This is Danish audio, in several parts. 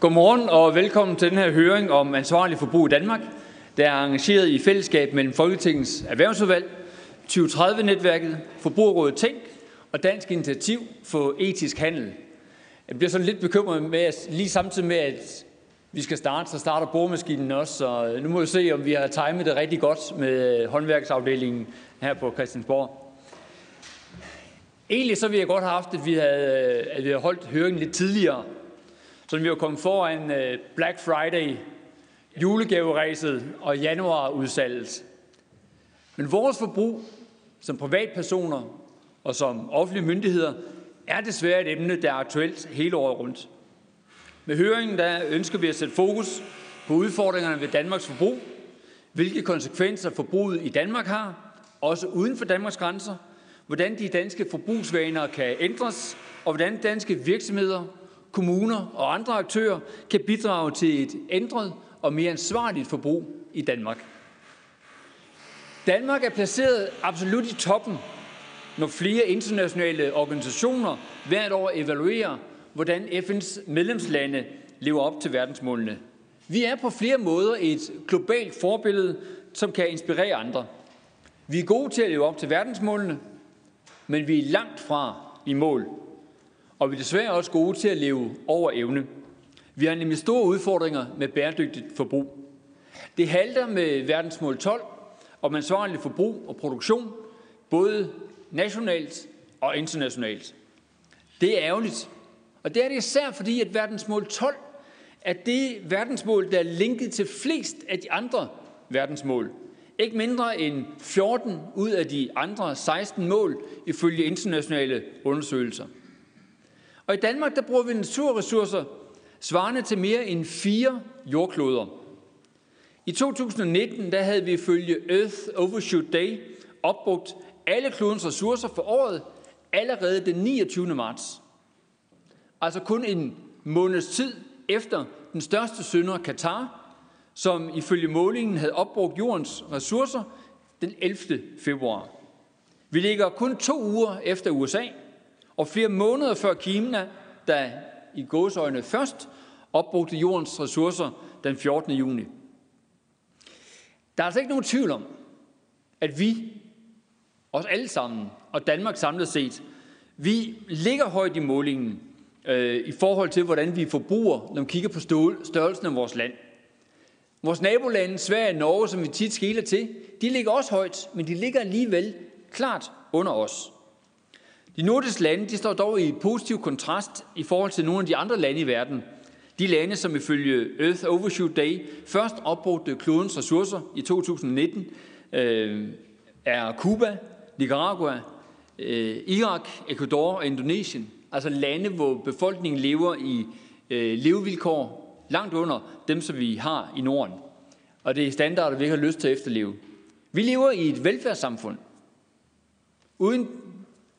Godmorgen og velkommen til den her høring om ansvarlig forbrug i Danmark, der er arrangeret i fællesskab mellem Folketingets Erhvervsudvalg, 2030-netværket, Forbrugerrådet Tænk og Dansk Initiativ for Etisk Handel. Jeg bliver sådan lidt bekymret med, at lige samtidig med, at vi skal starte, så starter boremaskinen også, så nu må vi se, om vi har timet det rigtig godt med øh, håndværksafdelingen her på Christiansborg. Egentlig så ville jeg godt have haft, at vi havde, øh, at vi havde holdt høringen lidt tidligere, så vi var kommet foran øh, Black Friday, julegaveræset og januarudsalget. Men vores forbrug som privatpersoner og som offentlige myndigheder er desværre et emne, der er aktuelt hele året rundt. Med høringen der ønsker vi at sætte fokus på udfordringerne ved Danmarks forbrug, hvilke konsekvenser forbruget i Danmark har, også uden for Danmarks grænser, hvordan de danske forbrugsvaner kan ændres, og hvordan danske virksomheder, kommuner og andre aktører kan bidrage til et ændret og mere ansvarligt forbrug i Danmark. Danmark er placeret absolut i toppen, når flere internationale organisationer hvert år evaluerer, hvordan FN's medlemslande lever op til verdensmålene. Vi er på flere måder et globalt forbillede, som kan inspirere andre. Vi er gode til at leve op til verdensmålene, men vi er langt fra i mål. Og vi er desværre også gode til at leve over evne. Vi har nemlig store udfordringer med bæredygtigt forbrug. Det halter med verdensmål 12 om ansvarlig forbrug og produktion, både nationalt og internationalt. Det er ærgerligt, og det er det især fordi, at verdensmål 12 er det verdensmål, der er linket til flest af de andre verdensmål. Ikke mindre end 14 ud af de andre 16 mål ifølge internationale undersøgelser. Og i Danmark der bruger vi naturressourcer svarende til mere end fire jordkloder. I 2019 der havde vi ifølge Earth Overshoot Day opbrugt alle klodens ressourcer for året allerede den 29. marts. Altså kun en måneds tid efter den største synder, Katar, som ifølge målingen havde opbrugt jordens ressourcer den 11. februar. Vi ligger kun to uger efter USA, og flere måneder før Kina, der i gåsøjne først opbrugte jordens ressourcer den 14. juni. Der er altså ikke nogen tvivl om, at vi, os alle sammen, og Danmark samlet set, vi ligger højt i målingen øh, i forhold til, hvordan vi forbruger, når vi kigger på størrelsen af vores land. Vores nabolande, Sverige og Norge, som vi tit skiller til, de ligger også højt, men de ligger alligevel klart under os. De nordiske lande de står dog i positiv kontrast i forhold til nogle af de andre lande i verden. De lande, som ifølge Earth Overshoot Day først opbrugte klodens ressourcer i 2019, øh, er Cuba, Nicaragua, øh, Irak, Ecuador og Indonesien. Altså lande, hvor befolkningen lever i øh, levevilkår langt under dem, som vi har i Norden. Og det er standarder, vi ikke har lyst til at efterleve. Vi lever i et velfærdssamfund. Uden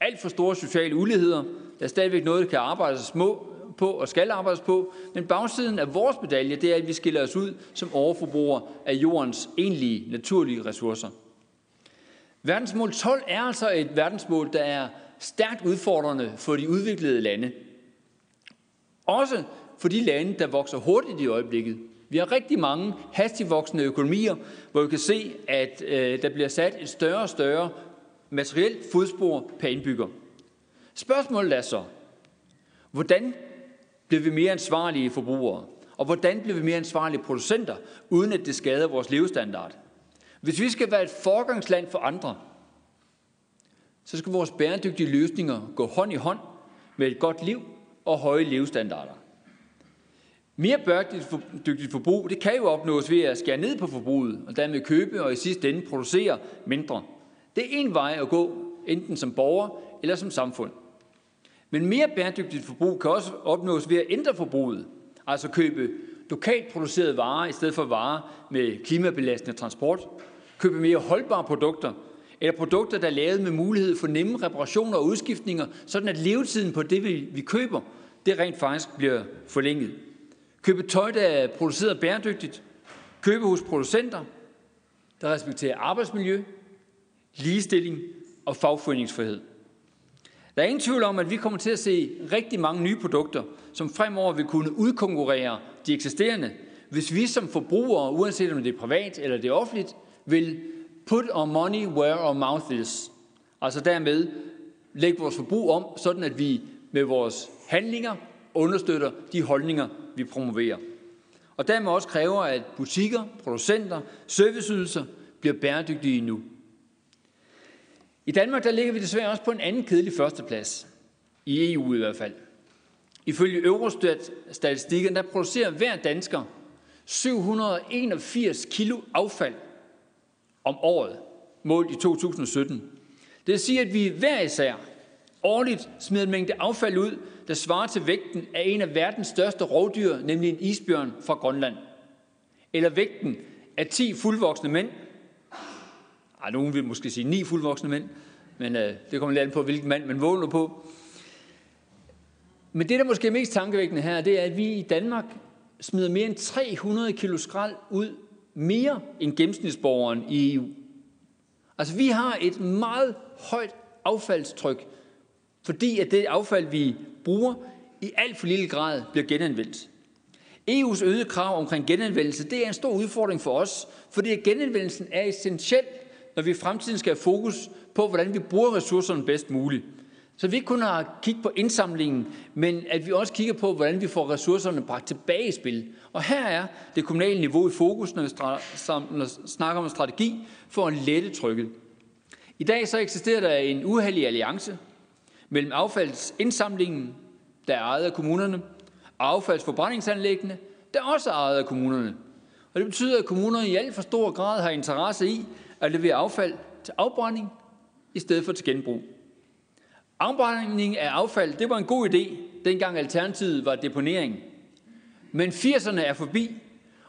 alt for store sociale uligheder. Der er stadigvæk noget, der kan arbejdes små på og skal arbejdes på. Men bagsiden af vores medalje, det er, at vi skiller os ud som overforbrugere af jordens egentlige naturlige ressourcer. Verdensmål 12 er altså et verdensmål, der er stærkt udfordrende for de udviklede lande. Også for de lande, der vokser hurtigt i øjeblikket. Vi har rigtig mange hastigt voksende økonomier, hvor vi kan se, at øh, der bliver sat et større og større materielt fodspor per indbygger. Spørgsmålet er så, hvordan bliver vi mere ansvarlige forbrugere? Og hvordan bliver vi mere ansvarlige producenter, uden at det skader vores levestandard? Hvis vi skal være et forgangsland for andre, så skal vores bæredygtige løsninger gå hånd i hånd med et godt liv og høje levestandarder. Mere bæredygtigt forbrug det kan jo opnås ved at skære ned på forbruget, og dermed købe og i sidste ende producere mindre. Det er en vej at gå, enten som borger eller som samfund. Men mere bæredygtigt forbrug kan også opnås ved at ændre forbruget, altså købe lokalt producerede varer i stedet for varer med klimabelastende transport, købe mere holdbare produkter, eller produkter, der er lavet med mulighed for nemme reparationer og udskiftninger, sådan at levetiden på det, vi køber, det rent faktisk bliver forlænget. Købe tøj, der er produceret bæredygtigt. Købe hos producenter, der respekterer arbejdsmiljø, ligestilling og fagforeningsfrihed. Der er ingen tvivl om, at vi kommer til at se rigtig mange nye produkter, som fremover vil kunne udkonkurrere de eksisterende, hvis vi som forbrugere, uanset om det er privat eller det er offentligt, vil put our money where our mouth is. Altså dermed lægge vores forbrug om, sådan at vi med vores handlinger understøtter de holdninger, vi promoverer. Og dermed også kræver, at butikker, producenter, serviceydelser bliver bæredygtige nu. I Danmark der ligger vi desværre også på en anden kedelig førsteplads. I EU i hvert fald. Ifølge Eurostat-statistikken, der producerer hver dansker 781 kilo affald om året, målt i 2017. Det vil sige, at vi hver især årligt smider en mængde affald ud, der svarer til vægten af en af verdens største rovdyr, nemlig en isbjørn fra Grønland. Eller vægten af 10 fuldvoksne mænd. Ej, nogen vil måske sige ni fuldvoksne mænd, men øh, det kommer lidt an på, hvilken mand man vågner på. Men det, der måske er mest tankevækkende her, det er, at vi i Danmark smider mere end 300 kilo skrald ud mere end gennemsnitsborgeren i EU. Altså, vi har et meget højt affaldstryk, fordi at det affald, vi bruger, i alt for lille grad bliver genanvendt. EU's øgede krav omkring genanvendelse, det er en stor udfordring for os, fordi genanvendelsen er essentiel, når vi i fremtiden skal have fokus på, hvordan vi bruger ressourcerne bedst muligt. Så vi ikke kun har kigget på indsamlingen, men at vi også kigger på, hvordan vi får ressourcerne bragt tilbage i spil. Og her er det kommunale niveau i fokus, når vi snakker om en strategi for at lette trykket. I dag så eksisterer der en uheldig alliance mellem affaldsindsamlingen, der er ejet af kommunerne, og affaldsforbrændingsanlæggene, der også er ejet af kommunerne. Og det betyder, at kommunerne i alt for stor grad har interesse i at levere affald til afbrænding i stedet for til genbrug. Afbrænding af affald, det var en god idé, dengang alternativet var deponering. Men 80'erne er forbi,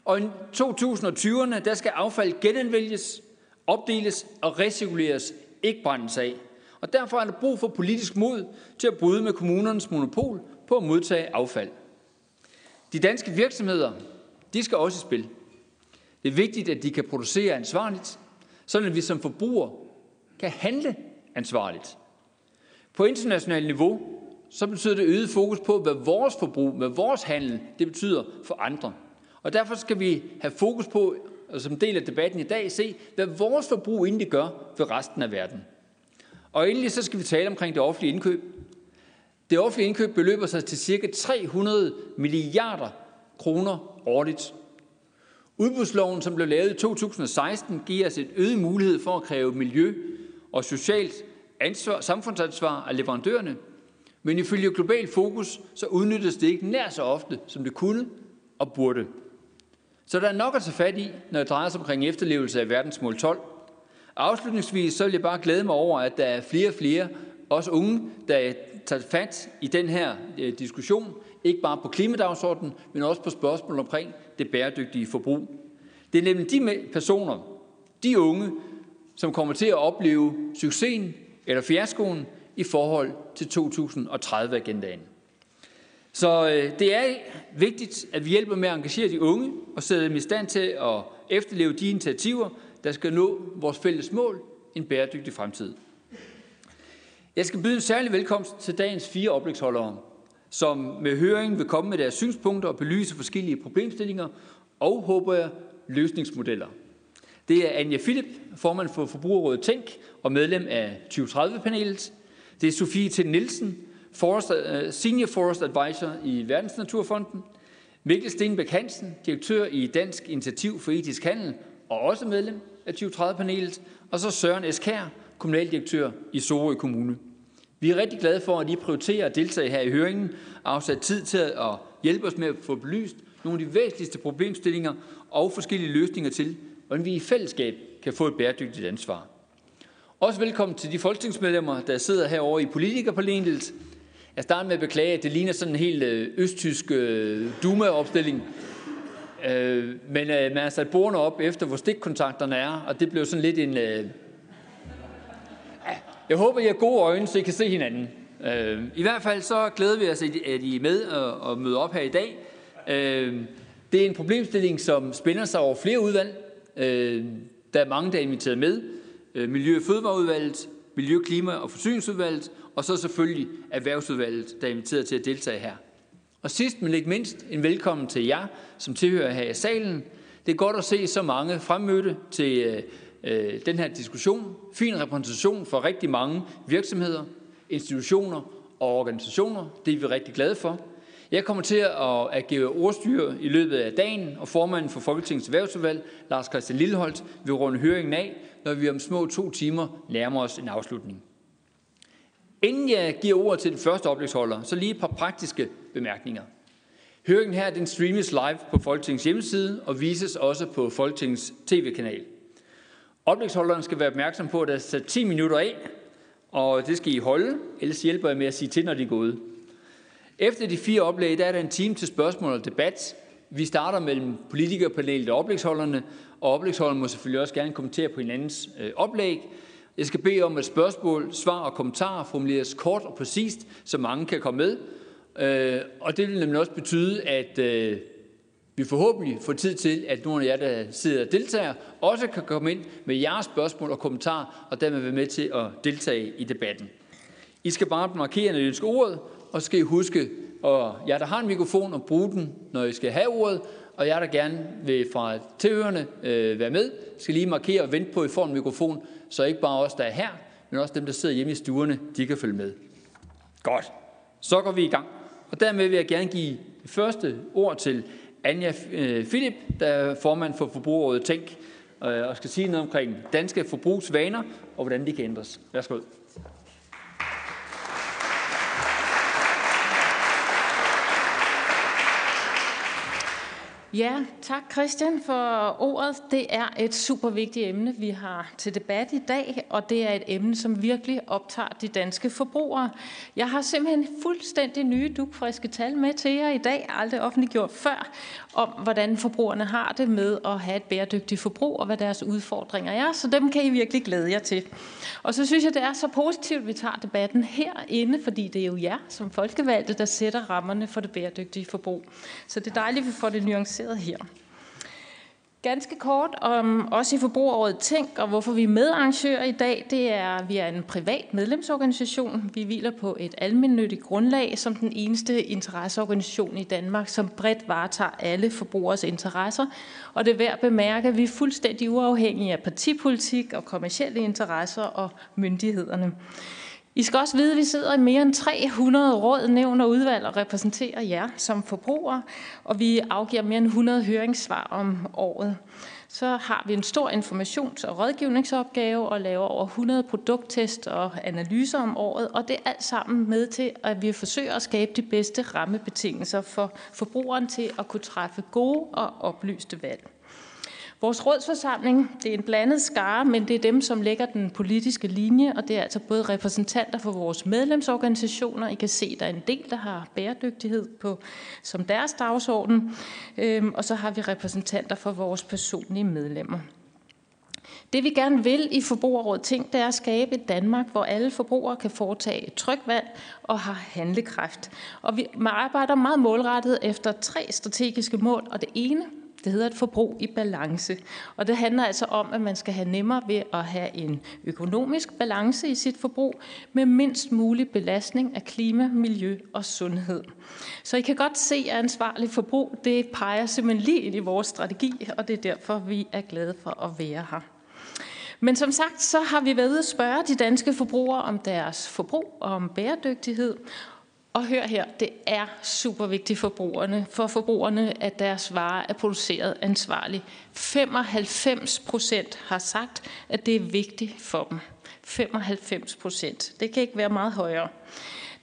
og i 2020'erne, der skal affald genanvælges, opdeles og recirkuleres, ikke brændes af. Og derfor er der brug for politisk mod til at bryde med kommunernes monopol på at modtage affald. De danske virksomheder, de skal også i spil. Det er vigtigt, at de kan producere ansvarligt, sådan at vi som forbrugere kan handle ansvarligt. På internationalt niveau, så betyder det øget fokus på, hvad vores forbrug, hvad vores handel, det betyder for andre. Og derfor skal vi have fokus på, og som del af debatten i dag, se, hvad vores forbrug egentlig gør for resten af verden. Og endelig så skal vi tale omkring det offentlige indkøb. Det offentlige indkøb beløber sig til ca. 300 milliarder kroner årligt. Udbudsloven, som blev lavet i 2016, giver os et øget mulighed for at kræve miljø og socialt ansvar, samfundsansvar af leverandørerne, men ifølge Global Fokus, så udnyttes det ikke nær så ofte, som det kunne og burde. Så der er nok at tage fat i, når det drejer sig omkring efterlevelse af verdensmål 12. Afslutningsvis så vil jeg bare glæde mig over, at der er flere og flere, også unge, der tager fat i den her øh, diskussion, ikke bare på klimadagsordenen, men også på spørgsmål omkring det bæredygtige forbrug. Det er nemlig de personer, de unge, som kommer til at opleve succesen eller fiaskoen i forhold til 2030-agendaen. Så øh, det er vigtigt, at vi hjælper med at engagere de unge og sætte dem i stand til at efterleve de initiativer, der skal nå vores fælles mål, en bæredygtig fremtid. Jeg skal byde en særlig velkomst til dagens fire oplægsholdere, som med høringen vil komme med deres synspunkter og belyse forskellige problemstillinger og, håber jeg, løsningsmodeller. Det er Anja Philip, formand for Forbrugerrådet Tænk og medlem af 2030-panelet. Det er Sofie T. Nielsen, Forest, øh, Senior Forest Advisor i Verdensnaturfonden. Mikkel Stenbæk Hansen, direktør i Dansk Initiativ for Etisk Handel og også medlem af 2030-panelet. Og så Søren Eskær, kommunaldirektør i Sorø Kommune. Vi er rigtig glade for, at I prioriterer at deltage her i høringen og afsat tid til at hjælpe os med at få belyst nogle af de væsentligste problemstillinger og forskellige løsninger til, hvordan vi i fællesskab kan få et bæredygtigt ansvar. Også velkommen til de folketingsmedlemmer, der sidder herovre i politikerpanelet. Jeg starter med at beklage, at det ligner sådan en helt øh, østtysk øh, Duma-opstilling. Øh, men man har sat bordene op efter, hvor stikkontakterne er, og det blev sådan lidt en... Jeg håber, I har gode øjne, så I kan se hinanden. Øh, I hvert fald så glæder vi os, at I er med og møde op her i dag. Øh, det er en problemstilling, som spænder sig over flere udvalg. Øh, der er mange, der er inviteret med. Miljø- og Fødevareudvalget, Miljø-, Klima- og Forsyningsudvalget, og så selvfølgelig Erhvervsudvalget, der er inviteret til at deltage her. Og sidst, men ikke mindst, en velkommen til jer, som tilhører her i salen. Det er godt at se så mange fremmødte til øh, Øh, den her diskussion. Fin repræsentation for rigtig mange virksomheder, institutioner og organisationer. Det er vi rigtig glade for. Jeg kommer til at agere ordstyre i løbet af dagen, og formanden for Folketingets Erhvervsudvalg, Lars Christian Lilleholdt, vil runde høringen af, når vi om små to timer nærmer os en afslutning. Inden jeg giver ordet til den første oplægsholder, så lige et par praktiske bemærkninger. Høringen her den streames live på Folketingets hjemmeside og vises også på Folketingets tv-kanal. Oplægsholderen skal være opmærksom på, at der er sat 10 minutter af, og det skal I holde, ellers hjælper jeg med at sige til, når de er gået. Efter de fire oplæg, der er der en time til spørgsmål og debat. Vi starter mellem politikerpanelet og oplægsholderne, og oplægsholderne må selvfølgelig også gerne kommentere på hinandens øh, oplæg. Jeg skal bede om, at spørgsmål, svar og kommentarer formuleres kort og præcist, så mange kan komme med. Øh, og det vil nemlig også betyde, at øh, vi forhåbentlig får tid til, at nogle af jer, der sidder og deltager, også kan komme ind med jeres spørgsmål og kommentarer, og dermed være med til at deltage i debatten. I skal bare markere, når I ønsker ordet, og skal I huske, og jer, der har en mikrofon, at bruge den, når I skal have ordet, og jer, der gerne vil fra tilhørende øh, være med, skal lige markere og vente på, at I får en mikrofon, så ikke bare os, der er her, men også dem, der sidder hjemme i stuerne, de kan følge med. Godt. Så går vi i gang. Og dermed vil jeg gerne give det første ord til Anja øh, Philip, der er formand for Forbrugerrådet Tænk, øh, og skal sige noget omkring danske forbrugsvaner og hvordan de kan ændres. Værsgo. Ja, tak Christian for ordet. Det er et super vigtigt emne, vi har til debat i dag, og det er et emne, som virkelig optager de danske forbrugere. Jeg har simpelthen fuldstændig nye dugfriske tal med til jer i dag, aldrig offentliggjort før, om hvordan forbrugerne har det med at have et bæredygtigt forbrug og hvad deres udfordringer er, så dem kan I virkelig glæde jer til. Og så synes jeg, det er så positivt, at vi tager debatten herinde, fordi det er jo jer som folkevalgte, der sætter rammerne for det bæredygtige forbrug. Så det er dejligt, at vi får det nuanceret her. Ganske kort om os i Forbrugeråret Tænk, og hvorfor vi er medarrangører i dag, det er, at vi er en privat medlemsorganisation. Vi hviler på et almindeligt grundlag som den eneste interesseorganisation i Danmark, som bredt varetager alle forbrugers interesser. Og det er værd at bemærke, at vi er fuldstændig uafhængige af partipolitik og kommersielle interesser og myndighederne. I skal også vide, at vi sidder i mere end 300 råd, nævn og udvalg og repræsenterer jer som forbrugere, og vi afgiver mere end 100 høringssvar om året. Så har vi en stor informations- og rådgivningsopgave og laver over 100 produkttest og analyser om året, og det er alt sammen med til, at vi forsøger at skabe de bedste rammebetingelser for forbrugeren til at kunne træffe gode og oplyste valg. Vores rådsforsamling, det er en blandet skare, men det er dem, som lægger den politiske linje, og det er altså både repræsentanter for vores medlemsorganisationer. I kan se, der er en del, der har bæredygtighed på, som deres dagsorden, øhm, og så har vi repræsentanter for vores personlige medlemmer. Det vi gerne vil i Forbrugerrådet Tænk, det er at skabe et Danmark, hvor alle forbrugere kan foretage et trygt valg og har handlekraft. Og vi arbejder meget målrettet efter tre strategiske mål, og det ene, det hedder et forbrug i balance. Og det handler altså om, at man skal have nemmere ved at have en økonomisk balance i sit forbrug med mindst mulig belastning af klima, miljø og sundhed. Så I kan godt se, at ansvarlig forbrug, det peger simpelthen lige ind i vores strategi, og det er derfor, vi er glade for at være her. Men som sagt, så har vi været at spørge de danske forbrugere om deres forbrug og om bæredygtighed. Og hør her, det er super vigtigt for forbrugerne, for forbrugerne, at deres varer er produceret ansvarligt. 95 procent har sagt, at det er vigtigt for dem. 95 procent. Det kan ikke være meget højere.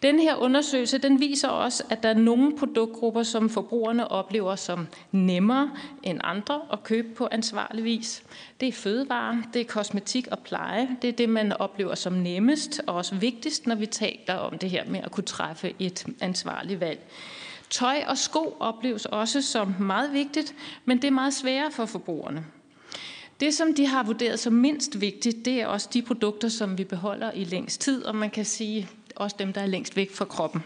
Den her undersøgelse den viser også, at der er nogle produktgrupper, som forbrugerne oplever som nemmere end andre at købe på ansvarlig vis. Det er fødevarer, det er kosmetik og pleje. Det er det, man oplever som nemmest og også vigtigst, når vi taler om det her med at kunne træffe et ansvarligt valg. Tøj og sko opleves også som meget vigtigt, men det er meget sværere for forbrugerne. Det, som de har vurderet som mindst vigtigt, det er også de produkter, som vi beholder i længst tid, og man kan sige, også dem, der er længst væk fra kroppen.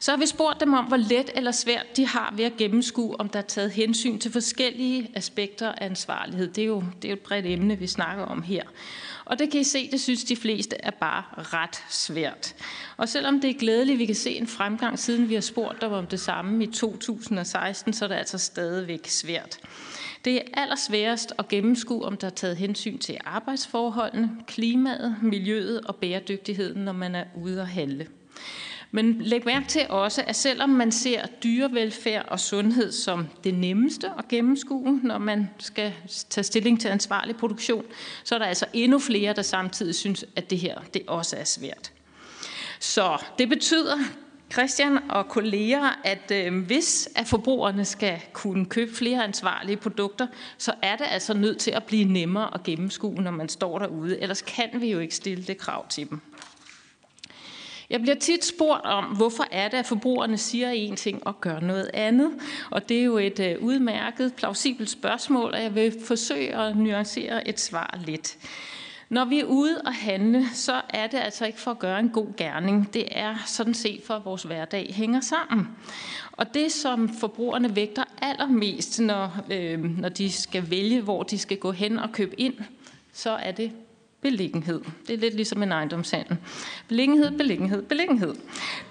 Så har vi spurgt dem om, hvor let eller svært de har ved at gennemskue, om der er taget hensyn til forskellige aspekter af ansvarlighed. Det er jo, det er jo et bredt emne, vi snakker om her. Og det kan I se, det synes de fleste er bare ret svært. Og selvom det er glædeligt, at vi kan se en fremgang, siden vi har spurgt dem om det samme i 2016, så er det altså stadigvæk svært. Det er allersværest at gennemskue, om der er taget hensyn til arbejdsforholdene, klimaet, miljøet og bæredygtigheden, når man er ude at handle. Men læg mærke til også, at selvom man ser dyrevelfærd og sundhed som det nemmeste at gennemskue, når man skal tage stilling til ansvarlig produktion, så er der altså endnu flere, der samtidig synes, at det her det også er svært. Så det betyder, Christian og kolleger, at øh, hvis at forbrugerne skal kunne købe flere ansvarlige produkter, så er det altså nødt til at blive nemmere at gennemskue, når man står derude. Ellers kan vi jo ikke stille det krav til dem. Jeg bliver tit spurgt om, hvorfor er det, at forbrugerne siger en ting og gør noget andet. Og det er jo et øh, udmærket, plausibelt spørgsmål, og jeg vil forsøge at nuancere et svar lidt. Når vi er ude og handle, så er det altså ikke for at gøre en god gerning. Det er sådan set for, at vores hverdag hænger sammen. Og det, som forbrugerne vægter allermest, når, øh, når de skal vælge, hvor de skal gå hen og købe ind, så er det beliggenhed. Det er lidt ligesom en ejendomshandel. Beliggenhed, beliggenhed, beliggenhed.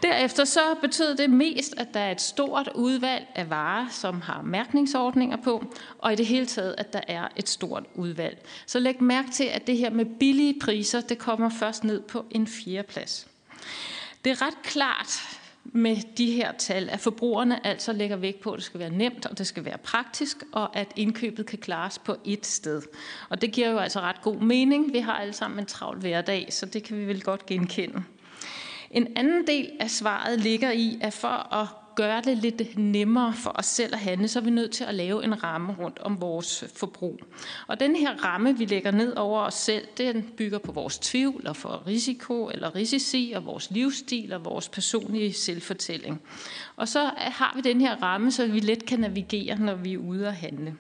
Derefter så betød det mest, at der er et stort udvalg af varer, som har mærkningsordninger på, og i det hele taget, at der er et stort udvalg. Så læg mærke til, at det her med billige priser, det kommer først ned på en fjerde plads. Det er ret klart, med de her tal, at forbrugerne altså lægger vægt på, at det skal være nemt, og det skal være praktisk, og at indkøbet kan klares på ét sted. Og det giver jo altså ret god mening. Vi har alle sammen en travl hverdag, så det kan vi vel godt genkende. En anden del af svaret ligger i, at for at gøre det lidt nemmere for os selv at handle, så er vi nødt til at lave en ramme rundt om vores forbrug. Og den her ramme, vi lægger ned over os selv, den bygger på vores tvivl og for risiko eller risici og vores livsstil og vores personlige selvfortælling. Og så har vi den her ramme, så vi let kan navigere, når vi er ude at handle.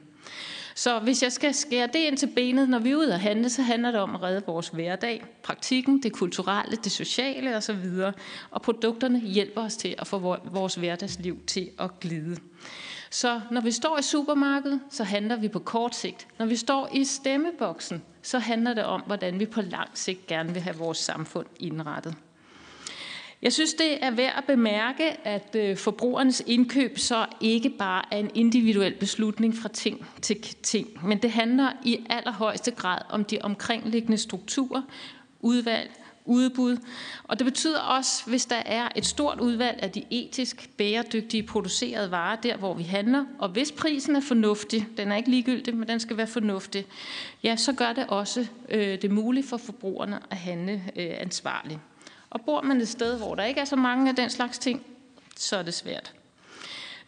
Så hvis jeg skal skære det ind til benet, når vi er ude at handle, så handler det om at redde vores hverdag, praktikken, det kulturelle, det sociale osv. Og produkterne hjælper os til at få vores hverdagsliv til at glide. Så når vi står i supermarkedet, så handler vi på kort sigt. Når vi står i stemmeboksen, så handler det om, hvordan vi på lang sigt gerne vil have vores samfund indrettet. Jeg synes, det er værd at bemærke, at øh, forbrugernes indkøb så ikke bare er en individuel beslutning fra ting til ting, men det handler i allerhøjeste grad om de omkringliggende strukturer, udvalg, udbud. Og det betyder også, hvis der er et stort udvalg af de etisk bæredygtige producerede varer der, hvor vi handler, og hvis prisen er fornuftig, den er ikke ligegyldig, men den skal være fornuftig, ja, så gør det også øh, det muligt for forbrugerne at handle øh, ansvarligt. Og bor man et sted, hvor der ikke er så mange af den slags ting, så er det svært.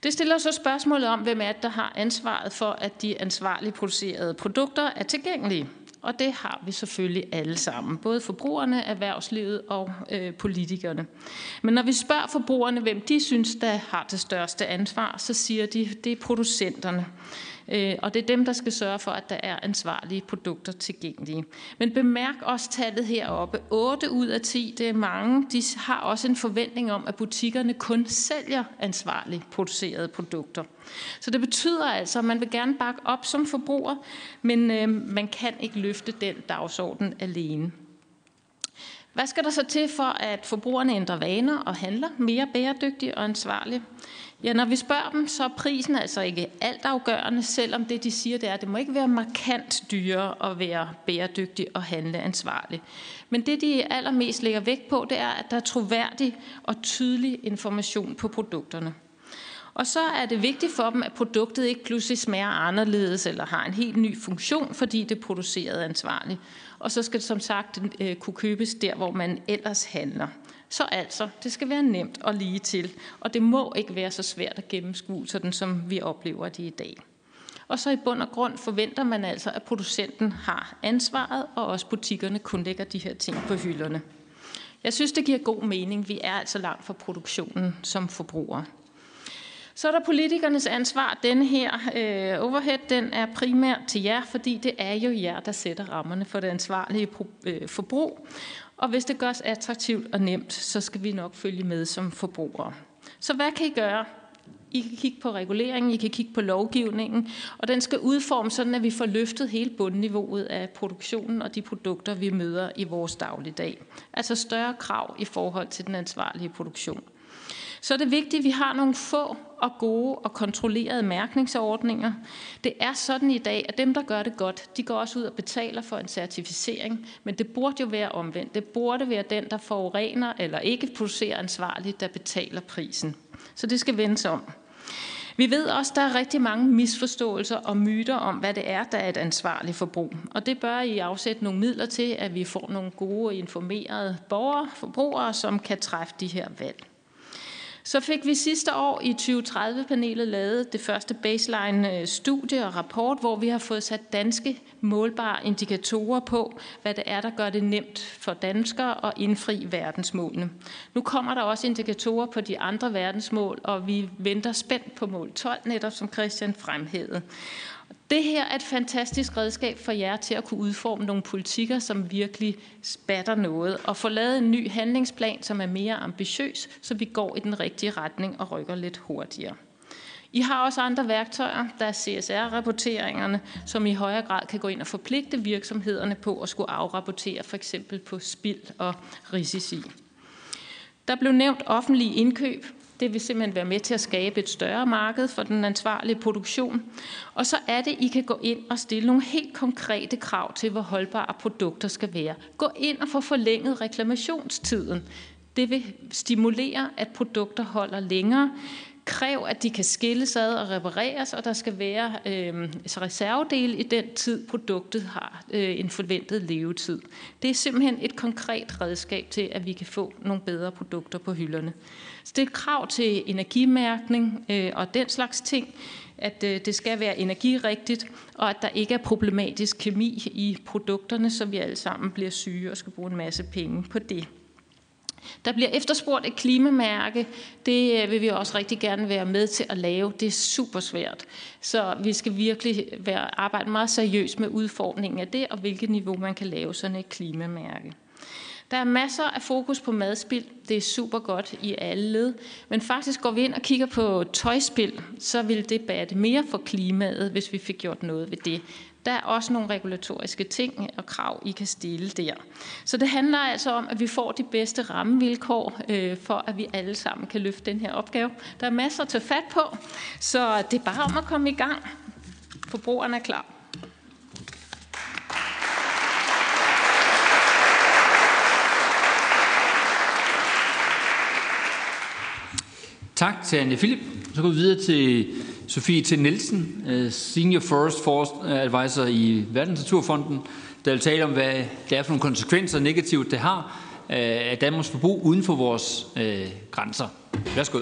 Det stiller så spørgsmålet om, hvem er det, der har ansvaret for, at de ansvarligt producerede produkter er tilgængelige. Og det har vi selvfølgelig alle sammen, både forbrugerne, erhvervslivet og øh, politikerne. Men når vi spørger forbrugerne, hvem de synes, der har det største ansvar, så siger de, det er producenterne. Øh, og det er dem, der skal sørge for, at der er ansvarlige produkter tilgængelige. Men bemærk også tallet heroppe. 8 ud af 10, det er mange, de har også en forventning om, at butikkerne kun sælger ansvarligt producerede produkter. Så det betyder altså, at man vil gerne bakke op som forbruger, men øh, man kan ikke løfte den dagsorden alene. Hvad skal der så til for, at forbrugerne ændrer vaner og handler mere bæredygtigt og ansvarligt? Ja, når vi spørger dem, så er prisen altså ikke altafgørende, selvom det, de siger, det er, at det må ikke være markant dyrere at være bæredygtig og handle ansvarligt. Men det, de allermest lægger vægt på, det er, at der er troværdig og tydelig information på produkterne. Og så er det vigtigt for dem, at produktet ikke pludselig smager anderledes eller har en helt ny funktion, fordi det er produceret ansvarligt. Og så skal det som sagt øh, kunne købes der, hvor man ellers handler. Så altså, det skal være nemt og lige til, og det må ikke være så svært at gennemskue, sådan som vi oplever det i dag. Og så i bund og grund forventer man altså, at producenten har ansvaret, og også butikkerne kun lægger de her ting på hylderne. Jeg synes, det giver god mening. Vi er altså langt fra produktionen som forbrugere. Så er der politikernes ansvar. Den her øh, overhead, den er primært til jer, fordi det er jo jer, der sætter rammerne for det ansvarlige øh, forbrug. Og hvis det gørs attraktivt og nemt, så skal vi nok følge med som forbrugere. Så hvad kan I gøre? I kan kigge på reguleringen, I kan kigge på lovgivningen, og den skal udformes sådan, at vi får løftet hele bundniveauet af produktionen og de produkter, vi møder i vores dagligdag. Altså større krav i forhold til den ansvarlige produktion. Så er det vigtigt, at vi har nogle få og gode og kontrollerede mærkningsordninger. Det er sådan i dag, at dem, der gør det godt, de går også ud og betaler for en certificering, men det burde jo være omvendt. Det burde være den, der forurener eller ikke producerer ansvarligt, der betaler prisen. Så det skal vendes om. Vi ved også, at der er rigtig mange misforståelser og myter om, hvad det er, der er et ansvarligt forbrug. Og det bør I afsætte nogle midler til, at vi får nogle gode og informerede borgere, forbrugere, som kan træffe de her valg. Så fik vi sidste år i 2030-panelet lavet det første baseline-studie øh, og rapport, hvor vi har fået sat danske målbare indikatorer på, hvad det er, der gør det nemt for danskere at indfri verdensmålene. Nu kommer der også indikatorer på de andre verdensmål, og vi venter spændt på mål 12, netop som Christian fremhævede. Det her er et fantastisk redskab for jer til at kunne udforme nogle politikker, som virkelig spatter noget, og få lavet en ny handlingsplan, som er mere ambitiøs, så vi går i den rigtige retning og rykker lidt hurtigere. I har også andre værktøjer, der er CSR-rapporteringerne, som i højere grad kan gå ind og forpligte virksomhederne på at skulle afrapportere for eksempel på spild og risici. Der blev nævnt offentlige indkøb. Det vil simpelthen være med til at skabe et større marked for den ansvarlige produktion. Og så er det, I kan gå ind og stille nogle helt konkrete krav til, hvor holdbare produkter skal være. Gå ind og få forlænget reklamationstiden. Det vil stimulere, at produkter holder længere. Kræv, at de kan skilles ad og repareres, og der skal være øh, reservedele i den tid, produktet har øh, en forventet levetid. Det er simpelthen et konkret redskab til, at vi kan få nogle bedre produkter på hylderne. Så krav til energimærkning øh, og den slags ting, at øh, det skal være energirigtigt, og at der ikke er problematisk kemi i produkterne, så vi alle sammen bliver syge og skal bruge en masse penge på det. Der bliver efterspurgt et klimamærke. Det øh, vil vi også rigtig gerne være med til at lave. Det er super svært. Så vi skal virkelig være, arbejde meget seriøst med udformningen af det, og hvilket niveau man kan lave sådan et klimamærke. Der er masser af fokus på madspild. Det er super godt i alle led. Men faktisk går vi ind og kigger på tøjspild, så vil det batte mere for klimaet, hvis vi fik gjort noget ved det. Der er også nogle regulatoriske ting og krav, I kan stille der. Så det handler altså om, at vi får de bedste rammevilkår, øh, for at vi alle sammen kan løfte den her opgave. Der er masser at tage fat på, så det er bare om at komme i gang. Forbrugerne er klar. Tak til Anne Philip. Så går vi videre til Sofie T. Nielsen, øh, Senior Forest Force Advisor i Verdensnaturfonden, der vil tale om, hvad det er for nogle konsekvenser negativt, det har øh, af Danmarks forbrug uden for vores øh, grænser. Værsgo.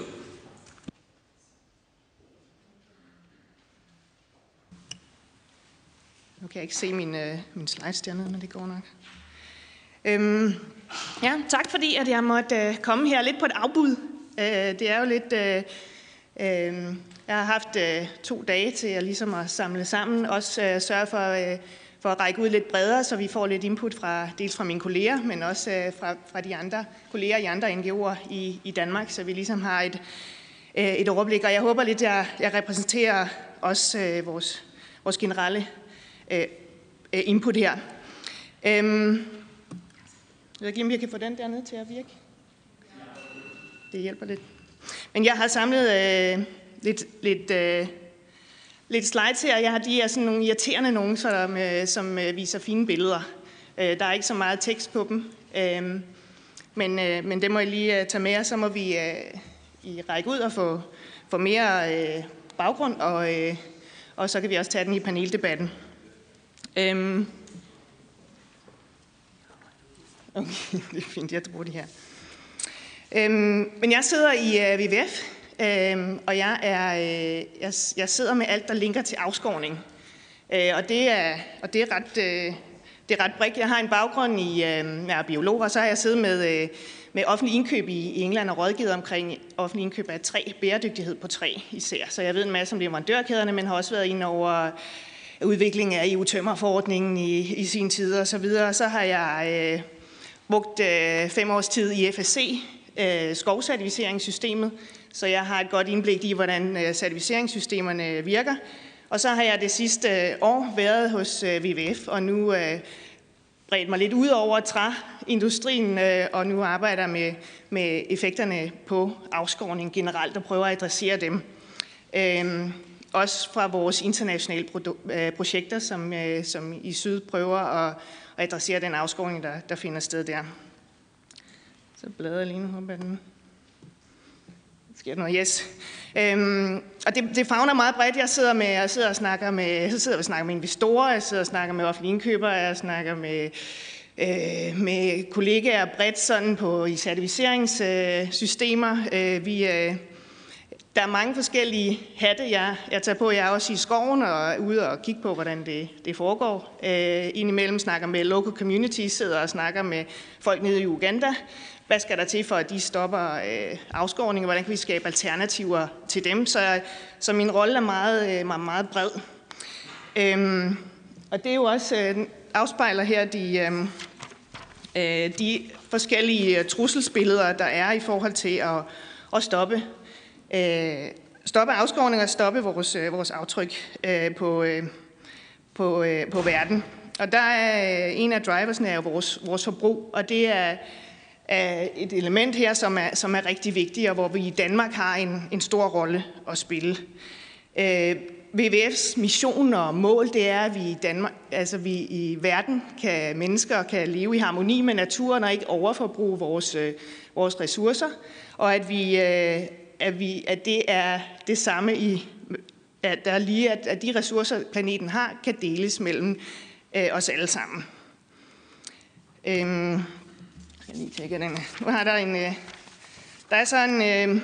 Nu kan jeg ikke se min, øh, min slides dernede, men det går nok. Øhm, ja, tak fordi at jeg måtte øh, komme her lidt på et afbud. Øh, det er jo lidt... Øh, øh jeg har haft øh, to dage til at, ligesom at samle sammen, også øh, sørge for, for at række ud lidt bredere, så vi får lidt input fra dels fra mine kolleger, men også øh, fra, fra de andre kolleger i andre NGO'er i, i Danmark, så vi ligesom har et, øh, et overblik. Og jeg håber lidt, at jeg, jeg repræsenterer også øh, vores, vores generelle øh, input her. Øhm, jeg ved ikke, om jeg kan få den dernede til at virke. Det hjælper lidt. Men jeg har samlet øh, lidt, lidt, øh, lidt slides her. Jeg har de her sådan nogle irriterende nogen, som, øh, som øh, viser fine billeder. Øh, der er ikke så meget tekst på dem. Øh, men, øh, men det må jeg lige øh, tage med, og så må vi øh, i række ud og få, få mere øh, baggrund, og, øh, og så kan vi også tage den i paneldebatten. Øh, okay, det er fint, jeg bruger de her. Øhm, men jeg sidder i øh, uh, WWF, øhm, og jeg, er, øh, jeg, jeg sidder med alt, der linker til afskovning. Øh, og, det er, og det er ret... Øh, det er ret bredt. Jeg har en baggrund i øh, er biolog, og så har jeg siddet med, øh, med offentlig indkøb i, i England og rådgivet omkring offentlig indkøb af træ, bæredygtighed på træ især. Så jeg ved en masse om leverandørkæderne, men har også været inde over udviklingen af EU-tømmerforordningen i, i sin tid og så videre. Så har jeg øh, brugt øh, fem års tid i FSC Øh, skovcertificeringssystemet, så jeg har et godt indblik i, hvordan øh, certificeringssystemerne virker. Og så har jeg det sidste øh, år været hos WWF, og nu bredt mig lidt ud over træindustrien, og nu arbejder med, med effekterne på afskovning generelt og prøver at adressere dem. Øhm, også fra vores internationale projekter, som, som i syd prøver at, at adressere den afskovning, der, der finder sted der. Så bladrer jeg lige nu, håber den sker noget, yes. Øhm, og det, det fagner meget bredt. Jeg sidder, med, jeg sidder og snakker med, jeg sidder og snakker med investorer, jeg sidder og snakker med offentlige indkøbere, jeg snakker med, øh, med kollegaer bredt sådan på i certificeringssystemer. Øh, vi, øh, der er mange forskellige hatte, jeg, jeg tager på. Jeg er også i skoven og er ude og kigge på, hvordan det, det foregår. Øh, indimellem snakker med local communities, sidder og snakker med folk nede i Uganda. Hvad skal der til for, at de stopper øh, afskovning, hvordan kan vi skabe alternativer til dem? Så, så min rolle er meget, øh, meget, meget bred. Øhm, og det er jo også, øh, afspejler her de, øhm, øh, de forskellige øh, trusselsbilleder, der er i forhold til at, at stoppe øh, stoppe afskovning og stoppe vores, vores aftryk øh, på, øh, på, øh, på verden. Og der er en af driversne er vores, vores forbrug, og det er et element her, som er, som er rigtig vigtigt, og hvor vi i Danmark har en, en stor rolle at spille. Øh, WWF's mission og mål, det er, at vi i, Danmark, altså vi i verden kan mennesker kan leve i harmoni med naturen og ikke overforbruge vores, øh, vores ressourcer, og at vi øh, at, vi, at det er det samme i, at der lige, at, at de ressourcer, planeten har, kan deles mellem øh, os alle sammen. Øhm, skal lige tjekke den. Nu har der en, øh, der er sådan, øh,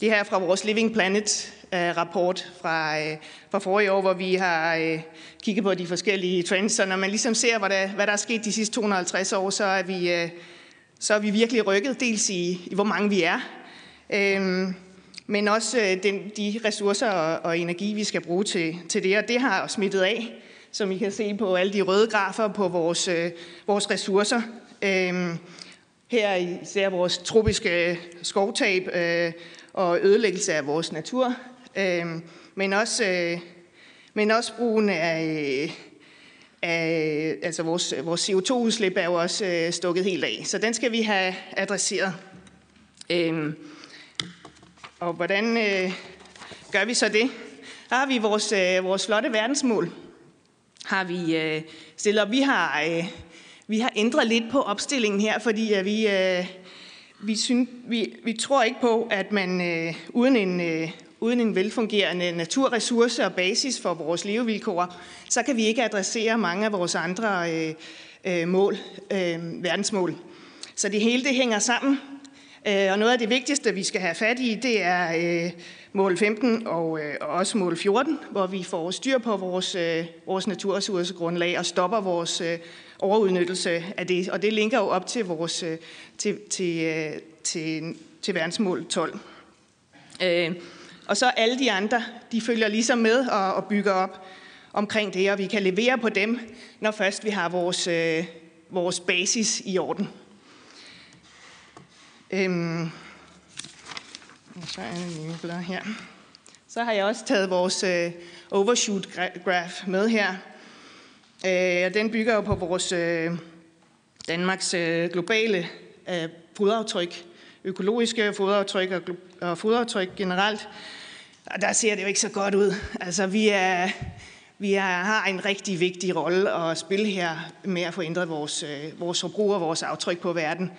det her fra vores Living Planet øh, rapport fra, fra forrige år, hvor vi har kigget på de forskellige trends, så når man ligesom ser, hvad der, hvad der er sket de sidste 250 år, så er vi, så er vi virkelig rykket, dels i, i hvor mange vi er, Øhm, men også den, de ressourcer og, og energi, vi skal bruge til, til det. Og det har smittet af, som I kan se på alle de røde grafer på vores, øh, vores ressourcer. Øhm, her ser vores tropiske skovtab øh, og ødelæggelse af vores natur, øh, men, også, øh, men også brugen af, af altså vores, vores CO2-udslip er jo også øh, stukket helt af. Så den skal vi have adresseret. Øh, og hvordan øh, gør vi så det? Der har vi vores, øh, vores flotte verdensmål. Har vi øh, stillet op. Vi har, øh, vi har ændret lidt på opstillingen her, fordi øh, vi, øh, vi, synes, vi, vi tror ikke på, at man øh, uden, en, øh, uden en velfungerende naturressource og basis for vores levevilkår, så kan vi ikke adressere mange af vores andre øh, øh, mål, øh, verdensmål. Så det hele det hænger sammen. Øh, og noget af det vigtigste, vi skal have fat i, det er øh, mål 15 og, øh, og også mål 14, hvor vi får styr på vores, øh, vores naturressourcegrundlag og stopper vores øh, overudnyttelse af det. Og det linker jo op til, vores, øh, til, til, øh, til, til verdensmål 12. Øh, og så alle de andre, de følger ligesom med og, og bygger op omkring det, og vi kan levere på dem, når først vi har vores, vores basis i orden. Øhm, så er en her. Så har jeg også taget vores øh, overshoot graph med her. Øh, og den bygger jo på vores øh, Danmarks øh, globale øh, fodaftryk, økologiske fodaftryk og, og fodaftryk generelt. Og der ser det jo ikke så godt ud. Altså, vi, er, vi er, har en rigtig vigtig rolle at spille her med at få ændret vores, øh, vores forbrug og vores aftryk på verden.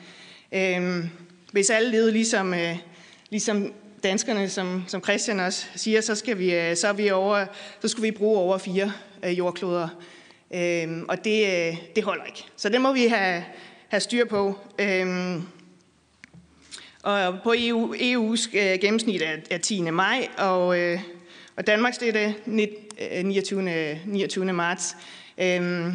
Øh, hvis alle levede ligesom, øh, ligesom danskerne, som, som Christian også siger, så, skal vi, øh, så, er vi over, så skulle vi bruge over fire øh, jordkloder. Øhm, og det, øh, det holder ikke. Så det må vi have, have styr på. Øhm, og på EU, EU's øh, gennemsnit er, er 10. maj, og, øh, og Danmarks det er det 29. 29. Øh, marts. Øhm,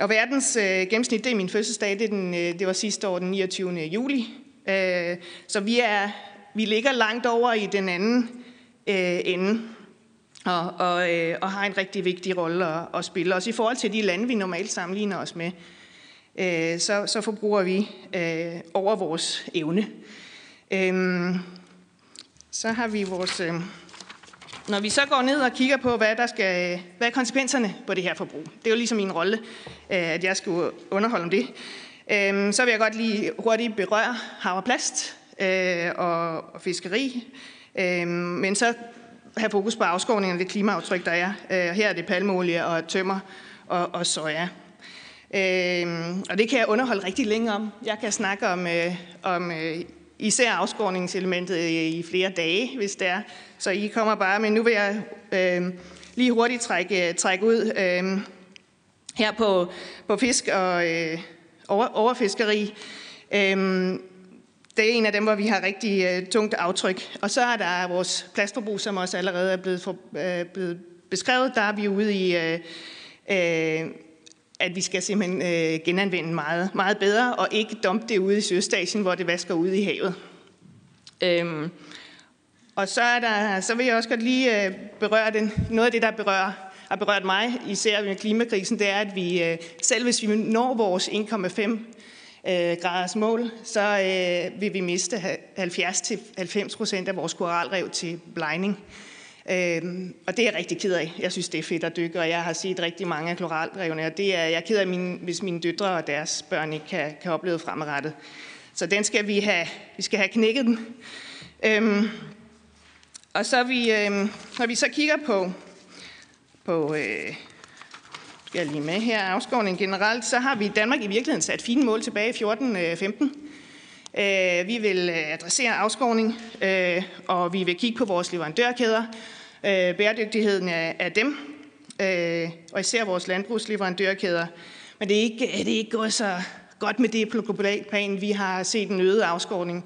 og verdens øh, gennemsnit, det er min fødselsdag, det, er den, øh, det var sidste år den 29. juli. Øh, så vi, er, vi ligger langt over i den anden øh, ende og, og, øh, og har en rigtig vigtig rolle at, at spille, også i forhold til de lande, vi normalt sammenligner os med. øh, så, så forbruger vi øh, over vores evne. Øh, så har vi vores... Øh, når vi så går ned og kigger på, hvad, der skal, hvad er konsekvenserne på det her forbrug, det er jo ligesom min rolle, øh, at jeg skulle underholde om det, øhm, så vil jeg godt lige hurtigt berøre hav øh, og plast og, fiskeri, øhm, men så have fokus på afskovningen og det klimaaftryk, der er. Øh, her er det palmeolie og tømmer og, og soja. Øh, og det kan jeg underholde rigtig længe om. Jeg kan snakke om, øh, om især afskårningselementet i flere dage, hvis det er. Så I kommer bare, men nu vil jeg øh, lige hurtigt trække, trække ud øh, her på, på fisk og øh, over, overfiskeri. Øh, det er en af dem, hvor vi har rigtig øh, tungt aftryk. Og så er der vores plastforbrug, som også allerede er blevet, for, øh, blevet beskrevet. Der er vi ude i... Øh, øh, at vi skal simpelthen øh, genanvende meget, meget bedre, og ikke dumpe det ude i Sydøstasien, hvor det vasker ud i havet. Øhm, og så, er der, så vil jeg også godt lige øh, berøre den. Noget af det, der berører, har berørt mig, især med klimakrisen, det er, at vi øh, selv hvis vi når vores 1,5 øh, graders mål, så øh, vil vi miste 70-90 procent af vores koralrev til blegning. Øhm, og det er jeg rigtig ked af. Jeg synes, det er fedt at dykke, og jeg har set rigtig mange af kloralrevne, og det er, jeg er ked af, min, hvis mine døtre og deres børn ikke kan, kan opleve fremadrettet. Så den skal vi have, vi skal have knækket den. Øhm, og så vi, øhm, når vi så kigger på, på øh, skal jeg lige med her, afskovning generelt, så har vi i Danmark i virkeligheden sat fine mål tilbage i 14-15. Øh, øh, vi vil øh, adressere afskovning, øh, og vi vil kigge på vores leverandørkæder, øh, bæredygtigheden af dem, og især vores landbrugsleverandørkæder. Men det er ikke, det er ikke gået så godt med det på global plan. Vi har set en øget afskovning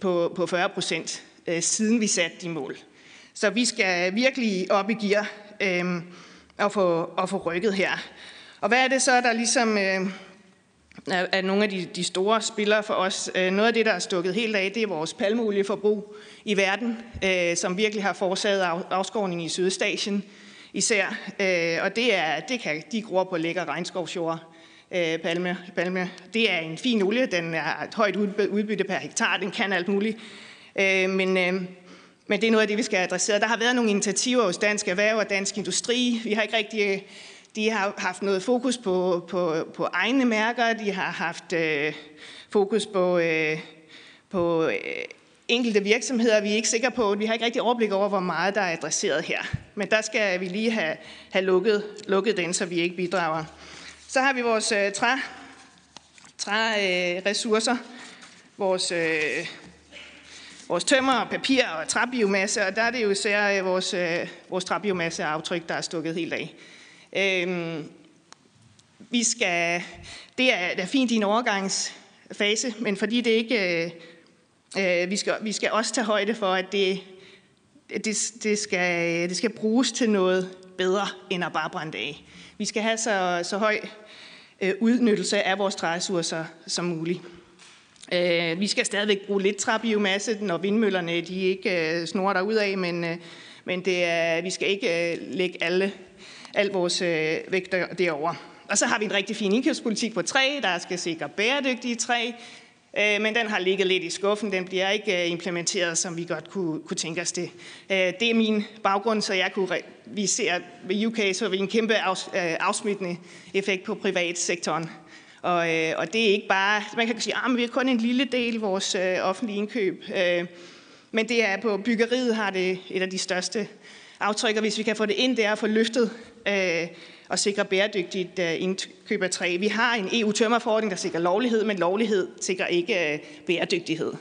på, på 40 procent, siden vi satte de mål. Så vi skal virkelig op i gear at få, at få rykket her. Og hvad er det så, der ligesom øh, er nogle af de, de store spillere for os. Øh, noget af det, der er stukket helt af, det er vores palmeolieforbrug i verden, øh, som virkelig har forårsaget afskovning i Sydøstasien især. Øh, og det, er, det kan de gror på lækker regnskovsjord. Øh, palme, palme. Det er en fin olie, den er et højt udbytte per hektar, den kan alt muligt. Men, men det er noget af det, vi skal adressere. Der har været nogle initiativer hos Dansk Erhverv og Dansk Industri. Vi har ikke rigtig de har haft noget fokus på, på, på egne mærker, de har haft øh, fokus på, øh, på øh, enkelte virksomheder. Vi er ikke sikre på, vi har ikke rigtig overblik over, hvor meget der er adresseret her. Men der skal vi lige have, have lukket, lukket den, så vi ikke bidrager. Så har vi vores øh, træ, træ øh, vores, øh, vores tømmer, papir og træbiomasse, og der er det jo især øh, vores, øh, vores træbiomasseaftryk, der er stukket helt af. Øhm, vi skal, det er, det er fint i en overgangsfase, men fordi det ikke, øh, øh, vi, skal, vi skal også tage højde for, at det, det, det, skal, det skal bruges til noget bedre, end at bare brænde af. Vi skal have så, så høj øh, udnyttelse af vores træressourcer som muligt. Øh, vi skal stadigvæk bruge lidt træbiomasse, når vindmøllerne de ikke øh, snorer ud af, men, øh, men det er, vi skal ikke øh, lægge alle al vores øh, vægter derover. Og så har vi en rigtig fin indkøbspolitik på træ, der skal sikre bæredygtige træ, øh, men den har ligget lidt i skuffen. Den bliver ikke øh, implementeret, som vi godt kunne, kunne tænke os det. Øh, det er min baggrund, så jeg kunne, vi ser ved UK, så vi en kæmpe afs, øh, afsmittende effekt på privatsektoren. Og, øh, og det er ikke bare, man kan sige, at ah, vi er kun en lille del af vores øh, offentlige indkøb, øh, men det er på byggeriet har det et af de største aftryk, og hvis vi kan få det ind der og få løftet øh, og sikre bæredygtigt øh, indkøb af træ. Vi har en EU-tømmerforordning, der sikrer lovlighed, men lovlighed sikrer ikke øh, bæredygtighed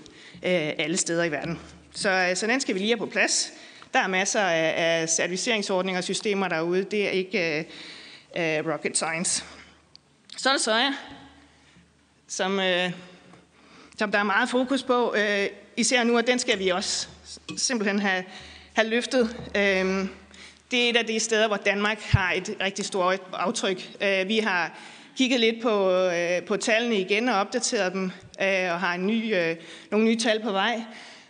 øh, alle steder i verden. Så, øh, så den skal vi lige have på plads. Der er masser af, af certificeringsordninger og systemer derude. Det er ikke øh, øh, rocket science. Så er der soja, som, øh, som der er meget fokus på. Øh, især nu, og den skal vi også simpelthen have, have løftet. Øh, det er et af de steder, hvor Danmark har et rigtig stort aftryk. Øh, vi har kigget lidt på, øh, på tallene igen og opdateret dem, øh, og har en ny, øh, nogle nye tal på vej.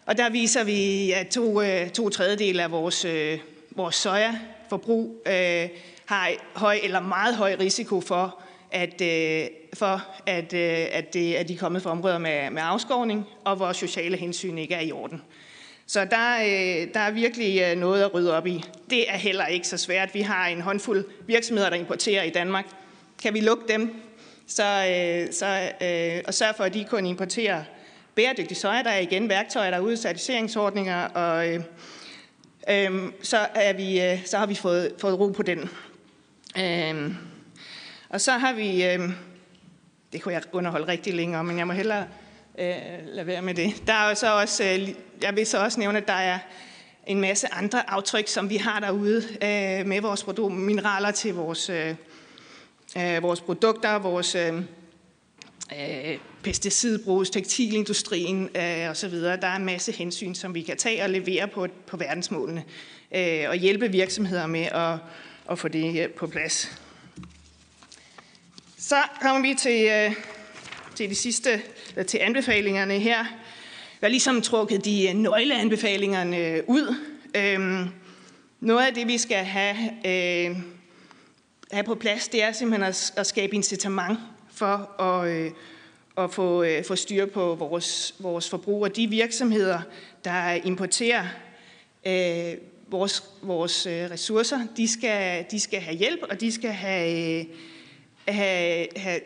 Og der viser vi, at to, øh, to tredjedel af vores, øh, vores sojaforbrug har høj eller meget høj risiko for, at, øh, for, at, øh, at, det, at de er kommet fra områder med, med afskovning, og hvor sociale hensyn ikke er i orden. Så der, øh, der er virkelig øh, noget at rydde op i. Det er heller ikke så svært. Vi har en håndfuld virksomheder, der importerer i Danmark. Kan vi lukke dem, så, øh, så, øh, og sørge for, at de kun importerer bæredygtig soja. Der er igen værktøjer derude, certificeringsordninger, og øh, øh, så, er vi, øh, så har vi fået, fået ro på den. Øh, og så har vi, øh, det kunne jeg underholde rigtig længe om, men jeg må hellere øh, lade være med det. Der er så også, øh, jeg vil så også nævne, at der er en masse andre aftryk, som vi har derude øh, med vores produkter, mineraler til vores, øh, øh, vores produkter, vores øh, øh, pesticidbrug, tekstilindustrien øh, osv. Der er en masse hensyn, som vi kan tage og levere på, på verdensmålene øh, og hjælpe virksomheder med at, at få det her på plads. Så kommer vi til, øh, til de sidste, til anbefalingerne her. Jeg har ligesom trukket de øh, nøgleanbefalingerne øh, ud. Øhm, noget af det, vi skal have, øh, have på plads, det er simpelthen at, at skabe incitament for at, øh, at få, øh, få styr på vores, vores forbrug. Og de virksomheder, der importerer øh, vores, vores øh, ressourcer, de skal, de skal have hjælp, og de skal have, øh, have, have,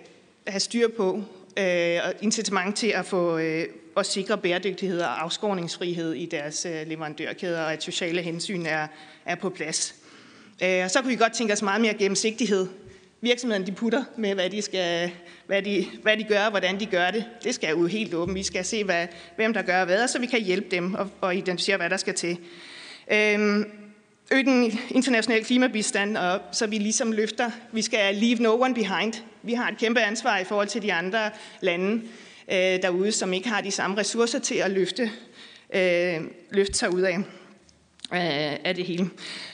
have styr på øh, og incitament til at få øh, at sikre bæredygtighed og afskåringsfrihed i deres øh, leverandørkæder, og at sociale hensyn er, er på plads. Øh, og så kunne vi godt tænke os meget mere gennemsigtighed. Virksomhederne de putter med, hvad de, skal, hvad, de, hvad de gør, og hvordan de gør det. Det skal jo helt åbent. Vi skal se, hvad, hvem der gør hvad, så vi kan hjælpe dem og, og identificere, hvad der skal til. Øh, øge den internationale klimabistand, og så vi ligesom løfter, vi skal leave no one behind. Vi har et kæmpe ansvar i forhold til de andre lande øh, derude, som ikke har de samme ressourcer til at løfte, øh, løfte sig ud af, øh, af det hele.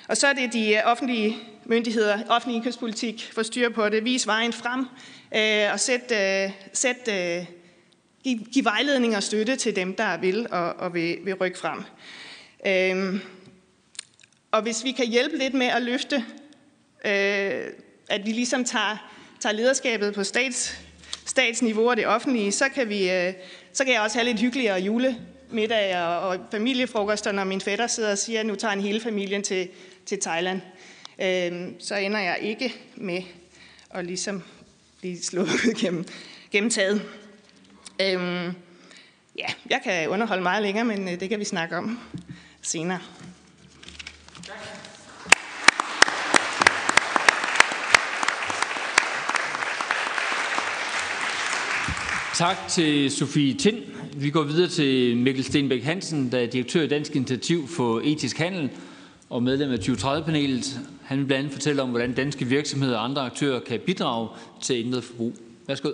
Og så er det de offentlige myndigheder, offentlig indkøbspolitik, for styr på det, vis vejen frem øh, og sæt, øh, sæt, øh, give, give vejledning og støtte til dem, der vil og, og vil, vil rykke frem. Øh, og hvis vi kan hjælpe lidt med at løfte, øh, at vi ligesom tager, tager lederskabet på stats, statsniveau og det offentlige, så kan, vi, øh, så kan jeg også have lidt hyggeligere julemiddag og, og familiefrokoster, når min fætter sidder og siger, at nu tager en hele familien til, til Thailand. Øh, så ender jeg ikke med at ligesom blive slået ud gennem, gennem taget. Øh, ja, jeg kan underholde meget længere, men øh, det kan vi snakke om senere. Tak til Sofie Tind. Vi går videre til Mikkel Stenbæk Hansen, der er direktør i Dansk Initiativ for Etisk Handel og medlem af 2030-panelet. Han vil blandt andet fortælle om, hvordan danske virksomheder og andre aktører kan bidrage til ændret forbrug. Værsgo.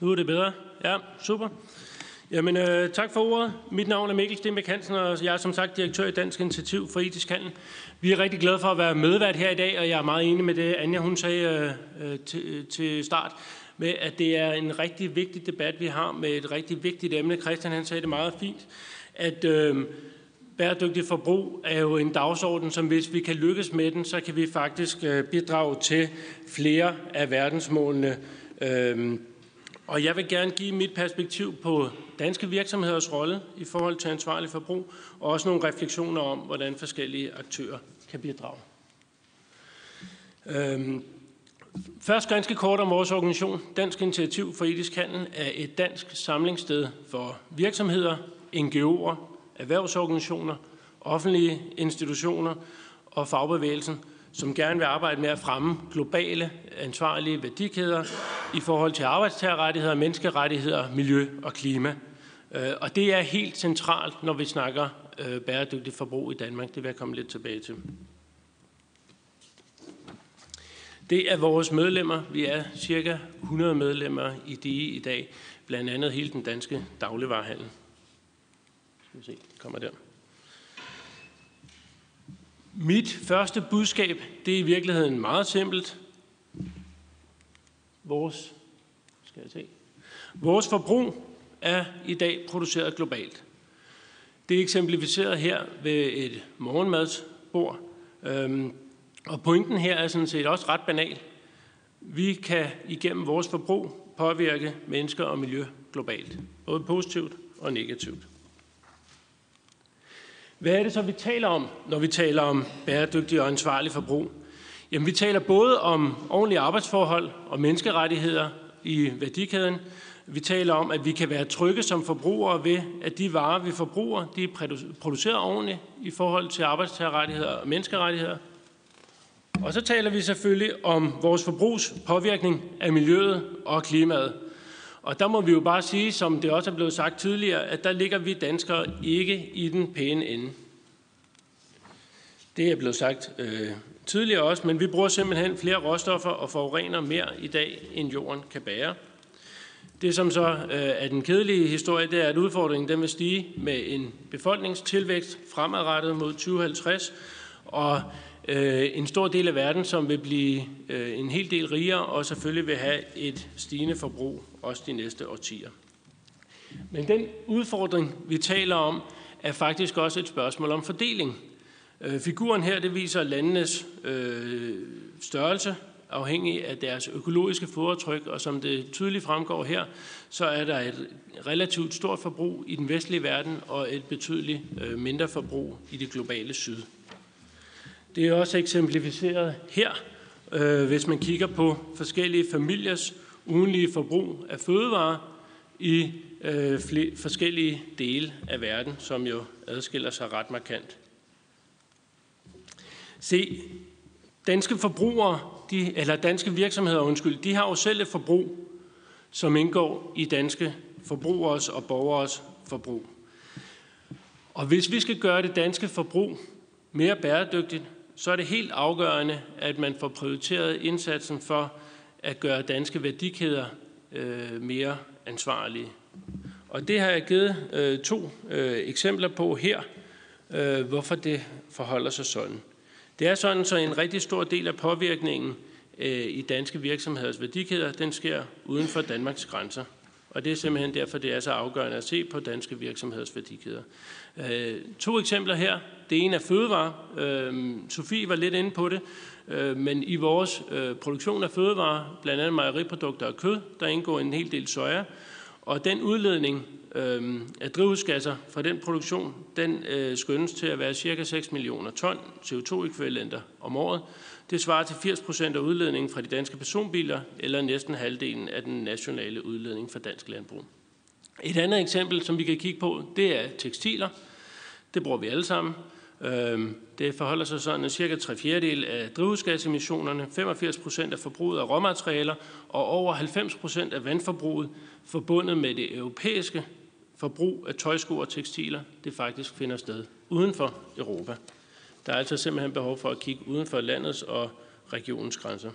Nu er det bedre. Ja, super. Jamen, øh, tak for ordet. Mit navn er Mikkel Stenbæk Hansen, og jeg er som sagt direktør i Dansk Initiativ for Etisk Handel. Vi er rigtig glade for at være medvært her i dag, og jeg er meget enig med det, Anja hun sagde øh, øh til, øh, til start, med at det er en rigtig vigtig debat, vi har med et rigtig vigtigt emne. Christian han sagde det meget fint, at øh, bæredygtig forbrug er jo en dagsorden, som hvis vi kan lykkes med den, så kan vi faktisk øh, bidrage til flere af verdensmålene. Øh, og jeg vil gerne give mit perspektiv på danske virksomheders rolle i forhold til ansvarlig forbrug, og også nogle refleksioner om, hvordan forskellige aktører kan bidrage. Øhm, først ganske kort om vores organisation. Dansk Initiativ for Etisk Handel er et dansk samlingssted for virksomheder, NGO'er, erhvervsorganisationer, offentlige institutioner og fagbevægelsen, som gerne vil arbejde med at fremme globale ansvarlige værdikæder i forhold til arbejdstagerrettigheder, menneskerettigheder, miljø og klima. Øh, og det er helt centralt, når vi snakker øh, bæredygtigt forbrug i Danmark. Det vil jeg komme lidt tilbage til. Det er vores medlemmer. Vi er cirka 100 medlemmer i DI i dag, blandt andet hele den danske dagligvarerhandel. Skal vi se, det kommer der. Mit første budskab, det er i virkeligheden meget simpelt. Vores, skal jeg se, vores forbrug er i dag produceret globalt. Det er eksemplificeret her ved et morgenmadsbord. Øhm, og pointen her er sådan set også ret banal. Vi kan igennem vores forbrug påvirke mennesker og miljø globalt, både positivt og negativt. Hvad er det så, vi taler om, når vi taler om bæredygtig og ansvarlig forbrug? Jamen, vi taler både om ordentlige arbejdsforhold og menneskerettigheder i værdikæden. Vi taler om, at vi kan være trygge som forbrugere ved, at de varer, vi forbruger, de er produceret ordentligt i forhold til arbejdstagerrettigheder og menneskerettigheder. Og så taler vi selvfølgelig om vores forbrugs påvirkning af miljøet og klimaet. Og der må vi jo bare sige, som det også er blevet sagt tidligere, at der ligger vi danskere ikke i den pæne ende. Det er blevet sagt øh, tidligere også, men vi bruger simpelthen flere råstoffer og forurener mere i dag, end jorden kan bære. Det, som så øh, er den kedelige historie, det er, at udfordringen den vil stige med en befolkningstilvækst fremadrettet mod 2050, og øh, en stor del af verden, som vil blive øh, en hel del rigere, og selvfølgelig vil have et stigende forbrug også de næste årtier. Men den udfordring, vi taler om, er faktisk også et spørgsmål om fordeling. Øh, figuren her, det viser landenes øh, størrelse, afhængig af deres økologiske fodretryk, og som det tydeligt fremgår her, så er der et relativt stort forbrug i den vestlige verden og et betydeligt øh, mindre forbrug i det globale syd. Det er også eksemplificeret her, øh, hvis man kigger på forskellige familiers ugenlige forbrug af fødevarer i øh, forskellige dele af verden, som jo adskiller sig ret markant. Se, danske forbrugere, de, eller danske virksomheder, undskyld, de har jo selv et forbrug, som indgår i danske forbrugers og borgeres forbrug. Og hvis vi skal gøre det danske forbrug mere bæredygtigt, så er det helt afgørende, at man får prioriteret indsatsen for at gøre danske værdikæder øh, mere ansvarlige. Og det har jeg givet øh, to øh, eksempler på her, øh, hvorfor det forholder sig sådan. Det er sådan, så en rigtig stor del af påvirkningen øh, i danske virksomheders værdikæder, den sker uden for Danmarks grænser. Og det er simpelthen derfor, det er så afgørende at se på danske virksomheders værdikæder. Øh, to eksempler her. Det ene er fødevare. Øh, Sofie var lidt inde på det, øh, men i vores øh, produktion af fødevare, blandt andet mejeriprodukter og kød, der indgår en hel del soja. Og den udledning øh, af drivhusgasser fra den produktion, den øh, skønnes til at være ca. 6 millioner ton CO2-ekvivalenter om året. Det svarer til 80 procent af udledningen fra de danske personbiler, eller næsten halvdelen af den nationale udledning fra dansk landbrug. Et andet eksempel, som vi kan kigge på, det er tekstiler. Det bruger vi alle sammen. Øhm, det forholder sig sådan, at cirka 3 fjerdedel af drivhusgasemissionerne, 85 procent af forbruget af råmaterialer og over 90 procent af vandforbruget forbundet med det europæiske forbrug af tøjsko og tekstiler, det faktisk finder sted uden for Europa. Der er altså simpelthen behov for at kigge uden for landets og regionens grænser.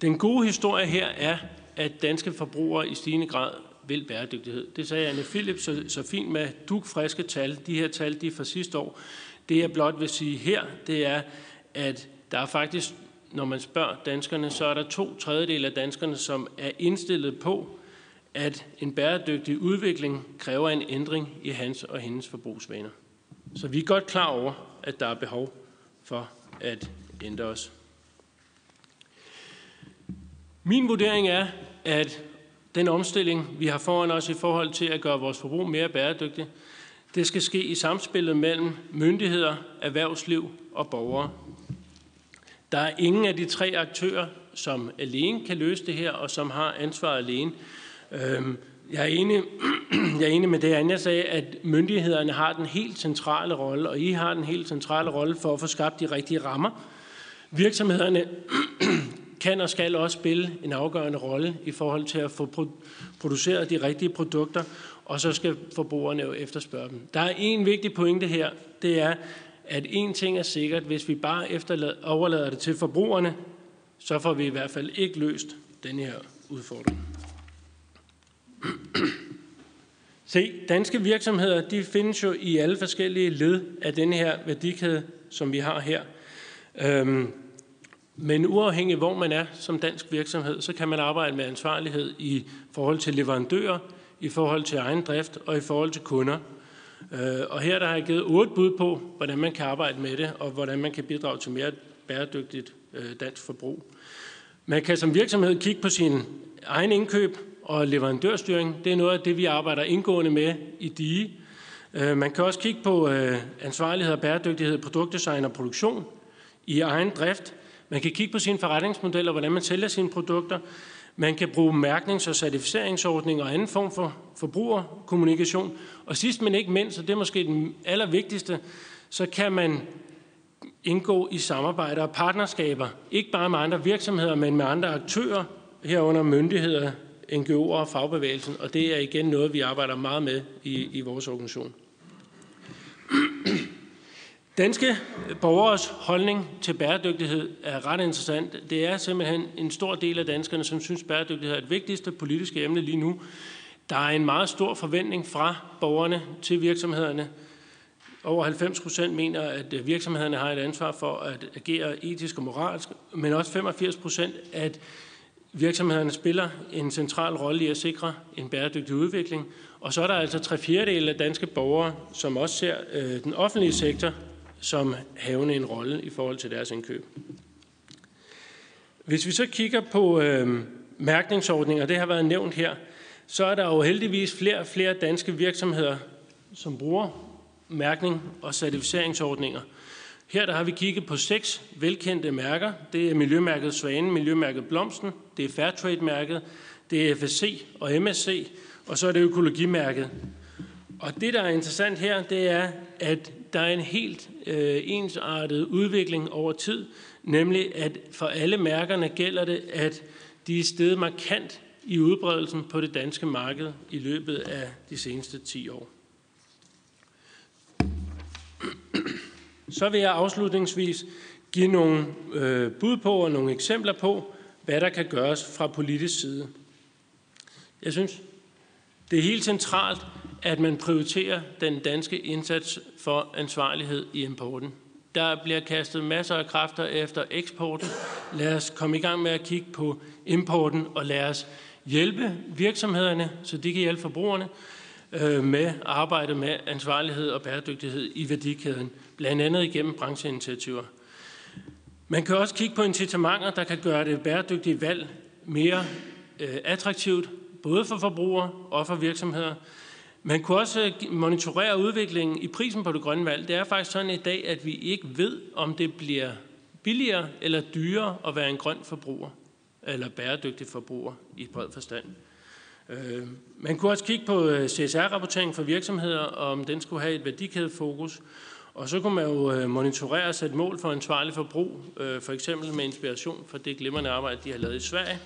Den gode historie her er, at danske forbrugere i stigende grad vil bæredygtighed. Det sagde Anne Philip så, så fint med dugfriske tal. De her tal, de er fra sidste år. Det jeg blot vil sige her, det er, at der er faktisk, når man spørger danskerne, så er der to tredjedel af danskerne, som er indstillet på, at en bæredygtig udvikling kræver en ændring i hans og hendes forbrugsvaner. Så vi er godt klar over, at der er behov for at ændre os. Min vurdering er, at den omstilling, vi har foran os i forhold til at gøre vores forbrug mere bæredygtigt, det skal ske i samspillet mellem myndigheder, erhvervsliv og borgere. Der er ingen af de tre aktører, som alene kan løse det her, og som har ansvaret alene. Øhm, jeg er enig, jeg er enig med det, Anja sagde, at myndighederne har den helt centrale rolle, og I har den helt centrale rolle for at få skabt de rigtige rammer. Virksomhederne kan og skal også spille en afgørende rolle i forhold til at få produceret de rigtige produkter, og så skal forbrugerne jo efterspørge dem. Der er en vigtig pointe her, det er, at en ting er sikkert, hvis vi bare efterlader, overlader det til forbrugerne, så får vi i hvert fald ikke løst den her udfordring. Se, danske virksomheder, de findes jo i alle forskellige led af den her værdikæde, som vi har her. Øhm, men uafhængig hvor man er som dansk virksomhed, så kan man arbejde med ansvarlighed i forhold til leverandører, i forhold til egen drift og i forhold til kunder. Øh, og her der har jeg givet otte bud på, hvordan man kan arbejde med det, og hvordan man kan bidrage til mere bæredygtigt øh, dansk forbrug. Man kan som virksomhed kigge på sin egen indkøb og leverandørstyring. Det er noget af det, vi arbejder indgående med i DIE. Øh, man kan også kigge på ansvarlighed og bæredygtighed, i produktdesign og produktion i egen drift. Man kan kigge på sine forretningsmodeller, hvordan man sælger sine produkter. Man kan bruge mærknings- og certificeringsordninger og anden form for forbrugerkommunikation. Og sidst men ikke mindst, og det er måske den allervigtigste, så kan man indgå i samarbejder og partnerskaber, ikke bare med andre virksomheder, men med andre aktører, herunder myndigheder, NGO'er og fagbevægelsen, og det er igen noget, vi arbejder meget med i, i vores organisation. Danske borgers holdning til bæredygtighed er ret interessant. Det er simpelthen en stor del af danskerne, som synes, bæredygtighed er et vigtigste politiske emne lige nu. Der er en meget stor forventning fra borgerne til virksomhederne. Over 90 procent mener, at virksomhederne har et ansvar for at agere etisk og moralsk, men også 85 procent, at virksomhederne spiller en central rolle i at sikre en bæredygtig udvikling. Og så er der altså tre fjerdedele af danske borgere, som også ser øh, den offentlige sektor som havende en rolle i forhold til deres indkøb. Hvis vi så kigger på øh, mærkningsordninger, det har været nævnt her, så er der jo heldigvis flere og flere danske virksomheder, som bruger mærkning og certificeringsordninger. Her der har vi kigget på seks velkendte mærker. Det er Miljømærket Svane, Miljømærket Blomsten, det er Fairtrade-mærket, det er FSC og MSC, og så er det Økologimærket. Og det, der er interessant her, det er, at der er en helt øh, ensartet udvikling over tid, nemlig at for alle mærkerne gælder det, at de er steget markant i udbredelsen på det danske marked i løbet af de seneste 10 år. Så vil jeg afslutningsvis give nogle øh, bud på og nogle eksempler på, hvad der kan gøres fra politisk side. Jeg synes, det er helt centralt, at man prioriterer den danske indsats for ansvarlighed i importen. Der bliver kastet masser af kræfter efter eksporten. Lad os komme i gang med at kigge på importen, og lad os hjælpe virksomhederne, så de kan hjælpe forbrugerne øh, med at arbejde med ansvarlighed og bæredygtighed i værdikæden, blandt andet igennem brancheinitiativer. Man kan også kigge på incitamenter, der kan gøre det bæredygtige valg mere øh, attraktivt, både for forbrugere og for virksomheder. Man kunne også monitorere udviklingen i prisen på det grønne valg. Det er faktisk sådan i dag, at vi ikke ved, om det bliver billigere eller dyrere at være en grøn forbruger eller bæredygtig forbruger i bred forstand. Øh, man kunne også kigge på øh, CSR-rapportering for virksomheder, om den skulle have et værdikædefokus. Og så kunne man jo øh, monitorere og sætte mål for ansvarlig forbrug, for eksempel med inspiration for det glimrende arbejde, de har lavet i Sverige.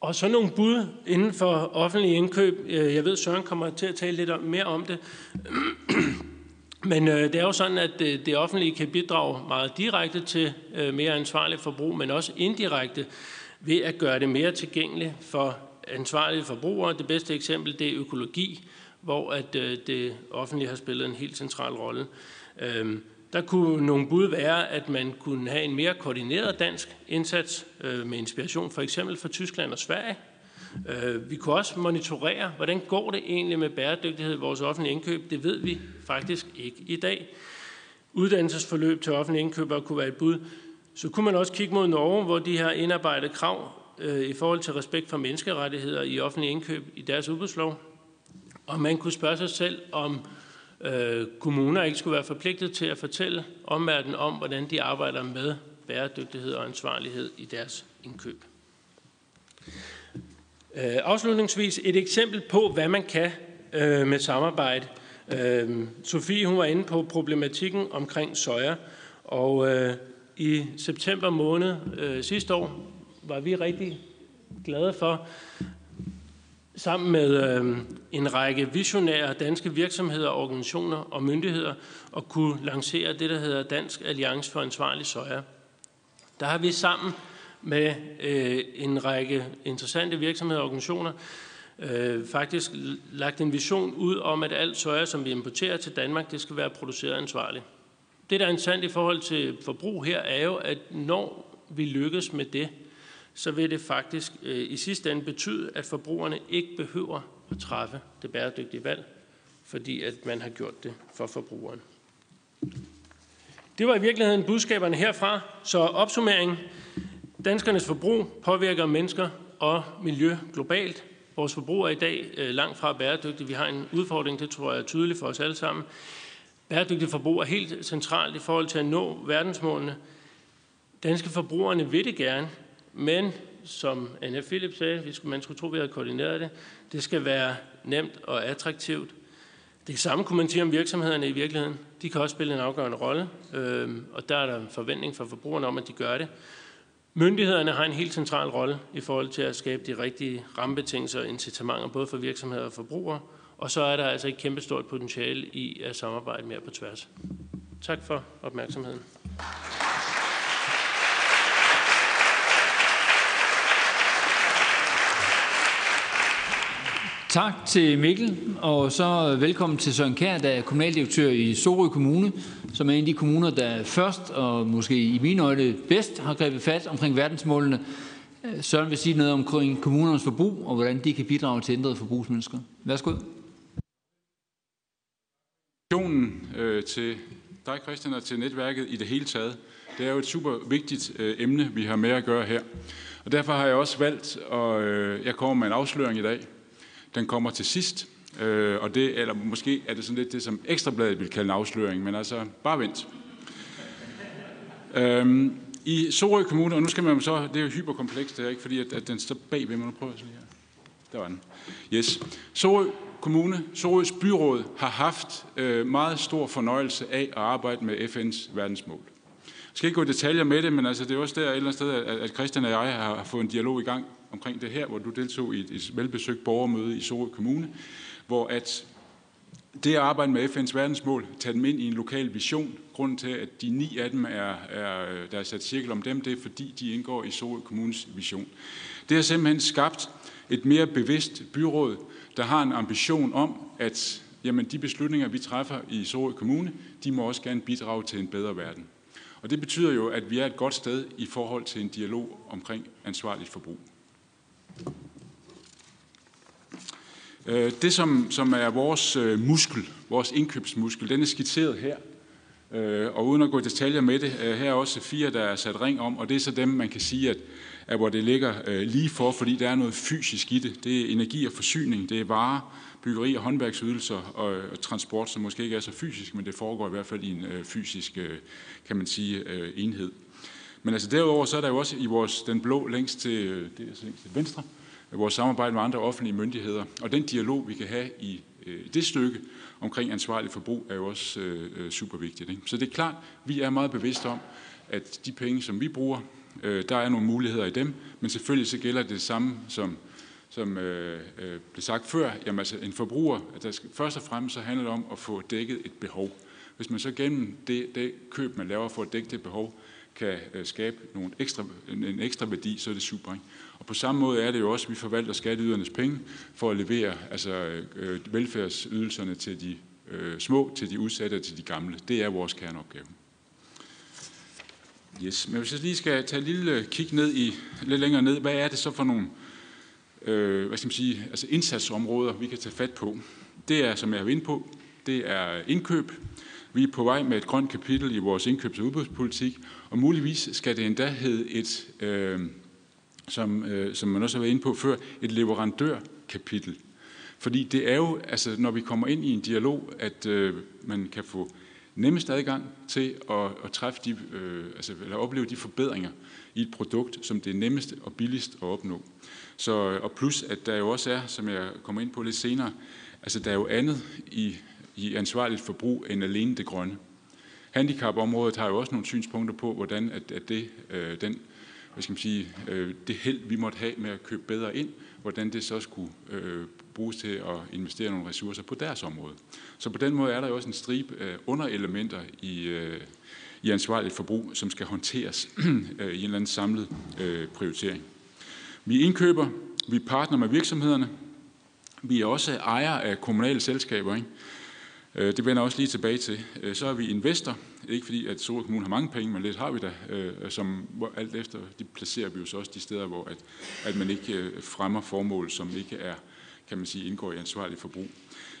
Og så nogle bud inden for offentlige indkøb. Øh, jeg ved, Søren kommer til at tale lidt mere om det. Men øh, det er jo sådan, at øh, det offentlige kan bidrage meget direkte til mere ansvarlig forbrug, men også indirekte ved at gøre det mere tilgængeligt for ansvarlige forbrugere. Det bedste eksempel det er økologi, hvor at øh, det offentlige har spillet en helt central rolle. Øhm, der kunne nogle bud være, at man kunne have en mere koordineret dansk indsats øh, med inspiration for eksempel fra Tyskland og Sverige. Øh, vi kunne også monitorere, hvordan går det egentlig med bæredygtighed i vores offentlige indkøb. Det ved vi faktisk ikke i dag. Uddannelsesforløb til offentlige indkøbere kunne være et bud. Så kunne man også kigge mod Norge, hvor de har indarbejdet krav øh, i forhold til respekt for menneskerettigheder i offentlige indkøb i deres udbudslov. Og man kunne spørge sig selv, om øh, kommuner ikke skulle være forpligtet til at fortælle omverdenen om, hvordan de arbejder med bæredygtighed og ansvarlighed i deres indkøb. Øh, afslutningsvis et eksempel på, hvad man kan øh, med samarbejde. Øh, Sofie hun var inde på problematikken omkring soja, og øh, i september måned øh, sidste år var vi rigtig glade for, sammen med øh, en række visionære danske virksomheder, organisationer og myndigheder, at kunne lancere det, der hedder Dansk Alliance for Ansvarlig Soja. Der har vi sammen med øh, en række interessante virksomheder og organisationer øh, faktisk lagt en vision ud om, at alt soja, som vi importerer til Danmark, det skal være produceret ansvarligt. Det, der er interessant i forhold til forbrug her, er jo, at når vi lykkes med det, så vil det faktisk øh, i sidste ende betyde, at forbrugerne ikke behøver at træffe det bæredygtige valg, fordi at man har gjort det for forbrugeren. Det var i virkeligheden budskaberne herfra. Så opsummering. Danskernes forbrug påvirker mennesker og miljø globalt. Vores forbrug er i dag øh, langt fra bæredygtigt. Vi har en udfordring, det tror jeg er tydeligt for os alle sammen. Bæredygtigt forbrug er helt centralt i forhold til at nå verdensmålene. Danske forbrugerne vil det gerne, men som Anne Philip sagde, man skulle tro, vi havde koordineret det, det skal være nemt og attraktivt. Det samme kunne man sige om virksomhederne i virkeligheden. De kan også spille en afgørende rolle, øh, og der er der en forventning fra forbrugerne om, at de gør det. Myndighederne har en helt central rolle i forhold til at skabe de rigtige rammebetingelser og incitamenter, både for virksomheder og forbrugere. Og så er der altså et kæmpestort potentiale i at samarbejde mere på tværs. Tak for opmærksomheden. Tak til Mikkel, og så velkommen til Søren Kær, der er kommunaldirektør i Sorø Kommune, som er en af de kommuner, der først og måske i mine øjne bedst har grebet fat omkring verdensmålene. Søren vil sige noget omkring kommunernes forbrug og hvordan de kan bidrage til ændrede forbrugsmennesker. Værsgo. Øh, til dig, Christian, og til netværket i det hele taget. Det er jo et super vigtigt øh, emne, vi har med at gøre her. Og derfor har jeg også valgt, at øh, jeg kommer med en afsløring i dag. Den kommer til sidst, øh, og det, eller måske er det sådan lidt det, som Ekstrabladet vil kalde en afsløring, men altså, bare vent. Øhm, I Sorø Kommune, og nu skal man så, det er jo hyperkomplekst, det her, ikke, fordi at, at den står bag ved. Nu prøver jeg lige her. Der var den. Yes. Sorø Kommune, Sorøs byråd, har haft øh, meget stor fornøjelse af at arbejde med FN's verdensmål. Jeg skal ikke gå i detaljer med det, men altså, det er også der et eller andet sted, at, at Christian og jeg har fået en dialog i gang omkring det her, hvor du deltog i et, et velbesøgt borgermøde i Sorø Kommune, hvor at det at arbejde med FN's verdensmål, tage dem ind i en lokal vision. Grunden til, at de ni af dem er, er der er sat cirkel om dem, det er fordi, de indgår i Sorø Kommunes vision. Det har simpelthen skabt et mere bevidst byråd, der har en ambition om, at jamen, de beslutninger, vi træffer i Sorø Kommune, de må også gerne bidrage til en bedre verden. Og det betyder jo, at vi er et godt sted i forhold til en dialog omkring ansvarligt forbrug. Øh, det, som, som er vores øh, muskel, vores indkøbsmuskel, den er skitseret her. Øh, og uden at gå i detaljer med det, øh, her er også fire, der er sat ring om, og det er så dem, man kan sige, at, at hvor det ligger øh, lige for, fordi der er noget fysisk i det. Det er energi og forsyning, det er varer, byggeri og håndværksydelser og, og transport, som måske ikke er så fysisk, men det foregår i hvert fald i en øh, fysisk, kan man sige, enhed. Men altså derudover, så er der jo også i vores, den blå længst til, øh, det er længst til venstre, vores samarbejde med andre offentlige myndigheder. Og den dialog, vi kan have i øh, det stykke omkring ansvarlig forbrug, er jo også øh, øh, super vigtigt. Ikke? Så det er klart, vi er meget bevidste om, at de penge, som vi bruger, øh, der er nogle muligheder i dem, men selvfølgelig så gælder det det samme, som, som øh, øh, blev sagt før. Jamen altså en forbruger, at der skal, først og fremmest så handler det om at få dækket et behov. Hvis man så gennem det, det køb, man laver for at dække det behov, kan øh, skabe nogle ekstra, en ekstra værdi, så er det super. Ikke? Og på samme måde er det jo også, at vi forvalter skatteydernes penge for at levere altså, øh, velfærdsydelserne til de øh, små, til de udsatte og til de gamle. Det er vores kerneopgave. Yes. Men hvis jeg lige skal tage et lille øh, kig ned i, lidt længere ned, hvad er det så for nogle øh, hvad skal man sige, altså indsatsområder, vi kan tage fat på? Det er, som jeg har været inde på, det er indkøb. Vi er på vej med et grønt kapitel i vores indkøbs- og udbudspolitik, og muligvis skal det endda hedde et, øh, som, øh, som man også har været inde på før, et leverandørkapitel. Fordi det er jo, altså når vi kommer ind i en dialog, at øh, man kan få nemmest adgang til at, at træffe de, øh, altså, eller opleve de forbedringer i et produkt, som det er nemmest og billigst at opnå. Så, og plus, at der jo også er, som jeg kommer ind på lidt senere, altså der er jo andet i, i ansvarligt forbrug end alene det grønne. Handicapområdet har jo også nogle synspunkter på, hvordan at, at det, øh, den hvad skal man sige, øh, det held, vi måtte have med at købe bedre ind, hvordan det så skulle øh, bruges til at investere nogle ressourcer på deres område. Så på den måde er der jo også en stribe øh, underelementer i, øh, i ansvarligt forbrug, som skal håndteres øh, i en eller anden samlet øh, prioritering. Vi indkøber, vi partner med virksomhederne, vi er også ejere af kommunale selskaber, ikke? Øh, det vender også lige tilbage til. Øh, så er vi investor, ikke fordi at Sorø Kommune har mange penge, men lidt har vi da, øh, som alt efter, de placerer vi jo så også de steder, hvor at, at man ikke øh, fremmer formål, som ikke er kan man sige, indgår i ansvarlig forbrug.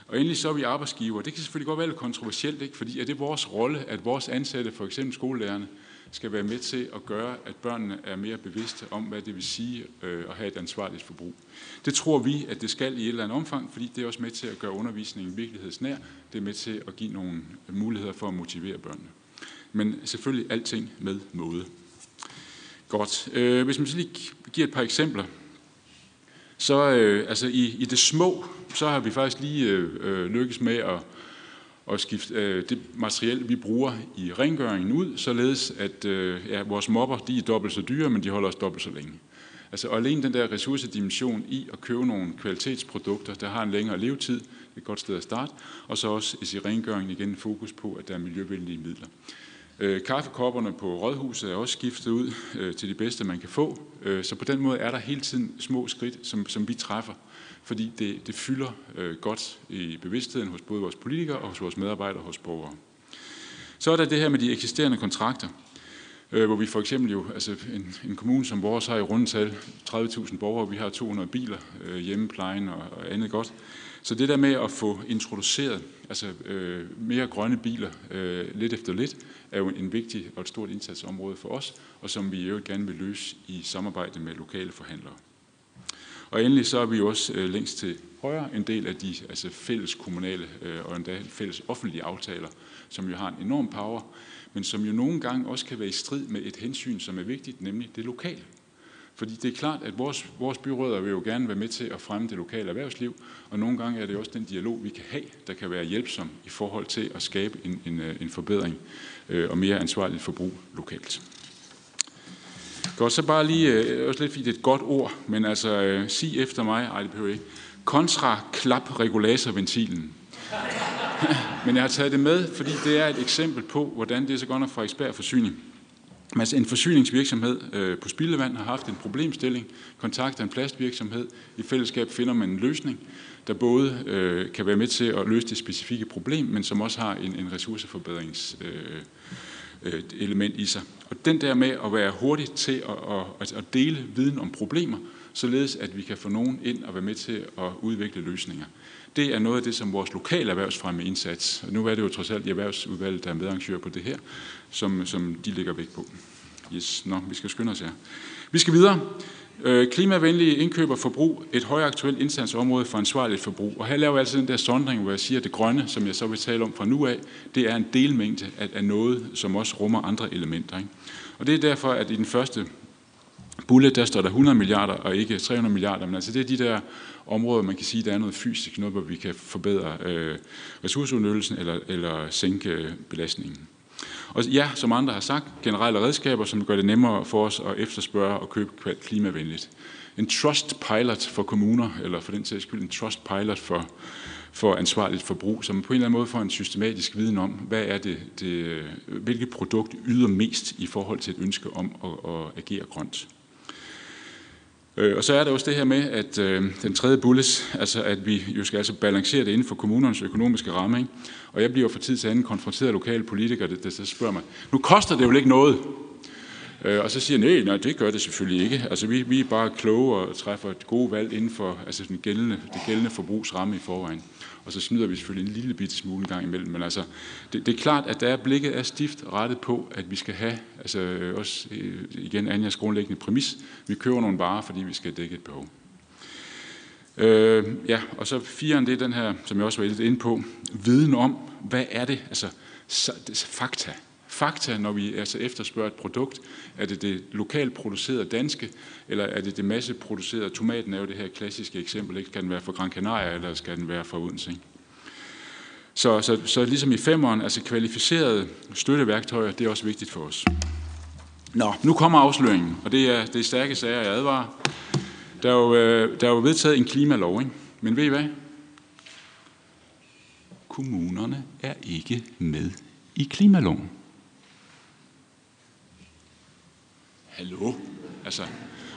Og endelig så er vi arbejdsgiver. Det kan selvfølgelig godt være lidt kontroversielt, ikke? fordi er det vores rolle, at vores ansatte, for eksempel skolelærerne, skal være med til at gøre, at børnene er mere bevidste om, hvad det vil sige øh, at have et ansvarligt forbrug. Det tror vi, at det skal i et eller andet omfang, fordi det er også med til at gøre undervisningen virkelighedsnær. Det er med til at give nogle muligheder for at motivere børnene. Men selvfølgelig alting med måde. Godt. Øh, hvis man så lige giver et par eksempler, så øh, altså i, i det små, så har vi faktisk lige øh, øh, lykkes med at, at skifte øh, det materiel, vi bruger i rengøringen ud, således at øh, ja, vores mopper de er dobbelt så dyre, men de holder os dobbelt så længe. Altså og alene den der ressourcedimension i at købe nogle kvalitetsprodukter, der har en længere levetid, det er et godt sted at starte, og så også i rengøringen igen fokus på, at der er miljøvenlige midler. Øh, kaffekopperne på rådhuset er også skiftet ud øh, til de bedste, man kan få. Øh, så på den måde er der hele tiden små skridt, som, som vi træffer, fordi det, det fylder øh, godt i bevidstheden hos både vores politikere og hos vores medarbejdere og hos borgere. Så er der det her med de eksisterende kontrakter, øh, hvor vi for eksempel jo, altså en, en kommune som vores har i rundtal 30.000 borgere, vi har 200 biler, øh, hjemmeplejen og, og andet godt. Så det der med at få introduceret altså, øh, mere grønne biler øh, lidt efter lidt, er jo en vigtig og et stort indsatsområde for os, og som vi jo gerne vil løse i samarbejde med lokale forhandlere. Og endelig så er vi jo også øh, længst til højre en del af de altså fælles kommunale øh, og endda fælles offentlige aftaler, som jo har en enorm power, men som jo nogle gange også kan være i strid med et hensyn, som er vigtigt, nemlig det lokale. Fordi det er klart, at vores, vores byråder vil jo gerne være med til at fremme det lokale erhvervsliv, og nogle gange er det også den dialog, vi kan have, der kan være hjælpsom i forhold til at skabe en, en, øh, en forbedring øh, og mere ansvarligt forbrug lokalt. Godt, så bare lige, øh, også lidt fordi det er et godt ord, men altså, øh, sig efter mig, ej det behøver ikke, kontra klap regulatorventilen. men jeg har taget det med, fordi det er et eksempel på, hvordan det er så godt nok fra ekspert forsyning. Altså en forsyningsvirksomhed øh, på spildevand har haft en problemstilling, kontakter en plastvirksomhed, i fællesskab finder man en løsning, der både øh, kan være med til at løse det specifikke problem, men som også har en, en ressourceforbedrings øh, øh, element i sig. Og den der med at være hurtig til at, at, at dele viden om problemer, således at vi kan få nogen ind og være med til at udvikle løsninger. Det er noget af det, som vores lokale erhvervsfremme indsats, og nu er det jo trods alt i erhvervsudvalget, der er medarrangør på det her, som, som de ligger væk på. Yes, nå, vi skal skynde os her. Vi skal videre. Øh, klimavenlige indkøb og forbrug, et højaktuelt indsatsområde for ansvarligt forbrug. Og her laver jeg altså den der sondring, hvor jeg siger, at det grønne, som jeg så vil tale om fra nu af, det er en delmængde af, af noget, som også rummer andre elementer. Ikke? Og det er derfor, at i den første bullet, der står der 100 milliarder og ikke 300 milliarder, men altså det er de der områder, man kan sige, der er noget fysisk, noget, hvor vi kan forbedre øh, ressourceudnyttelsen eller, eller sænke øh, belastningen. Og ja, som andre har sagt, generelle redskaber, som gør det nemmere for os at efterspørge og købe klimavenligt. En trust pilot for kommuner, eller for den sags skyld en trust pilot for, for ansvarligt forbrug, som på en eller anden måde får en systematisk viden om, hvad er det, det hvilket produkt yder mest i forhold til et ønske om at, at agere grønt. Øh, og så er der også det her med, at øh, den tredje bullet, altså at vi jo skal altså balancere det inden for kommunernes økonomiske ramme. Ikke? Og jeg bliver for tid til anden konfronteret af lokale politikere, der, der, der spørger mig, nu koster det jo ikke noget. Øh, og så siger jeg, nej, nej, det gør det selvfølgelig ikke. Altså vi, vi er bare kloge og træffer et godt valg inden for altså, den gældende, det gældende forbrugsramme i forvejen og så snyder vi selvfølgelig en lille bitte smule en gang imellem. Men altså, det, det er klart, at der er blikket er stift rettet på, at vi skal have, altså øh, også øh, igen Anjas grundlæggende præmis, vi køber nogle varer, fordi vi skal dække et behov. Øh, ja, og så firen, det er den her, som jeg også var lidt inde på, viden om, hvad er det, altså fakta fakta, når vi altså efterspørger et produkt? Er det det lokalt producerede danske, eller er det det masseproducerede? Tomaten er jo det her klassiske eksempel. Ikke? Skal den være fra Gran Canaria, eller skal den være fra Odense? Ikke? Så, så, så ligesom i femeren, altså kvalificerede støtteværktøjer, det er også vigtigt for os. Nå, nu kommer afsløringen, og det er, det er stærke sager, jeg advarer. Der er jo, øh, der er jo vedtaget en klimalov, ikke? men ved I hvad? Kommunerne er ikke med i klimaloven. Hallo? Altså,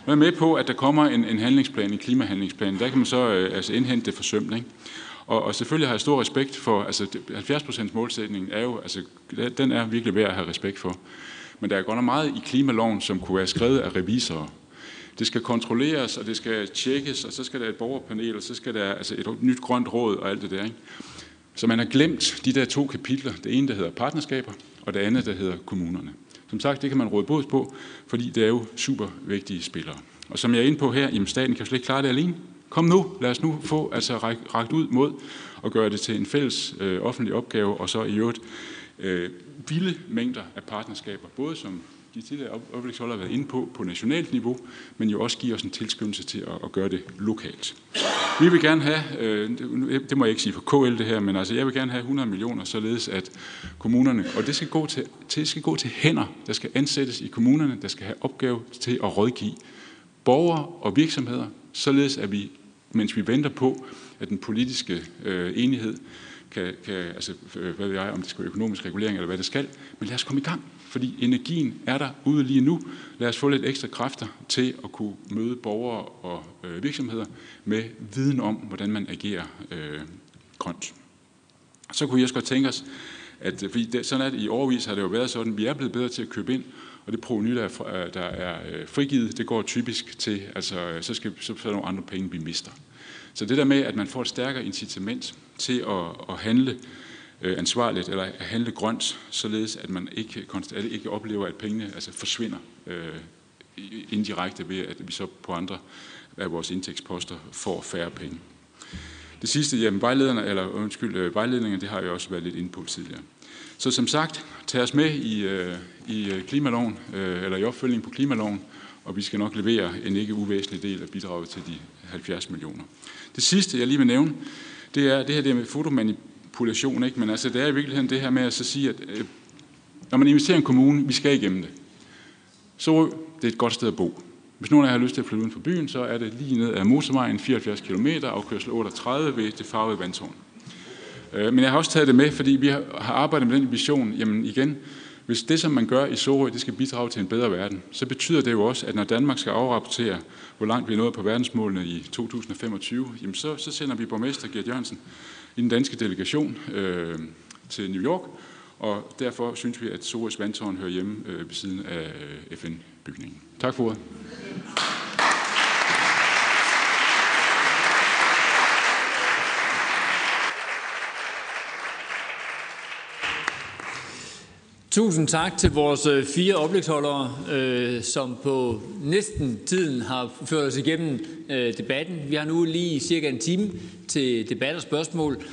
man er med på, at der kommer en, en handlingsplan, en klimahandlingsplan. Der kan man så øh, altså indhente det? Og, og selvfølgelig har jeg stor respekt for, altså 70% målsætningen er jo, altså den er virkelig værd at have respekt for. Men der er godt nok meget i klimaloven, som kunne være skrevet af revisorer. Det skal kontrolleres, og det skal tjekkes, og så skal der et borgerpanel, og så skal der altså et nyt grønt råd og alt det der. Ikke? Så man har glemt de der to kapitler. Det ene, der hedder partnerskaber, og det andet, der hedder kommunerne. Som sagt, det kan man råde båd på, fordi det er jo super vigtige spillere. Og som jeg er inde på her, jamen staten kan slet ikke klare det alene. Kom nu, lad os nu få altså rækt ud mod og gøre det til en fælles øh, offentlig opgave, og så i øvrigt øh, vilde mængder af partnerskaber, både som de tidligere oplægsholdere har været inde på, på nationalt niveau, men jo også give os en tilskyndelse til at, at gøre det lokalt. Vi vil gerne have, øh, det må jeg ikke sige for KL det her, men altså jeg vil gerne have 100 millioner, således at kommunerne, og det skal gå til, det skal gå til hænder, der skal ansættes i kommunerne, der skal have opgave til at rådgive borgere og virksomheder, således at vi, mens vi venter på, at den politiske øh, enighed kan, kan altså, øh, hvad ved jeg, om det skal være økonomisk regulering eller hvad det skal, men lad os komme i gang fordi energien er der ude lige nu. Lad os få lidt ekstra kræfter til at kunne møde borgere og øh, virksomheder med viden om, hvordan man agerer øh, grønt. Så kunne jeg også godt tænke os, at øh, fordi det, sådan er det, i overvis har det jo været sådan, vi er blevet bedre til at købe ind, og det proveny, der er, øh, der er øh, frigivet, det går typisk til, altså så skal så er nogle andre penge, vi mister. Så det der med, at man får et stærkere incitament til at, at handle Øh, ansvarligt eller at handle grønt, således at man ikke, at ikke oplever, at pengene altså forsvinder øh, indirekte ved, at vi så på andre af vores indtægtsposter får færre penge. Det sidste, jamen vejlederne, eller undskyld, øh, vejledningen, det har jeg også været lidt inde på tidligere. Så som sagt, tag os med i, øh, i øh, klimaloven, øh, eller i opfølgning på klimaloven, og vi skal nok levere en ikke uvæsentlig del af bidraget til de 70 millioner. Det sidste, jeg lige vil nævne, det er det her det med fotomanipulation manipulation, ikke? men altså, det er i virkeligheden det her med at så sige, at øh, når man investerer i en kommune, vi skal igennem det. Så det er et godt sted at bo. Hvis nogen af jer har lyst til at flytte uden for byen, så er det lige ned ad motorvejen, 74 km, kørsel 38 ved det farvede vandtårn. Øh, men jeg har også taget det med, fordi vi har arbejdet med den vision, jamen igen, hvis det, som man gør i Sorø, det skal bidrage til en bedre verden, så betyder det jo også, at når Danmark skal afrapportere, hvor langt vi er nået på verdensmålene i 2025, jamen så, så sender vi borgmester Gert Jørgensen i den danske delegation øh, til New York, og derfor synes vi, at Soros vandtårn hører hjemme øh, ved siden af øh, FN-bygningen. Tak for ordet. Tusind tak til vores øh, fire oplægsholdere, øh, som på næsten tiden har ført os igennem øh, debatten. Vi har nu lige cirka en time til debat og spørgsmål.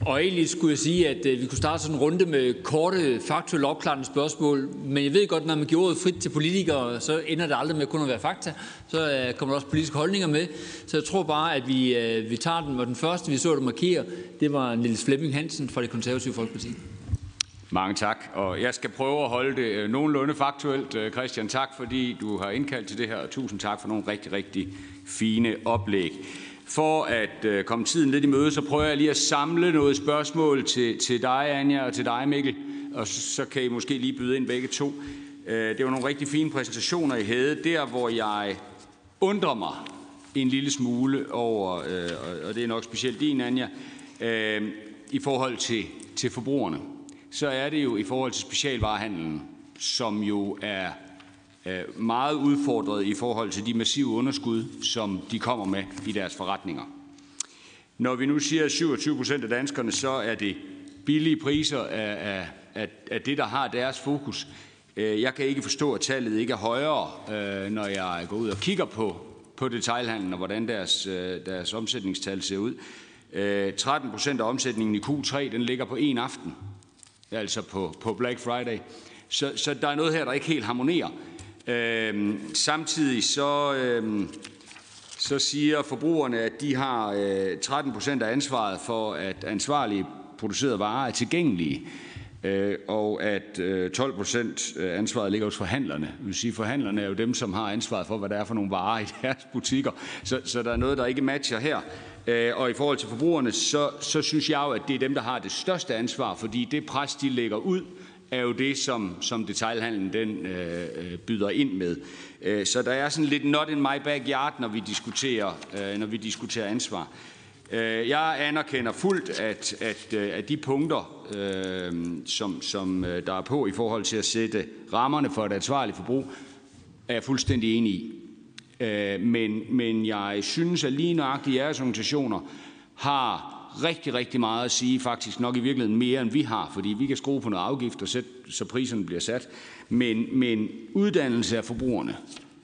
Og egentlig skulle jeg sige, at øh, vi kunne starte sådan en runde med korte, faktuelle opklarende spørgsmål. Men jeg ved godt, når man giver ordet frit til politikere, så ender det aldrig med kun at være fakta. Så øh, kommer der også politiske holdninger med. Så jeg tror bare, at vi, øh, vi tager den. Og den første, vi så, der markerer, det var Nils Flemming Hansen fra det konservative Folkeparti. Mange tak, og jeg skal prøve at holde det øh, nogenlunde faktuelt. Øh, Christian, tak fordi du har indkaldt til det her, og tusind tak for nogle rigtig, rigtig fine oplæg. For at øh, komme tiden lidt i møde, så prøver jeg lige at samle noget spørgsmål til, til dig, Anja, og til dig, Mikkel. Og så, så kan I måske lige byde ind begge to. Det var nogle rigtig fine præsentationer, I havde. Der, hvor jeg undrer mig en lille smule over, og det er nok specielt din, Anja, i forhold til, til forbrugerne, så er det jo i forhold til specialvarehandlen, som jo er meget udfordret i forhold til de massive underskud, som de kommer med i deres forretninger. Når vi nu siger 27 procent af danskerne, så er det billige priser af, af, af, af det, der har deres fokus. Øh, jeg kan ikke forstå, at tallet ikke er højere, øh, når jeg går ud og kigger på, på detailhandlen og hvordan deres, øh, deres omsætningstal ser ud. 13 procent af omsætningen i Q3, den ligger på en aften, altså på, på Black Friday. Så, så der er noget her, der ikke helt harmonerer. Øhm, samtidig så, øhm, så siger forbrugerne, at de har øh, 13 procent af ansvaret for, at ansvarlige producerede varer er tilgængelige, øh, og at øh, 12 procent øh, ansvaret ligger hos forhandlerne. Det vil sige, forhandlerne er jo dem, som har ansvaret for, hvad der er for nogle varer i deres butikker. Så, så der er noget, der ikke matcher her. Øh, og i forhold til forbrugerne, så, så synes jeg jo, at det er dem, der har det største ansvar, fordi det pres, de lægger ud, er jo det, som, som detailhandlen den, øh, øh byder ind med. Øh, så der er sådan lidt not in my backyard, når vi diskuterer, øh, når vi diskuterer ansvar. Jeg anerkender fuldt, at, at, at de punkter, øh, som, som der er på i forhold til at sætte rammerne for et ansvarligt forbrug, er jeg fuldstændig enig i. Øh, men, men jeg synes, at lige nøjagtigt jeres organisationer har rigtig, rigtig meget at sige, faktisk nok i virkeligheden mere, end vi har, fordi vi kan skrue på noget afgift, og sætte, så priserne bliver sat. Men, men uddannelse af forbrugerne,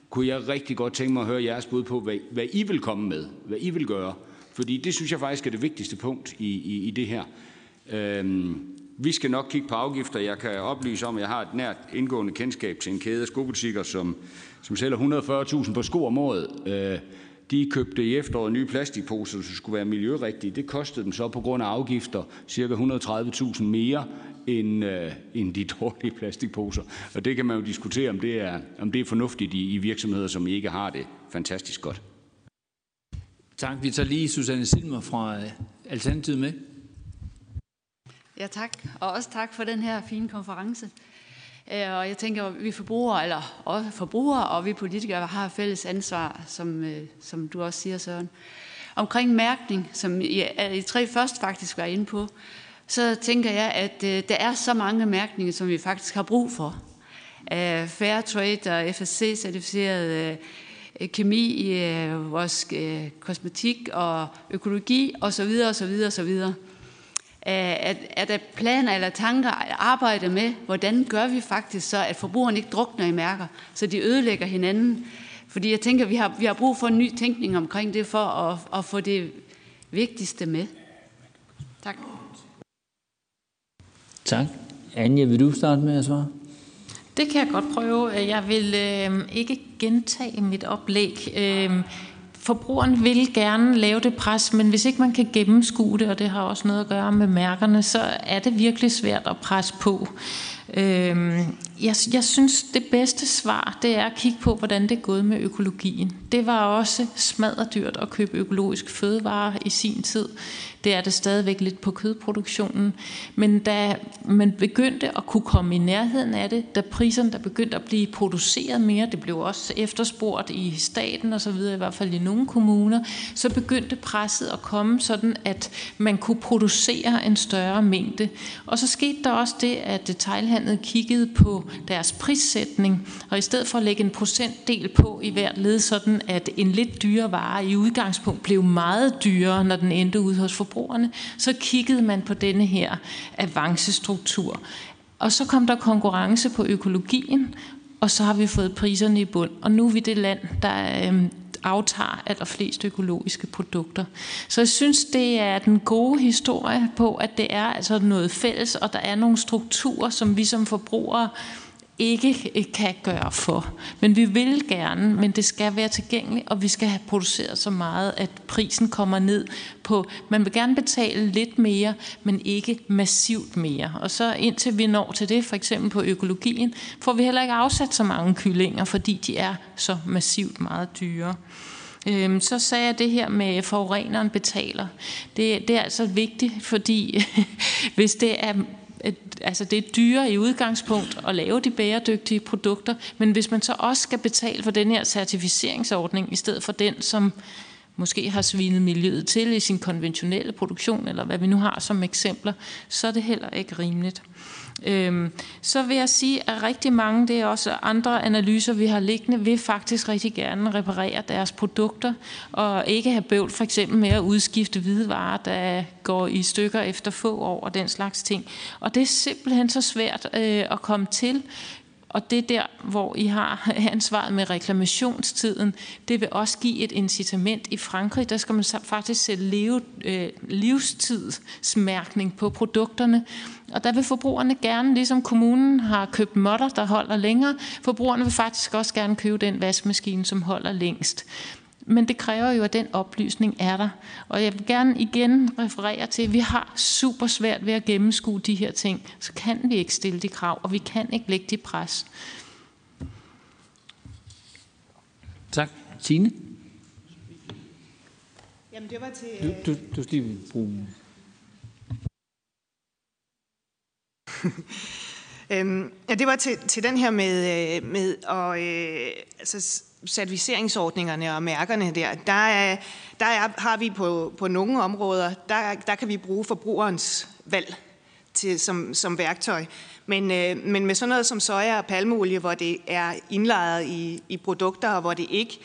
kunne jeg rigtig godt tænke mig at høre jeres bud på, hvad, hvad I vil komme med, hvad I vil gøre. Fordi det synes jeg faktisk er det vigtigste punkt i, i, i det her. Øhm, vi skal nok kigge på afgifter. Jeg kan oplyse om, at jeg har et nært indgående kendskab til en kæde af skobutikker, som, som sælger 140.000 på sko om året. Øh, de købte i efteråret nye plastikposer, som skulle være miljørigtige. Det kostede dem så på grund af afgifter ca. 130.000 mere end, øh, end de dårlige plastikposer. Og det kan man jo diskutere, om det er, om det er fornuftigt i, i virksomheder, som ikke har det fantastisk godt. Tak. Vi tager lige Susanne Silmer fra øh, Alternativet med. Ja, tak. Og også tak for den her fine konference. Øh, og jeg tænker, at vi forbrugere, eller også forbrugere og vi politikere har fælles ansvar, som, øh, som du også siger, Søren. Omkring mærkning, som I, I tre først faktisk var inde på, så tænker jeg, at øh, der er så mange mærkninger, som vi faktisk har brug for. Øh, Fair Trade og FSC-certificeret kemi i vores kosmetik og økologi osv. osv. osv er, er der planer eller tanker at arbejde med, hvordan gør vi faktisk så, at forbrugerne ikke drukner i mærker, så de ødelægger hinanden? Fordi jeg tænker, vi har, vi har brug for en ny tænkning omkring det, for at, at få det vigtigste med. Tak. Tak. Anja, vil du starte med at svare? Det kan jeg godt prøve. Jeg vil øh, ikke gentage mit oplæg. Øh, forbrugeren vil gerne lave det pres, men hvis ikke man kan gennemskue det, og det har også noget at gøre med mærkerne, så er det virkelig svært at presse på. Øhm, jeg, jeg synes, det bedste svar, det er at kigge på, hvordan det er gået med økologien. Det var også smadderdyrt at købe økologisk fødevare i sin tid. Det er det stadigvæk lidt på kødproduktionen. Men da man begyndte at kunne komme i nærheden af det, da priserne der begyndte at blive produceret mere, det blev også efterspurgt i staten og så videre, i hvert fald i nogle kommuner, så begyndte presset at komme sådan, at man kunne producere en større mængde. Og så skete der også det, at udlandet kiggede på deres prissætning, og i stedet for at lægge en procentdel på i hvert led, sådan at en lidt dyre vare i udgangspunkt blev meget dyrere, når den endte ud hos forbrugerne, så kiggede man på denne her avancestruktur. Og så kom der konkurrence på økologien, og så har vi fået priserne i bund. Og nu er vi det land, der øhm, aftager allerflest økologiske produkter. Så jeg synes, det er den gode historie på, at det er altså noget fælles, og der er nogle strukturer, som vi som forbrugere ikke eh, kan gøre for. Men vi vil gerne, men det skal være tilgængeligt, og vi skal have produceret så meget, at prisen kommer ned på, man vil gerne betale lidt mere, men ikke massivt mere. Og så indtil vi når til det, for eksempel på økologien, får vi heller ikke afsat så mange kyllinger, fordi de er så massivt meget dyre. Øhm, så sagde jeg det her med, at forureneren betaler. Det, det er altså vigtigt, fordi hvis det er altså det er dyre i udgangspunkt at lave de bæredygtige produkter, men hvis man så også skal betale for den her certificeringsordning, i stedet for den, som måske har svinet miljøet til i sin konventionelle produktion, eller hvad vi nu har som eksempler, så er det heller ikke rimeligt. Øhm, så vil jeg sige, at rigtig mange, det er også andre analyser, vi har liggende, vil faktisk rigtig gerne reparere deres produkter, og ikke have bøvl for eksempel med at udskifte hvidevarer, der går i stykker efter få år og den slags ting. Og det er simpelthen så svært øh, at komme til, og det der, hvor I har ansvaret med reklamationstiden. Det vil også give et incitament. I Frankrig, der skal man faktisk sætte leve, øh, livstidsmærkning på produkterne. Og der vil forbrugerne gerne, ligesom kommunen har købt modder, der holder længere, forbrugerne vil faktisk også gerne købe den vaskemaskine, som holder længst. Men det kræver jo, at den oplysning er der. Og jeg vil gerne igen referere til, at vi har super svært ved at gennemskue de her ting. Så kan vi ikke stille de krav, og vi kan ikke lægge de pres. Tak. Tine? Jamen det var til... Du, du, du skal lige bruge... øhm, ja, det var til, til den her med, øh, med at, øh, altså, certificeringsordningerne og mærkerne der, der, er, der er, har vi på, på nogle områder, der, der kan vi bruge forbrugerens valg til, som, som værktøj. Men, øh, men med sådan noget som soja og palmeolie, hvor det er indlejret i, i produkter, og hvor det ikke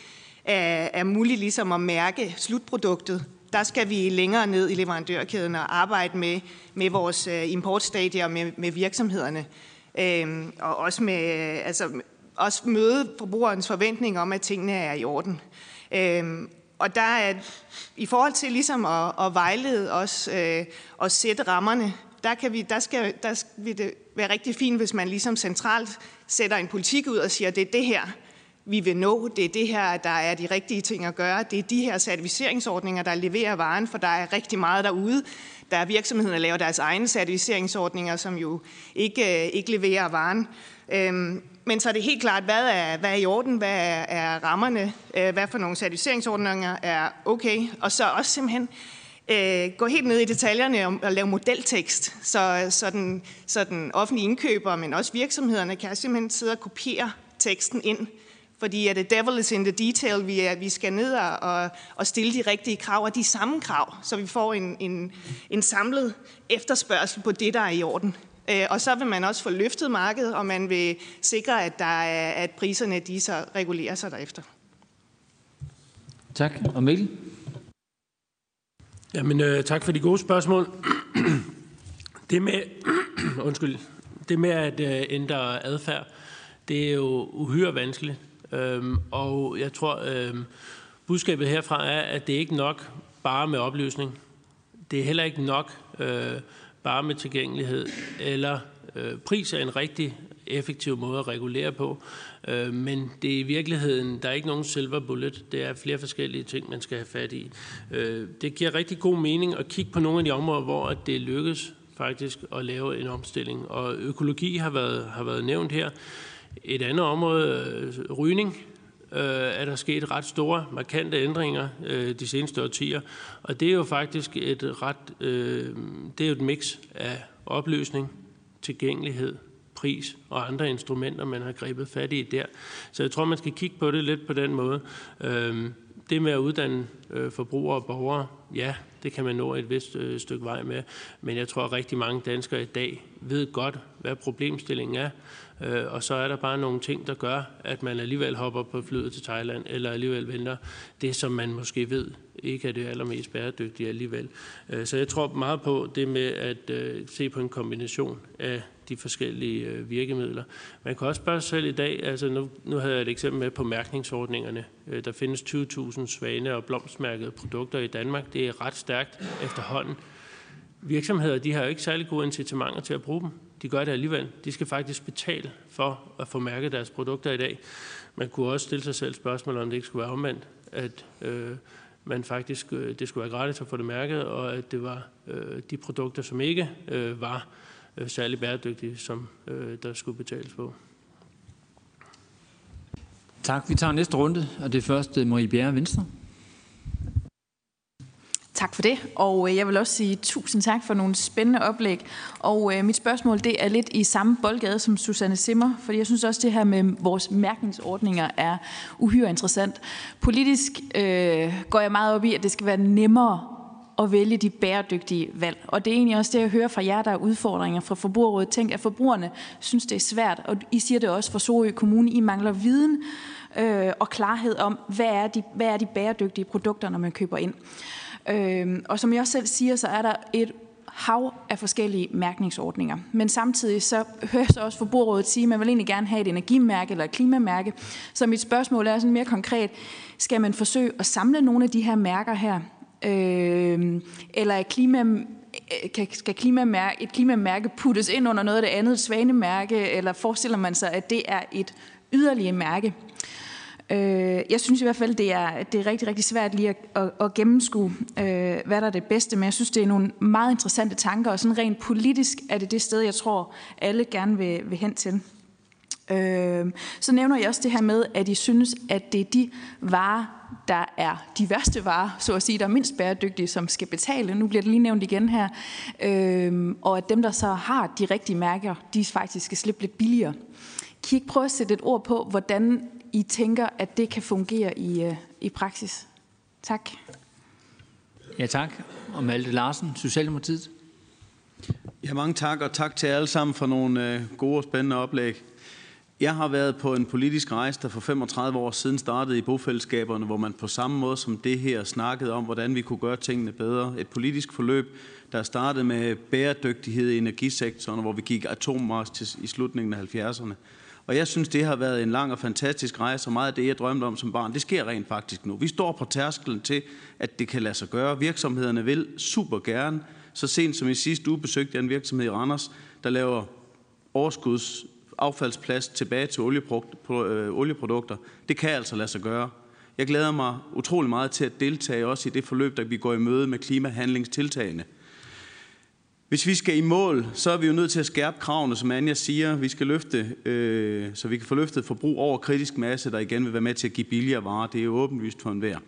er, er muligt ligesom at mærke slutproduktet. Der skal vi længere ned i leverandørkæden og arbejde med, med vores øh, importstadier og med, med virksomhederne. Øh, og også, med, øh, altså, også møde forbrugerens forventning om, at tingene er i orden. Øhm, og der er, i forhold til ligesom at, at vejlede os øh, og sætte rammerne, der, kan vi, der, skal, der skal det være rigtig fint, hvis man ligesom centralt sætter en politik ud og siger, det er det her, vi vil nå. Det er det her, der er de rigtige ting at gøre. Det er de her certificeringsordninger, der leverer varen, for der er rigtig meget derude. Der er virksomheder, der laver deres egne certificeringsordninger, som jo ikke, øh, ikke leverer varen. Øhm, men så er det helt klart, hvad er, hvad er i orden, hvad er, er rammerne, øh, hvad for nogle certificeringsordninger er okay, og så også simpelthen øh, gå helt ned i detaljerne og, og lave modeltekst, så, så, den, så den offentlige indkøber, men også virksomhederne, kan simpelthen sidde og kopiere teksten ind fordi at the devil is in the detail. Vi, er, vi skal ned og, og stille de rigtige krav, og de samme krav, så vi får en, en, en samlet efterspørgsel på det, der er i orden. Øh, og så vil man også få løftet markedet, og man vil sikre, at, der er, at priserne de så regulerer sig derefter. Tak. Og Mikkel? Jamen, øh, tak for de gode spørgsmål. Det med, undskyld, det med at øh, ændre adfærd, det er jo uhyre vanskeligt. Øhm, og jeg tror, øhm, budskabet herfra er, at det er ikke nok bare med oplysning. Det er heller ikke nok øh, bare med tilgængelighed, eller øh, pris er en rigtig effektiv måde at regulere på. Øh, men det er i virkeligheden, der er ikke nogen silver bullet. Det er flere forskellige ting, man skal have fat i. Øh, det giver rigtig god mening at kigge på nogle af de områder, hvor det lykkes faktisk at lave en omstilling. Og økologi har været, har været nævnt her. Et andet område, øh, rygning, øh, er der sket ret store, markante ændringer øh, de seneste årtier. Og det er jo faktisk et ret, øh, det er jo et mix af opløsning, tilgængelighed, pris og andre instrumenter, man har grebet fat i der. Så jeg tror, man skal kigge på det lidt på den måde. Øh, det med at uddanne øh, forbrugere og borgere, ja, det kan man nå et vist øh, stykke vej med. Men jeg tror, at rigtig mange danskere i dag ved godt, hvad problemstillingen er. Øh, og så er der bare nogle ting, der gør, at man alligevel hopper på flyet til Thailand, eller alligevel venter det, som man måske ved ikke er det allermest bæredygtige alligevel. Øh, så jeg tror meget på det med at øh, se på en kombination af de forskellige øh, virkemidler. Man kan også spørge sig selv i dag, altså nu, nu havde jeg et eksempel med på mærkningsordningerne. Øh, der findes 20.000 svane- og blomstmærkede produkter i Danmark. Det er ret stærkt efterhånden. Virksomheder de har jo ikke særlig gode incitamenter til at bruge dem. De gør det alligevel. De skal faktisk betale for at få mærket deres produkter i dag. Man kunne også stille sig selv spørgsmål, om det ikke skulle være omvendt, at øh, man faktisk, øh, det skulle være gratis at få det mærket, og at det var øh, de produkter, som ikke øh, var øh, særlig bæredygtige, som øh, der skulle betales på. Tak. Vi tager næste runde, og det er først Marie Bjerre, Venstre. Tak for det, og øh, jeg vil også sige tusind tak for nogle spændende oplæg. Og øh, mit spørgsmål det er lidt i samme boldgade som Susanne Simmer, fordi jeg synes også, det her med vores mærkningsordninger er uhyre interessant. Politisk øh, går jeg meget op i, at det skal være nemmere at vælge de bæredygtige valg. Og det er egentlig også det, jeg hører fra jer, der er udfordringer fra Forbrugerrådet. Tænk, at forbrugerne synes, det er svært, og I siger det også for Sorø Kommune, I mangler viden øh, og klarhed om, hvad er, de, hvad er de bæredygtige produkter, når man køber ind. Øh, og som jeg også selv siger, så er der et hav af forskellige mærkningsordninger. Men samtidig så hører jeg så også Forbrugerrådet sige, at man vil egentlig gerne have et energimærke eller et klimamærke. Så mit spørgsmål er sådan mere konkret, skal man forsøge at samle nogle af de her mærker her, øh, eller er klima, øh, kan, skal klimamærke, et klimamærke puttes ind under noget af det andet, et svanemærke, eller forestiller man sig, at det er et yderligere mærke? Øh, jeg synes i hvert fald, det er, det er rigtig, rigtig svært lige at, at, at gennemskue, øh, hvad der er det bedste, men jeg synes, det er nogle meget interessante tanker, og sådan rent politisk er det det sted, jeg tror, alle gerne vil, vil hen til. Øh, så nævner jeg også det her med, at I synes, at det er de varer, der er de værste varer, så at sige, der er mindst bæredygtige, som skal betale. Nu bliver det lige nævnt igen her. Øhm, og at dem, der så har de rigtige mærker, de faktisk skal slippe lidt billigere. Kig, prøv at sætte et ord på, hvordan i tænker, at det kan fungere i, øh, i praksis? Tak. Ja, tak. Og Malte Larsen, Socialdemokratiet. Ja, mange tak, og tak til alle sammen for nogle øh, gode og spændende oplæg. Jeg har været på en politisk rejse, der for 35 år siden startede i bofællesskaberne, hvor man på samme måde som det her snakkede om, hvordan vi kunne gøre tingene bedre. Et politisk forløb, der startede med bæredygtighed i energisektoren, hvor vi gik atommars til i slutningen af 70'erne. Og jeg synes, det har været en lang og fantastisk rejse, og meget af det, jeg drømte om som barn, det sker rent faktisk nu. Vi står på tærskelen til, at det kan lade sig gøre. Virksomhederne vil super gerne. Så sent som i sidste uge besøgte jeg en virksomhed i Randers, der laver overskuds affaldsplads tilbage til øh, olieprodukter. Det kan altså lade sig gøre. Jeg glæder mig utrolig meget til at deltage også i det forløb, der vi går i møde med klimahandlingstiltagene. Hvis vi skal i mål, så er vi jo nødt til at skærpe kravene, som Anja siger. Vi skal løfte, øh, så vi kan få løftet forbrug over kritisk masse, der igen vil være med til at give billigere varer. Det er jo åbenlyst for enhver.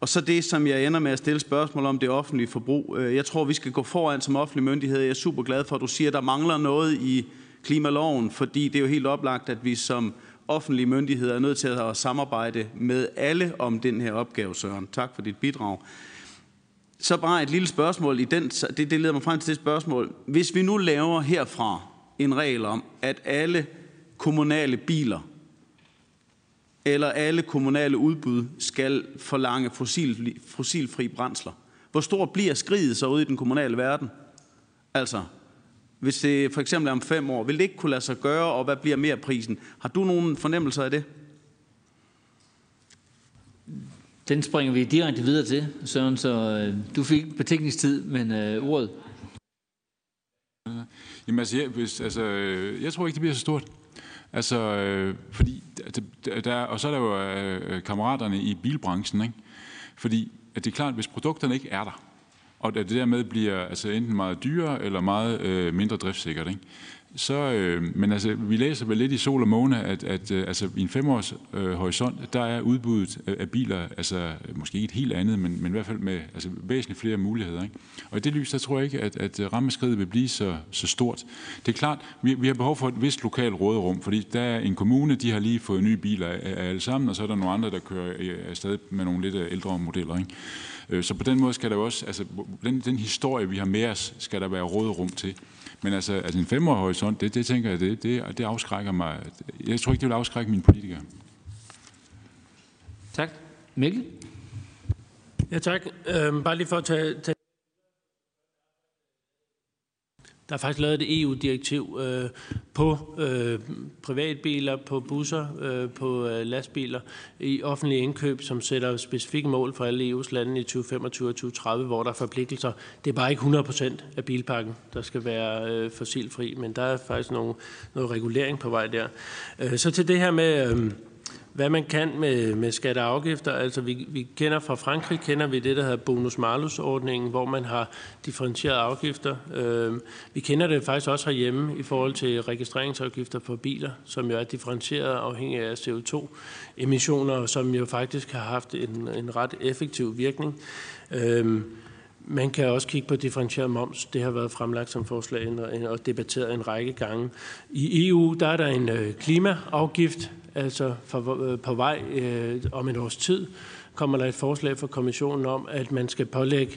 Og så det, som jeg ender med at stille spørgsmål om det offentlige forbrug. Øh, jeg tror, vi skal gå foran som offentlig myndighed. Jeg er super glad for, at du siger, at der mangler noget i klimaloven, fordi det er jo helt oplagt, at vi som offentlige myndigheder er nødt til at samarbejde med alle om den her opgave, Søren. Tak for dit bidrag. Så bare et lille spørgsmål i den, det, det leder mig frem til det spørgsmål. Hvis vi nu laver herfra en regel om, at alle kommunale biler eller alle kommunale udbud skal forlange fossil, fossilfri brændsler, hvor stor bliver skridet så ude i den kommunale verden? Altså, hvis det for eksempel er om fem år, vil det ikke kunne lade sig gøre, og hvad bliver mere prisen? Har du nogen fornemmelser af det? Den springer vi direkte videre til, Søren, så øh, du fik betænkningstid, men øh, ordet. Jamen altså, jeg, hvis, altså, øh, jeg tror ikke, det bliver så stort. Altså, øh, fordi, altså, der, og så er der jo øh, øh, kammeraterne i bilbranchen, ikke? Fordi at det er klart, at hvis produkterne ikke er der, og at det dermed bliver altså enten meget dyrere eller meget øh, mindre driftssikkert. Ikke? Så, øh, men altså, vi læser vel lidt i sol og måne, at, at øh, altså, i en femårs øh, horisont, der er udbuddet af, af biler, altså måske ikke et helt andet, men, men i hvert fald med altså, væsentligt flere muligheder. Ikke? Og i det lys, der tror jeg ikke, at, at øh, rammeskridet vil blive så, så stort. Det er klart, vi, vi har behov for et vist lokalt råderum, fordi der er en kommune, de har lige fået nye biler af, af alle sammen, og så er der nogle andre, der kører øh, afsted med nogle lidt øh, ældre modeller. Ikke? Så på den måde skal der også, altså den, den historie, vi har med os, skal der være råderum til. Men altså, altså en femårig horisont, det, det tænker jeg, det, det, det afskrækker mig. Jeg tror ikke, det vil afskrække mine politikere. Tak. Mikkel? Ja, tak. Øhm, bare lige for at tage, tage Der er faktisk lavet et EU-direktiv øh, på øh, privatbiler, på busser, øh, på øh, lastbiler i offentlige indkøb, som sætter specifikke mål for alle EU's lande i 2025 og 2030, hvor der er forpligtelser. Det er bare ikke 100 procent af bilpakken, der skal være øh, fossilfri, men der er faktisk nogle, noget regulering på vej der. Øh, så til det her med... Øh, hvad man kan med, med skatte og afgifter. Altså vi, vi kender fra Frankrig, kender vi det, der hedder bonus-malus-ordningen, hvor man har differentieret afgifter. Øh, vi kender det faktisk også herhjemme i forhold til registreringsafgifter på biler, som jo er differentieret afhængig af CO2-emissioner, som jo faktisk har haft en, en ret effektiv virkning. Øh, man kan også kigge på differentieret moms. Det har været fremlagt som forslag og debatteret en række gange. I EU der er der en øh, klimaafgift, altså for, øh, på vej øh, om et års tid kommer der et forslag fra kommissionen om, at man skal pålægge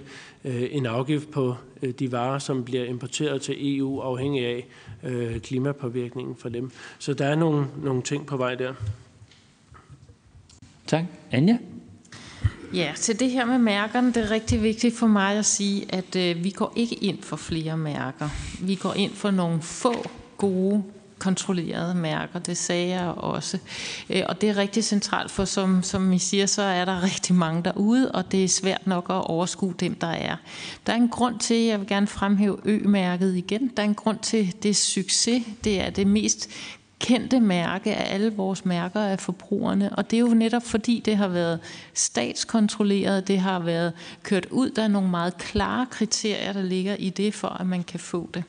øh, en afgift på øh, de varer, som bliver importeret til EU, afhængig af øh, klimapåvirkningen for dem. Så der er nogle, nogle ting på vej der. Tak. Anja? Ja, til det her med mærkerne, det er rigtig vigtigt for mig at sige, at øh, vi går ikke ind for flere mærker. Vi går ind for nogle få gode kontrollerede mærker. Det sagde jeg også. Øh, og det er rigtig centralt, for som, som I siger, så er der rigtig mange derude, og det er svært nok at overskue dem, der er. Der er en grund til, jeg vil gerne fremhæve Ø-mærket igen. Der er en grund til, det succes. Det er det mest kendte mærke af alle vores mærker af forbrugerne. Og det er jo netop fordi, det har været statskontrolleret, det har været kørt ud. Der er nogle meget klare kriterier, der ligger i det, for at man kan få det.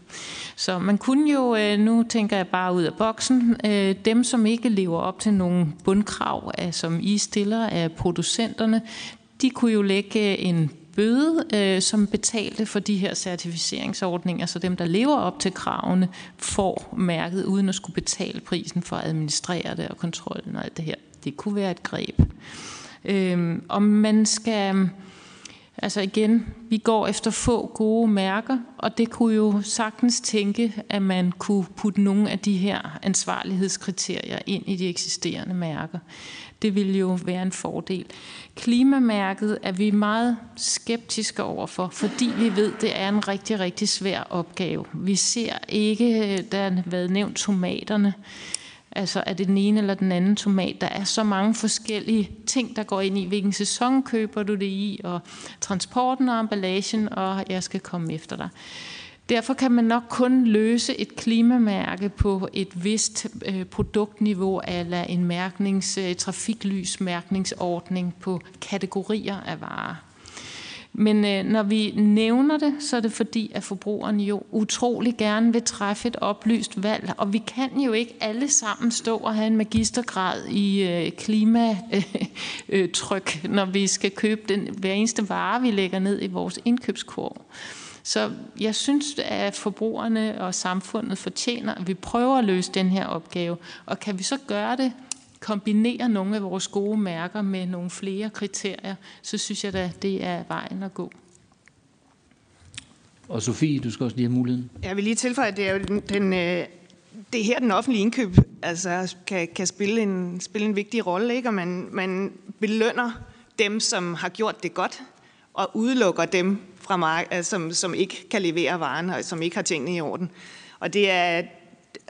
Så man kunne jo, øh, nu tænker jeg bare ud af boksen, øh, dem som ikke lever op til nogle bundkrav, som I stiller af producenterne, de kunne jo lægge øh, en bøde, øh, som betalte for de her certificeringsordninger, så dem, der lever op til kravene, får mærket uden at skulle betale prisen for at administrere det og kontrollen og alt det her. Det kunne være et greb. Øh, og man skal Altså igen, vi går efter få gode mærker, og det kunne jo sagtens tænke, at man kunne putte nogle af de her ansvarlighedskriterier ind i de eksisterende mærker. Det ville jo være en fordel. Klimamærket er vi meget skeptiske overfor, fordi vi ved, det er en rigtig, rigtig svær opgave. Vi ser ikke, der har været nævnt tomaterne, Altså er det den ene eller den anden tomat. Der er så mange forskellige ting, der går ind i, hvilken sæson køber du det i, og transporten og emballagen, og jeg skal komme efter dig. Derfor kan man nok kun løse et klimamærke på et vist øh, produktniveau, eller en mærknings, øh, trafiklysmærkningsordning på kategorier af varer. Men øh, når vi nævner det, så er det fordi, at forbrugerne jo utrolig gerne vil træffe et oplyst valg. Og vi kan jo ikke alle sammen stå og have en magistergrad i øh, klimatryk, øh, når vi skal købe den hver eneste vare, vi lægger ned i vores indkøbskurv. Så jeg synes, at forbrugerne og samfundet fortjener, at vi prøver at løse den her opgave. Og kan vi så gøre det kombinere nogle af vores gode mærker med nogle flere kriterier, så synes jeg da, det er vejen at gå. Og Sofie, du skal også lige have muligheden. Jeg vil lige tilføje, at det er jo den, den øh, det er her, den offentlige indkøb altså, kan, kan spille, en, spille en vigtig rolle, ikke? og man, man belønner dem, som har gjort det godt, og udelukker dem, fra mark- øh, som, som ikke kan levere varen, og som ikke har tingene i orden. Og det er,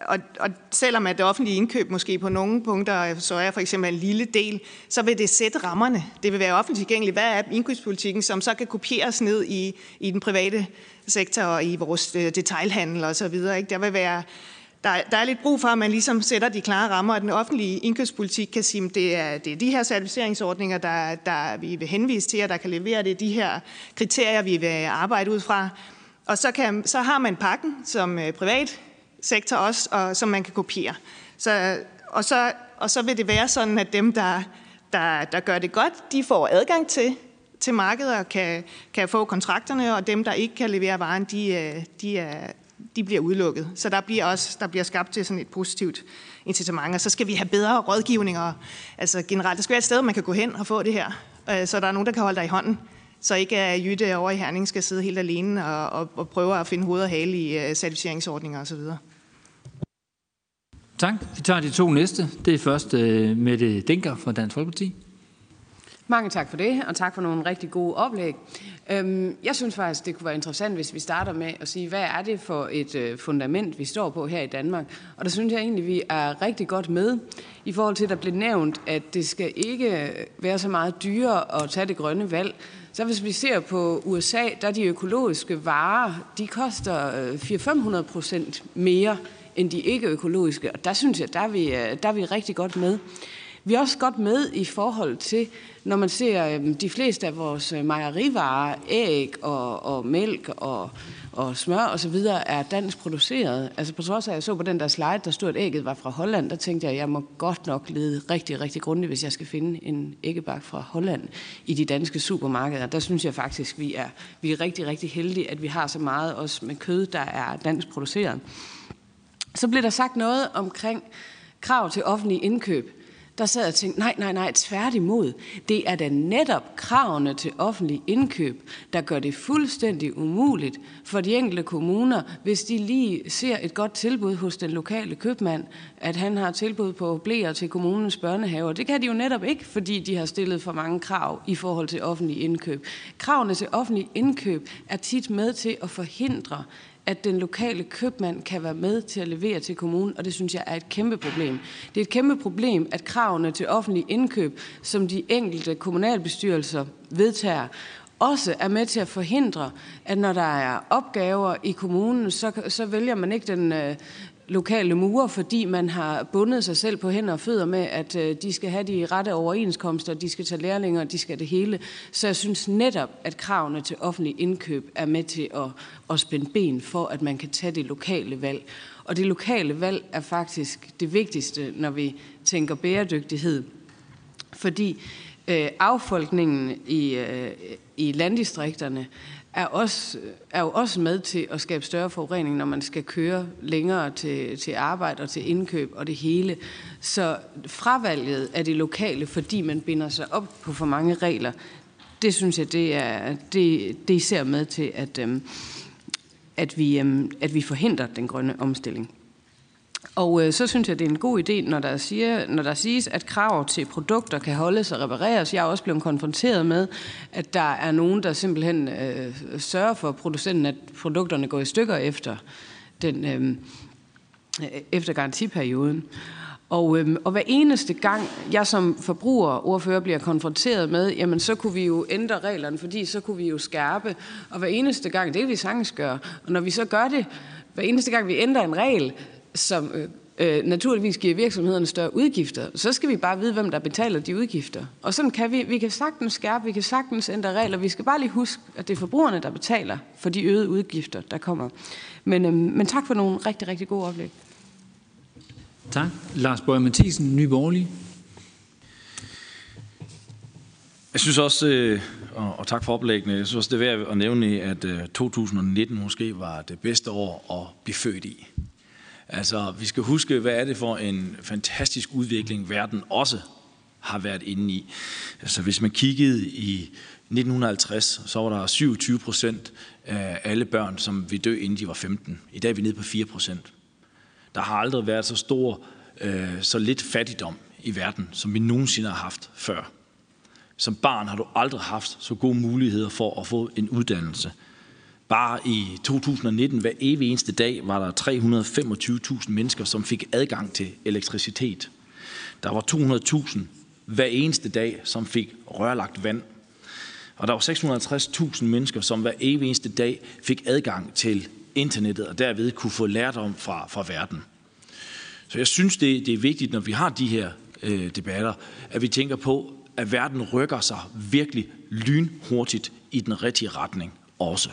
og, og selvom at det offentlige indkøb måske på nogle punkter øh, så er for eksempel en lille del, så vil det sætte rammerne. Det vil være offentligt tilgængeligt. Hvad er indkøbspolitikken, som så kan kopieres ned i, i den private sektor og i vores øh, detailhandel og så videre. Ikke? Der vil være der, der er lidt brug for, at man ligesom sætter de klare rammer, og den offentlige indkøbspolitik kan sige, at det er, det er de her certificeringsordninger, der, der vi vil henvise til, og der kan levere det, de her kriterier, vi vil arbejde ud fra. Og så, kan, så har man pakken som øh, privat sektor også, og, som man kan kopiere. Så, og, så, og så vil det være sådan, at dem, der, der, der gør det godt, de får adgang til, til markedet og kan, kan få kontrakterne, og dem, der ikke kan levere varen, de, øh, de, er, de bliver udelukket. Så der bliver også der bliver skabt til sådan et positivt incitament. Og så skal vi have bedre rådgivninger. Altså generelt, der skal være et sted, man kan gå hen og få det her. Øh, så der er nogen, der kan holde dig i hånden. Så ikke at Jytte over i Herning skal sidde helt alene og, og, og prøve at finde hoved og hale i øh, certificeringsordninger osv. Tak. Vi tager de to næste. Det er først uh, Mette Denker fra Dansk Folkeparti. Mange tak for det, og tak for nogle rigtig gode oplæg. Øhm, jeg synes faktisk, det kunne være interessant, hvis vi starter med at sige, hvad er det for et øh, fundament, vi står på her i Danmark? Og der synes jeg egentlig, vi er rigtig godt med i forhold til, at der blev nævnt, at det skal ikke være så meget dyrere at tage det grønne valg. Så hvis vi ser på USA, der de økologiske varer, de koster øh, 400-500 procent mere end de ikke økologiske. Og der synes jeg, der er vi, øh, der er vi rigtig godt med. Vi er også godt med i forhold til, når man ser øhm, de fleste af vores øh, mejerivarer, æg og, og mælk og, og smør og så videre er dansk produceret. Altså på trods af, at jeg så på den der slide, der stod, at ægget var fra Holland, der tænkte jeg, at jeg må godt nok lede rigtig, rigtig grundigt, hvis jeg skal finde en æggebak fra Holland i de danske supermarkeder. Der synes jeg faktisk, vi er, vi er rigtig, rigtig heldige, at vi har så meget også med kød, der er dansk produceret. Så blev der sagt noget omkring krav til offentlige indkøb der sad jeg og tænkte, nej, nej, nej, tværtimod. Det er da netop kravene til offentlig indkøb, der gør det fuldstændig umuligt for de enkelte kommuner, hvis de lige ser et godt tilbud hos den lokale købmand, at han har tilbud på blæer til kommunens børnehaver. Det kan de jo netop ikke, fordi de har stillet for mange krav i forhold til offentlig indkøb. Kravene til offentlig indkøb er tit med til at forhindre, at den lokale købmand kan være med til at levere til kommunen, og det synes jeg er et kæmpe problem. Det er et kæmpe problem, at kravene til offentlig indkøb, som de enkelte kommunalbestyrelser vedtager, også er med til at forhindre, at når der er opgaver i kommunen, så, så vælger man ikke den øh, lokale murer, fordi man har bundet sig selv på hænder og fødder med, at øh, de skal have de rette overenskomster, de skal tage lærlinger, de skal det hele. Så jeg synes netop, at kravene til offentlig indkøb er med til at, at spænde ben for, at man kan tage det lokale valg. Og det lokale valg er faktisk det vigtigste, når vi tænker bæredygtighed. Fordi øh, affolkningen i, øh, i landdistrikterne er, også, er jo også med til at skabe større forurening, når man skal køre længere til, til arbejde og til indkøb og det hele. Så fravalget af det lokale, fordi man binder sig op på for mange regler, det synes jeg, det er, det, det især med til, at, øhm, at, vi, øhm, at vi forhindrer den grønne omstilling. Og øh, så synes jeg, det er en god idé, når der, siger, når der siges, at krav til produkter kan holdes og repareres. Jeg er også blevet konfronteret med, at der er nogen, der simpelthen øh, sørger for producenten, at produkterne går i stykker efter, den, øh, øh efter garantiperioden. Og, øhm, og hver eneste gang, jeg som forbruger ordfører bliver konfronteret med, jamen så kunne vi jo ændre reglerne, fordi så kunne vi jo skærpe. Og hver eneste gang, det kan vi sagtens gøre. Og når vi så gør det, hver eneste gang vi ændrer en regel, som øh, øh, naturligvis giver virksomhederne større udgifter, så skal vi bare vide, hvem der betaler de udgifter. Og sådan kan vi, vi kan sagtens skærpe, vi kan sagtens ændre regler. Vi skal bare lige huske, at det er forbrugerne, der betaler for de øgede udgifter, der kommer. Men, øh, men tak for nogle rigtig, rigtig gode oplæg. Tak. Lars Bøge Mathisen, Nye Borgerlige. Jeg synes også, øh, og tak for oplæggene, jeg synes også, det er værd at nævne, at 2019 øh, måske var det bedste år at blive født i. Altså, vi skal huske, hvad er det for en fantastisk udvikling, verden også har været inde i. Altså, hvis man kiggede i 1950, så var der 27 procent af alle børn, som vi dø, inden de var 15. I dag er vi nede på 4 procent. Der har aldrig været så stor, øh, så lidt fattigdom i verden, som vi nogensinde har haft før. Som barn har du aldrig haft så gode muligheder for at få en uddannelse. Bare i 2019, hver evig eneste dag, var der 325.000 mennesker, som fik adgang til elektricitet. Der var 200.000 hver eneste dag, som fik rørlagt vand. Og der var 650.000 mennesker, som hver evig eneste dag fik adgang til internettet, og derved kunne få lærdom fra, fra verden. Så jeg synes, det, det er vigtigt, når vi har de her øh, debatter, at vi tænker på, at verden rykker sig virkelig lynhurtigt i den rigtige retning også.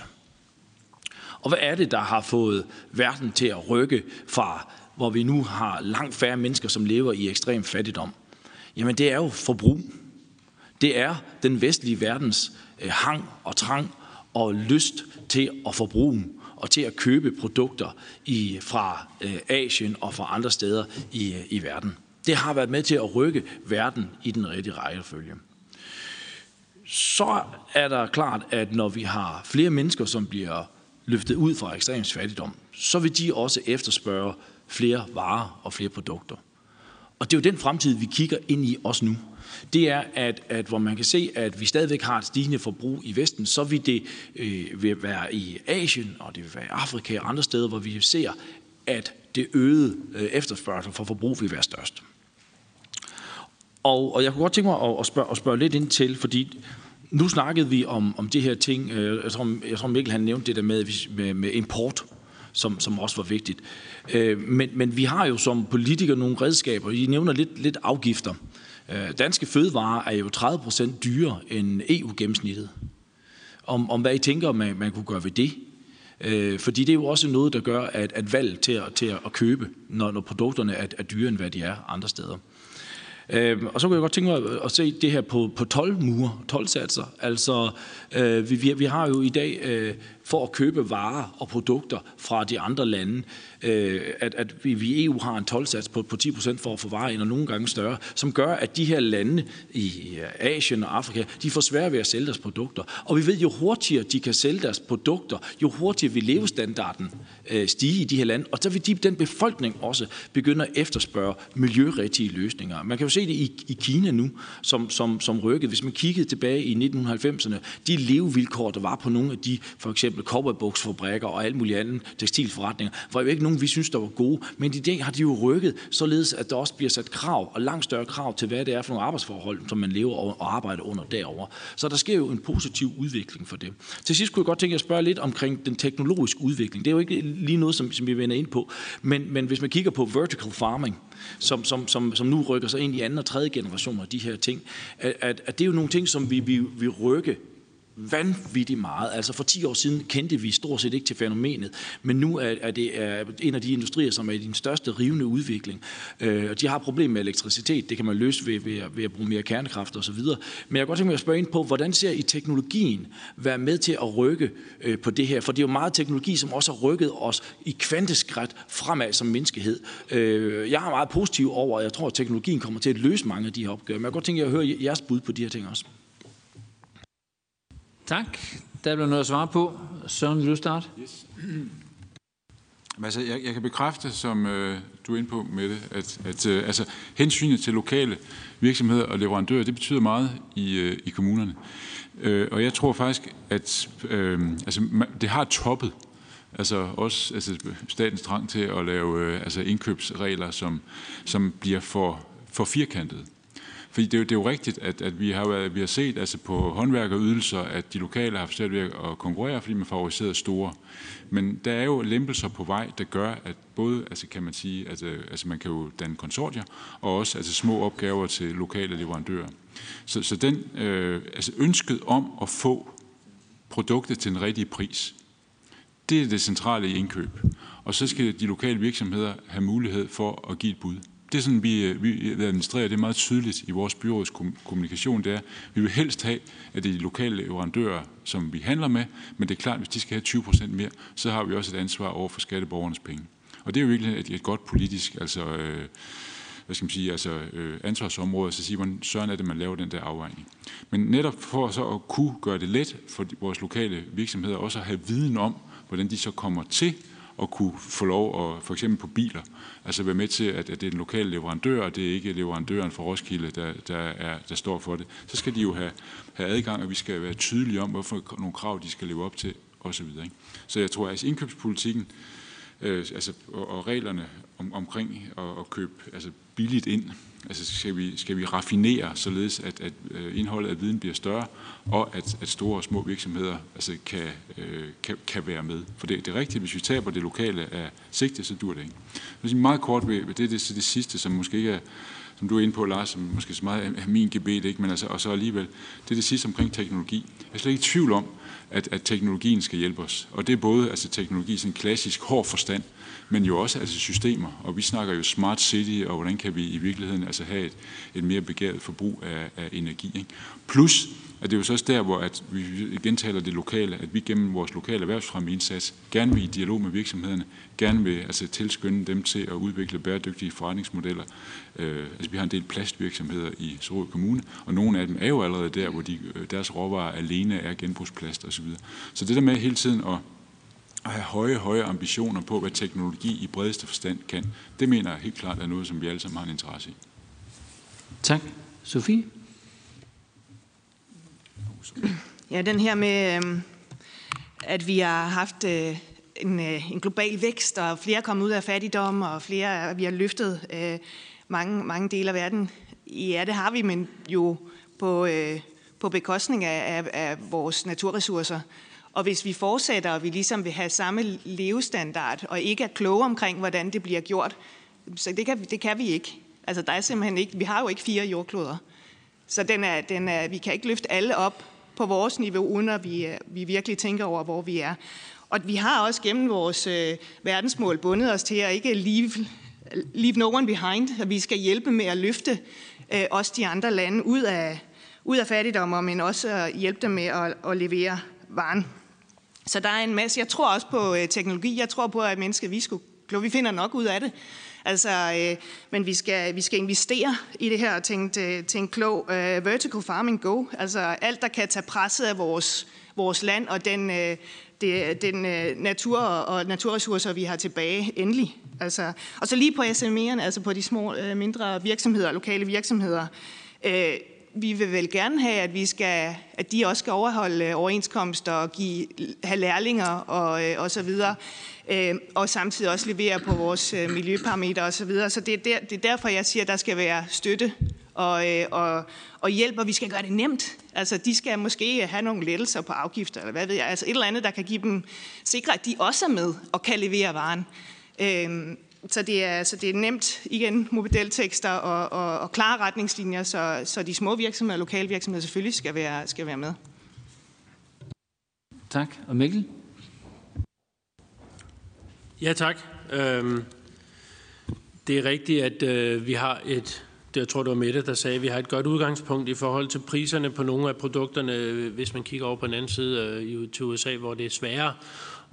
Og hvad er det, der har fået verden til at rykke fra, hvor vi nu har langt færre mennesker, som lever i ekstrem fattigdom? Jamen det er jo forbrug. Det er den vestlige verdens øh, hang og trang og lyst til at forbruge og til at købe produkter i, fra øh, Asien og fra andre steder i, øh, i verden. Det har været med til at rykke verden i den rigtige rækkefølge. Så er der klart, at når vi har flere mennesker, som bliver løftet ud fra ekstrem fattigdom, så vil de også efterspørge flere varer og flere produkter. Og det er jo den fremtid, vi kigger ind i også nu. Det er, at, at hvor man kan se, at vi stadigvæk har et stigende forbrug i Vesten, så vil det øh, vil være i Asien, og det vil være i Afrika og andre steder, hvor vi ser, at det øgede øh, efterspørgsel for forbrug vil være størst. Og, og jeg kunne godt tænke mig at, at, spørge, at spørge lidt ind til, fordi nu snakkede vi om, om det her ting, øh, jeg, tror, jeg tror Mikkel han nævnte det der med, med, med import, som, som også var vigtigt. Øh, men, men vi har jo som politikere nogle redskaber, I nævner lidt, lidt afgifter. Øh, danske fødevarer er jo 30 procent dyrere end EU-gennemsnittet. Om, om hvad I tænker, man, man kunne gøre ved det? Øh, fordi det er jo også noget, der gør, at, at valg til at, til at købe, når, når produkterne er, er dyrere, end hvad de er andre steder. Øh, og så kunne jeg godt tænke mig at se det her på, på 12 mure, 12 satser. Altså, øh, vi, vi har jo i dag øh, for at købe varer og produkter fra de andre lande, øh, at, at vi i EU har en tolvsats på, på 10 procent for at få varer ind, og nogle gange større, som gør, at de her lande i Asien og Afrika, de får svært ved at sælge deres produkter. Og vi ved, jo hurtigere de kan sælge deres produkter, jo hurtigere vil levestandarden øh, stige i de her lande, og så vil de, den befolkning også begynde at efterspørge miljørigtige løsninger. Man kan jo se det i, i Kina nu, som, som, som rykket. Hvis man kiggede tilbage i 1990'erne, de levevilkår, der var på nogle af de, for eksempel cowboybuksfabrikker og alt muligt andet tekstilforretninger, var jo ikke nogen, vi synes, der var gode. Men i dag har de jo rykket, således at der også bliver sat krav, og langt større krav til, hvad det er for nogle arbejdsforhold, som man lever og arbejder under derover. Så der sker jo en positiv udvikling for det. Til sidst kunne jeg godt tænke at spørge lidt omkring den teknologiske udvikling. Det er jo ikke lige noget, som, som vi vender ind på, men, men hvis man kigger på vertical farming, som, som, som, som nu rykker sig ind i anden og tredje generation af de her ting, at, at, at det er jo nogle ting, som vi, vi, vi rykke vanvittigt meget. Altså for 10 år siden kendte vi stort set ikke til fænomenet, men nu er, er det er en af de industrier, som er i den største rivende udvikling. Øh, de har problemer med elektricitet, det kan man løse ved, ved, ved at bruge mere kernekraft osv. Men jeg kan godt tænke mig at spørge ind på, hvordan ser I teknologien være med til at rykke øh, på det her? For det er jo meget teknologi, som også har rykket os i kvanteskræt fremad som menneskehed. Øh, jeg er meget positiv over, at jeg tror, at teknologien kommer til at løse mange af de her opgaver. Men jeg kan godt tænke mig at høre jeres bud på de her ting også. Tak. Der bliver noget at svare på. Søren, vil du starte? Yes. Altså, jeg, jeg kan bekræfte, som øh, du er inde på med det, at, at øh, altså, hensynet til lokale virksomheder og leverandører, det betyder meget i, øh, i kommunerne. Øh, og jeg tror faktisk, at øh, altså, det har toppet. Altså også altså, statens trang til at lave øh, altså, indkøbsregler, som, som bliver for, for firkantede. Fordi det er, jo, det er jo rigtigt, at, at vi, har, vi har set altså på håndværkerydelser, at de lokale har forsøgt at konkurrere, fordi man favoriserer store. Men der er jo lempelser på vej, der gør, at både, altså kan man sige, at øh, altså man kan jo danne konsortier, og også altså små opgaver til lokale leverandører. Så, så den, øh, altså ønsket om at få produktet til den rigtige pris, det er det centrale i indkøb. Og så skal de lokale virksomheder have mulighed for at give et bud det er sådan, vi, øh, øh, vi administrerer det meget tydeligt i vores byråds kommunikation, det er, vi vil helst have, at det er de lokale leverandører, som vi handler med, men det er klart, at hvis de skal have 20 procent mere, så har vi også et ansvar over for skatteborgernes penge. Og det er jo virkelig et, et godt politisk, altså, øh, hvad skal man sige, altså, øh, ansvarsområde, så siger man, sådan er det, man laver den der afvejning. Men netop for så at kunne gøre det let for vores lokale virksomheder også at have viden om, hvordan de så kommer til at kunne få lov at, for eksempel på biler, altså være med til, at, at det er en lokal leverandør, og det er ikke leverandøren fra Roskilde, der, der, er, der står for det. Så skal de jo have, have adgang, og vi skal være tydelige om, hvorfor nogle krav de skal leve op til, osv. Ikke? Så jeg tror, at altså, indkøbspolitikken øh, altså, og, og reglerne om, omkring at, at købe altså, billigt ind, Altså skal vi, skal vi raffinere, således at, at øh, indholdet af viden bliver større, og at, at store og små virksomheder altså kan, øh, kan, kan være med. For det, det er rigtigt, hvis vi taber det lokale af sigte, så dur det ikke. Jeg meget kort ved, det er det, det sidste, som måske ikke er, som du er inde på, Lars, som måske så meget er min gebet, ikke? men altså, og så alligevel, det er det sidste omkring teknologi. Jeg er slet ikke i tvivl om, at, at teknologien skal hjælpe os. Og det er både altså, teknologi i sådan en klassisk hård forstand, men jo også altså systemer. Og vi snakker jo smart city, og hvordan kan vi i virkeligheden altså have et, et mere begæret forbrug af, af energi. Ikke? Plus, at det er jo så også der, hvor at vi gentaler det lokale, at vi gennem vores lokale erhvervsfremmeindsats gerne vil i dialog med virksomhederne, gerne vil altså tilskynde dem til at udvikle bæredygtige forretningsmodeller. Øh, altså vi har en del plastvirksomheder i Sorø Kommune, og nogle af dem er jo allerede der, hvor de, øh, deres råvarer alene er genbrugsplast osv. Så det der med hele tiden at at have høje, høje ambitioner på, hvad teknologi i bredeste forstand kan, det mener jeg helt klart er noget, som vi alle sammen har en interesse i. Tak. Sofie? Ja, den her med, øhm, at vi har haft øh, en, øh, en global vækst, og flere er kommet ud af fattigdom, og flere vi har løftet øh, mange, mange dele af verden. Ja, det har vi, men jo på, på bekostning af, af, af vores naturressourcer. Og hvis vi fortsætter, og vi ligesom vil have samme levestandard, og ikke er kloge omkring, hvordan det bliver gjort, så det kan, det kan vi ikke. Altså, der er simpelthen ikke, vi har jo ikke fire jordkloder. Så den er, den er, vi kan ikke løfte alle op på vores niveau, uden at vi, øh, vi virkelig tænker over, hvor vi er. Og vi har også gennem vores øh, verdensmål bundet os til at ikke leave, leave no one behind, at vi skal hjælpe med at løfte øh, også de andre lande ud af, ud af fattigdom, men også at hjælpe dem med at, at levere varen. Så der er en masse. Jeg tror også på øh, teknologi. Jeg tror på, at mennesket, vi, skulle, vi finder nok ud af det. Altså, øh, men vi skal, vi skal investere i det her og tænke, øh, tænke klog. Øh, vertical farming go. Altså alt, der kan tage presset af vores, vores land og den, øh, det, den øh, natur og naturressourcer, vi har tilbage endelig. Altså, og så lige på SME'erne, altså på de små, øh, mindre virksomheder, lokale virksomheder. Øh, vi vil vel gerne have, at, vi skal, at de også skal overholde øh, overenskomster og give, have lærlinger og, øh, og så videre, øh, og samtidig også levere på vores miljøparametre og så videre. Så det er, der, det er derfor, jeg siger, at der skal være støtte og, og, og hjælp, og vi skal gøre det nemt. Altså, de skal måske have nogle lettelser på afgifter, eller hvad ved jeg. Altså et eller andet, der kan give dem, sikre, at de også er med og kan levere varen. Øh, så det er, så det er nemt, igen, modeltekster og, og, og klare retningslinjer, så, så de små virksomheder og lokale virksomheder selvfølgelig skal være, skal være med. Tak. Og Mikkel? Ja, tak. Øhm, det er rigtigt, at øh, vi har et, det jeg tror det var Mette, der sagde, at vi har et godt udgangspunkt i forhold til priserne på nogle af produkterne, hvis man kigger over på den anden side øh, til USA, hvor det er sværere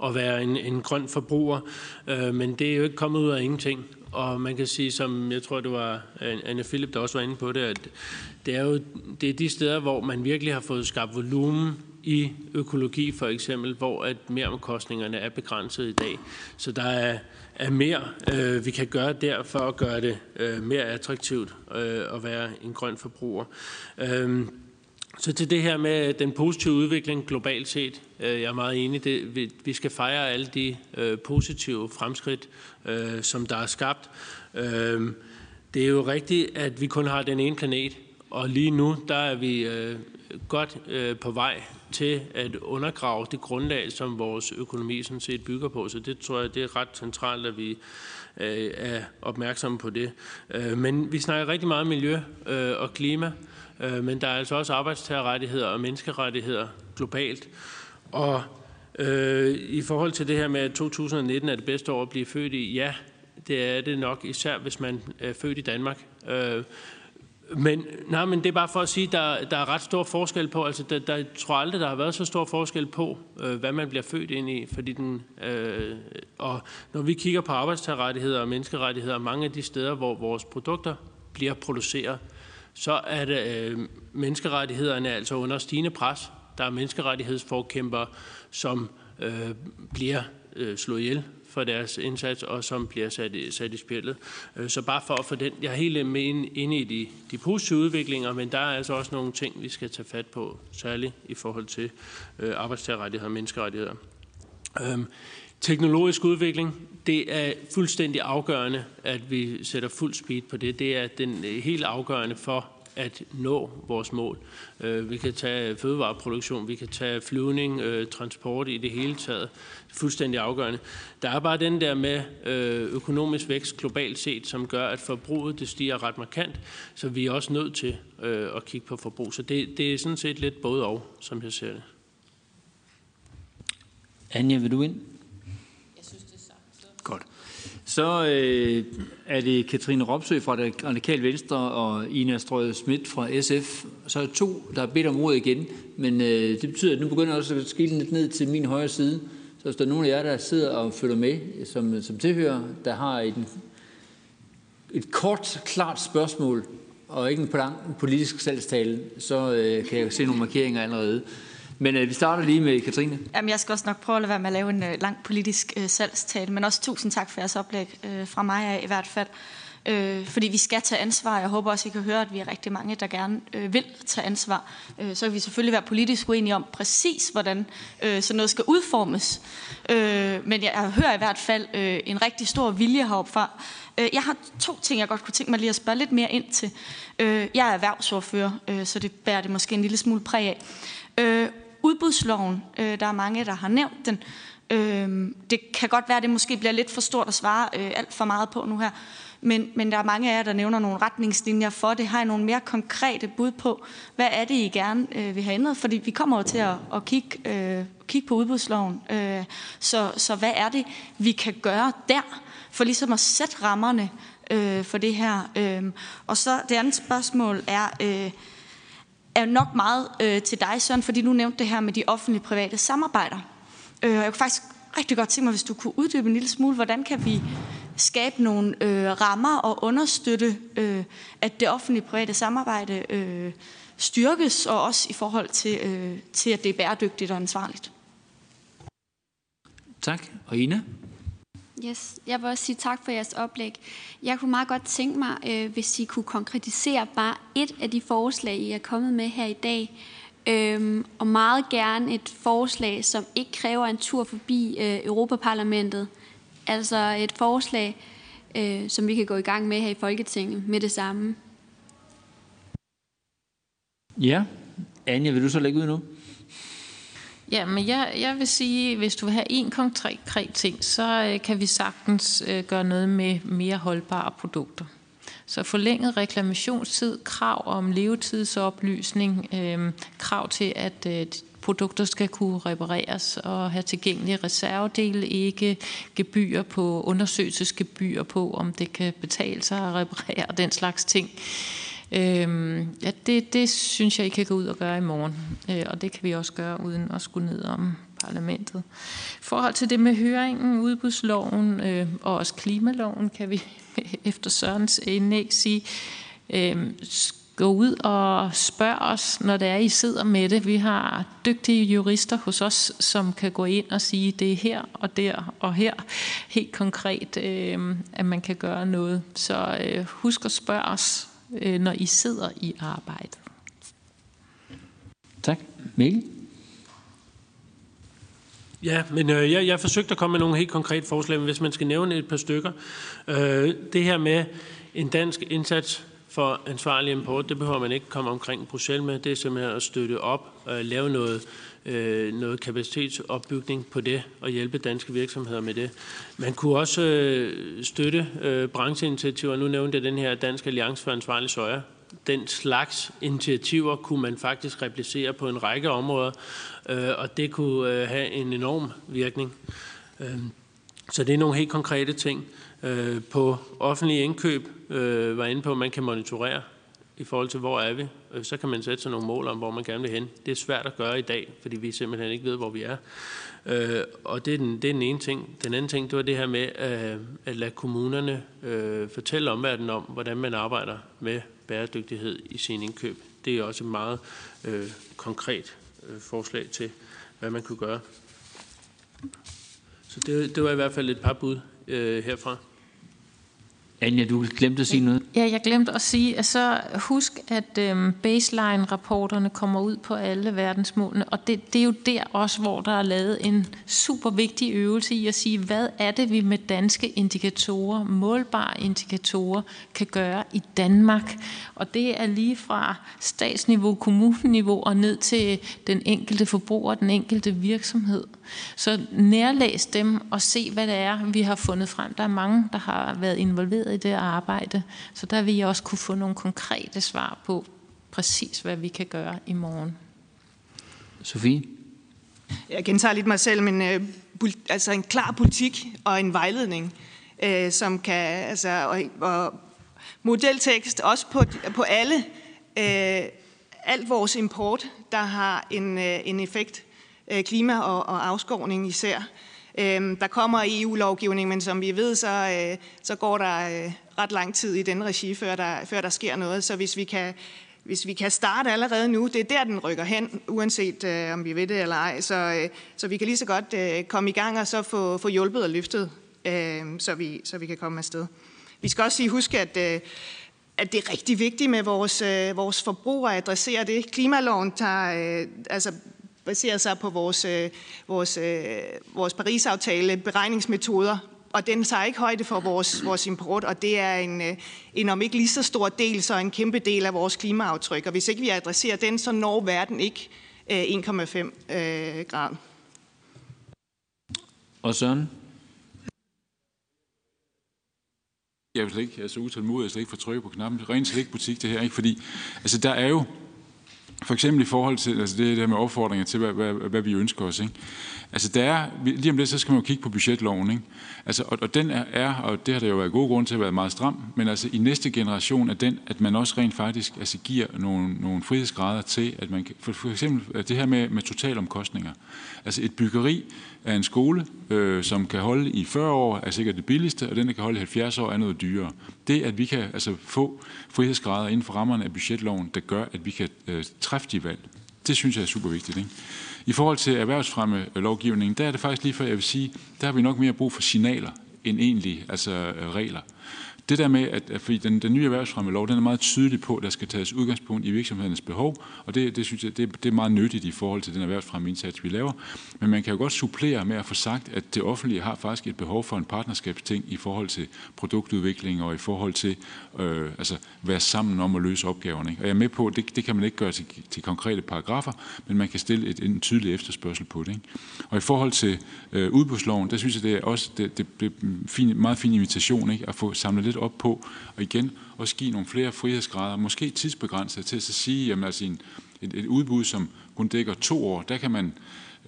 at være en, en grøn forbruger. Øh, men det er jo ikke kommet ud af ingenting. Og man kan sige, som jeg tror, det var Anne Philip, der også var inde på det, at det er jo det er de steder, hvor man virkelig har fået skabt volumen i økologi for eksempel, hvor at meromkostningerne er begrænset i dag. Så der er, er mere, øh, vi kan gøre der for at gøre det øh, mere attraktivt øh, at være en grøn forbruger. Øh, så til det her med den positive udvikling globalt set, øh, jeg er meget enig, det, vi, vi skal fejre alle de øh, positive fremskridt, øh, som der er skabt. Øh, det er jo rigtigt, at vi kun har den ene planet, og lige nu der er vi øh, godt øh, på vej til at undergrave det grundlag, som vores økonomi sådan set bygger på. Så det tror jeg, det er ret centralt, at vi øh, er opmærksomme på det. Øh, men vi snakker rigtig meget om miljø øh, og klima, øh, Øh, men der er altså også arbejdstagerrettigheder og menneskerettigheder globalt. Og øh, i forhold til det her med, at 2019 er det bedste år at blive født i, ja, det er det nok, især hvis man er født i Danmark. Øh, men, nej, men det er bare for at sige, at der, der er ret stor forskel på, altså der, der tror aldrig, der har været så stor forskel på, øh, hvad man bliver født ind i, fordi den, øh, og når vi kigger på arbejdstagerrettigheder og menneskerettigheder, mange af de steder, hvor vores produkter bliver produceret, så er det øh, menneskerettighederne altså under stigende pres. Der er menneskerettighedsforkæmper, som øh, bliver øh, slået ihjel for deres indsats, og som bliver sat i, sat i spillet. Øh, så bare for at få den, jeg er helt med inde i de, de positive udviklinger, men der er altså også nogle ting, vi skal tage fat på, særligt i forhold til øh, arbejdstagerrettigheder og menneskerettigheder. Øhm, teknologisk udvikling, det er fuldstændig afgørende, at vi sætter fuld speed på det. Det er den øh, helt afgørende for, at nå vores mål. Øh, vi kan tage fødevareproduktion, vi kan tage flyvning, øh, transport i det hele taget. Fuldstændig afgørende. Der er bare den der med økonomisk vækst globalt set, som gør, at forbruget det stiger ret markant, så vi er også nødt til at kigge på forbrug. Så det, det er sådan set lidt både og, som jeg ser det. Anja, vil du ind? Så øh, er det Katrine Ropsø fra det radikale Venstre og Ina Strøget Schmidt fra SF. Så er der to, der har bedt om ordet igen, men øh, det betyder, at nu begynder også at skille lidt ned til min højre side. Så hvis der er nogen af jer, der sidder og følger med som, som tilhører, der har et, et kort, klart spørgsmål, og ikke en lang politisk salgstale, så øh, kan jeg se nogle markeringer allerede. Men øh, vi starter lige med Katrine. Jamen, jeg skal også nok prøve at lade være med at lave en øh, lang politisk øh, salgstale, men også tusind tak for jeres oplæg, øh, fra mig af i hvert fald. Øh, fordi vi skal tage ansvar. Jeg håber også, I kan høre, at vi er rigtig mange, der gerne øh, vil tage ansvar. Øh, så kan vi selvfølgelig være politisk uenige om præcis, hvordan øh, sådan noget skal udformes. Øh, men jeg, jeg hører i hvert fald øh, en rigtig stor vilje heroppe fra. Øh, jeg har to ting, jeg godt kunne tænke mig lige at spørge lidt mere ind til. Øh, jeg er erhvervsordfører, øh, så det bærer det måske en lille smule præg af. Øh, udbudsloven. Øh, der er mange, der har nævnt den. Øh, det kan godt være, at det måske bliver lidt for stort at svare øh, alt for meget på nu her. Men, men der er mange af jer, der nævner nogle retningslinjer for det. Har I nogle mere konkrete bud på, hvad er det, I gerne øh, vil have ændret? Fordi vi kommer jo til at, at kigge, øh, kigge på udbudsloven. Øh, så, så hvad er det, vi kan gøre der, for ligesom at sætte rammerne øh, for det her? Øh, og så det andet spørgsmål er... Øh, er nok meget øh, til dig, Søren, fordi du nævnte det her med de offentlige private samarbejder. Øh, jeg kunne faktisk rigtig godt tænke mig, hvis du kunne uddybe en lille smule, hvordan kan vi skabe nogle øh, rammer og understøtte, øh, at det offentlige private samarbejde øh, styrkes, og også i forhold til, øh, til, at det er bæredygtigt og ansvarligt. Tak. Og Ina? Yes, jeg vil også sige tak for jeres oplæg. Jeg kunne meget godt tænke mig, øh, hvis I kunne konkretisere bare et af de forslag, I er kommet med her i dag, øh, og meget gerne et forslag, som ikke kræver en tur forbi øh, Europaparlamentet. Altså et forslag, øh, som vi kan gå i gang med her i Folketinget med det samme. Ja, Anja, vil du så lægge ud nu? Ja, men jeg, jeg vil sige, hvis du vil have en konkret ting, så øh, kan vi sagtens øh, gøre noget med mere holdbare produkter. Så forlænget reklamationstid, krav om levetidsoplysning, øh, krav til, at øh, produkter skal kunne repareres og have tilgængelige reservedele, ikke gebyr på, undersøgelsesgebyr på, om det kan betale sig at reparere den slags ting. Øhm, ja, det, det synes jeg, I kan gå ud og gøre i morgen, øh, og det kan vi også gøre uden at skulle ned om parlamentet. I forhold til det med høringen, udbudsloven øh, og også klimaloven, kan vi efter Sørens indlæg sige, øh, gå ud og spørg os, når det er, I sidder med det. Vi har dygtige jurister hos os, som kan gå ind og sige, det er her og der og her, helt konkret, øh, at man kan gøre noget. Så øh, husk at spørge os, øh, når I sidder i arbejdet. Tak. Mikkel? Ja, men øh, jeg, jeg forsøgte at komme med nogle helt konkrete forslag, men hvis man skal nævne et par stykker. Øh, det her med en dansk indsats for ansvarlig import, det behøver man ikke komme omkring Bruxelles med. Det er simpelthen at støtte op og lave noget, øh, noget kapacitetsopbygning på det og hjælpe danske virksomheder med det. Man kunne også øh, støtte øh, brancheinitiativer. Nu nævnte jeg den her Dansk Alliance for Ansvarlig Søjer. Den slags initiativer kunne man faktisk replicere på en række områder, øh, og det kunne øh, have en enorm virkning. Øh, så det er nogle helt konkrete ting. Øh, på offentlige indkøb øh, var inde på, at man kan monitorere i forhold til, hvor er vi. Øh, så kan man sætte sig nogle mål om, hvor man gerne vil hen. Det er svært at gøre i dag, fordi vi simpelthen ikke ved, hvor vi er. Øh, og det er, den, det er den ene ting. Den anden ting, det var det her med øh, at lade kommunerne øh, fortælle omverdenen om, hvordan man arbejder med bæredygtighed i sin indkøb. Det er også et meget øh, konkret øh, forslag til, hvad man kunne gøre. Så det, det var i hvert fald et par bud øh, herfra. Anja, du glemte at sige noget. Ja, jeg glemte at sige, at så husk, at øhm, baseline-rapporterne kommer ud på alle verdensmålene, og det, det er jo der også, hvor der er lavet en super vigtig øvelse i at sige, hvad er det, vi med danske indikatorer, målbare indikatorer, kan gøre i Danmark. Og det er lige fra statsniveau, kommuneniveau og ned til den enkelte forbruger, den enkelte virksomhed. Så nærlæs dem og se, hvad det er, vi har fundet frem. Der er mange, der har været involveret i det arbejde, så der vil jeg også kunne få nogle konkrete svar på præcis, hvad vi kan gøre i morgen. Sofie? Jeg gentager lidt mig selv, men øh, altså en klar politik og en vejledning, øh, som kan, altså, og, og modeltekst også på, på alle, øh, alt vores import, der har en, øh, en effekt Øh, klima og, og afskovning især. Øh, der kommer EU-lovgivning, men som vi ved, så, øh, så går der øh, ret lang tid i den regi, før der, før der sker noget. Så hvis vi kan hvis vi kan starte allerede nu, det er der, den rykker hen, uanset øh, om vi ved det eller ej. Så, øh, så vi kan lige så godt øh, komme i gang og så få, få hjulpet og løftet, øh, så, vi, så vi kan komme afsted. Vi skal også sige, huske, at, øh, at det er rigtig vigtigt med vores, øh, vores forbrug at adressere det. Klimaloven tager, øh, altså baserer sig på vores, øh, vores, øh, vores Paris-aftale beregningsmetoder, og den tager ikke højde for vores, vores import, og det er en, øh, en om ikke lige så stor del, så en kæmpe del af vores klimaaftryk. Og hvis ikke vi adresserer den, så når verden ikke 1,5 øh, grad. Og Søren? Jeg er slet ikke, jeg er så utålmodig, jeg slet ikke for trykke på knappen. Rent slet ikke butik det her, ikke? Fordi, altså der er jo, for eksempel i forhold til altså det der med opfordringer til, hvad, hvad, hvad vi ønsker os. Ikke? Altså der er, lige om lidt, så skal man jo kigge på budgetloven. Ikke? Altså, og, og den er, er, og det har der jo været gode grund til at være meget stram, men altså i næste generation er den, at man også rent faktisk altså, giver nogle, nogle frihedsgrader til, at man kan, for, for eksempel øh, det her med, med totalomkostninger. Altså et byggeri af en skole, øh, som kan holde i 40 år, er sikkert det billigste, og den, der kan holde i 70 år, er noget dyrere. Det, at vi kan altså, få frihedsgrader inden for rammerne af budgetloven, der gør, at vi kan øh, træffe de valg, det synes jeg er super vigtigt. Ikke? I forhold til erhvervsfremme øh, lovgivningen, der er det faktisk lige for, jeg vil sige, der har vi nok mere brug for signaler end egentlig altså, øh, regler. Det der med, at, at fordi den, den nye erhvervsfremmelov, den er meget tydelig på, at der skal tages udgangspunkt i virksomhedernes behov, og det, det synes jeg, det, det er meget nyttigt i forhold til den erhvervsfremmeindsats, vi laver. Men man kan jo godt supplere med at få sagt, at det offentlige har faktisk et behov for en partnerskabsting i forhold til produktudvikling og i forhold til øh, altså være sammen om at løse opgaverne. Ikke? Og jeg er med på, at det, det kan man ikke gøre til, til konkrete paragrafer, men man kan stille et, en tydelig efterspørgsel på det. Ikke? Og i forhold til øh, udbudsloven, der synes jeg, det er også det, det, det er fin, meget fin invitation ikke? at få samlet lidt op på, og igen også give nogle flere frihedsgrader, måske tidsbegrænset til at sige, jamen altså en, et, et udbud, som kun dækker to år, der kan man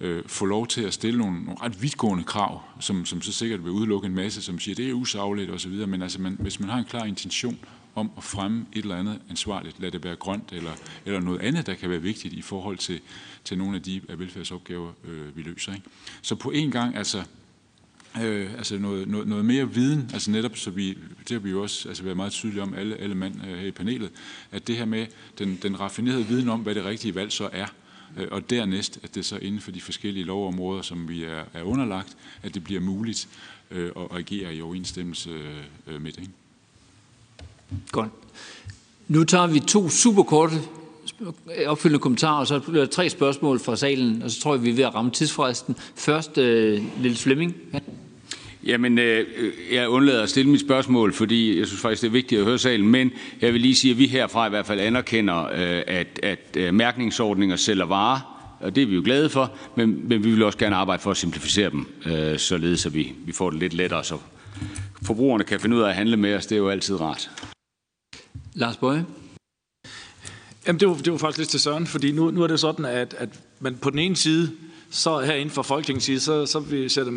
øh, få lov til at stille nogle, nogle ret vidtgående krav, som, som så sikkert vil udelukke en masse, som siger, det er usagligt osv., men altså man, hvis man har en klar intention om at fremme et eller andet ansvarligt, lad det være grønt eller, eller noget andet, der kan være vigtigt i forhold til, til nogle af de velfærdsopgaver, øh, vi løser. Ikke? Så på en gang, altså øh, altså noget, noget, noget mere viden, altså netop, så vi, det har vi jo også altså været meget tydelige om, alle, alle mand øh, her i panelet, at det her med den, den raffinerede viden om, hvad det rigtige valg så er, Øh, og dernæst, at det så inden for de forskellige lovområder, som vi er, er underlagt, at det bliver muligt øh, at agere i overensstemmelse øh, med det. Godt. Nu tager vi to super korte opfølgende kommentarer, og så bliver der tre spørgsmål fra salen, og så tror jeg, vi er ved at ramme tidsfristen. Først, øh, Lille Flemming. Ja. Jamen, øh, jeg undlader at stille mit spørgsmål, fordi jeg synes faktisk, det er vigtigt at høre salen, men jeg vil lige sige, at vi herfra i hvert fald anerkender, øh, at, at øh, mærkningsordninger sælger varer, og det er vi jo glade for, men, men vi vil også gerne arbejde for at simplificere dem, øh, således at vi, vi får det lidt lettere, så forbrugerne kan finde ud af at handle med os. Det er jo altid rart. Lars Bøje. Jamen, det var, det var faktisk lidt til Søren, fordi nu, nu er det sådan, at, at man på den ene side, så herinde fra Folketingets side, så, så vi sætter,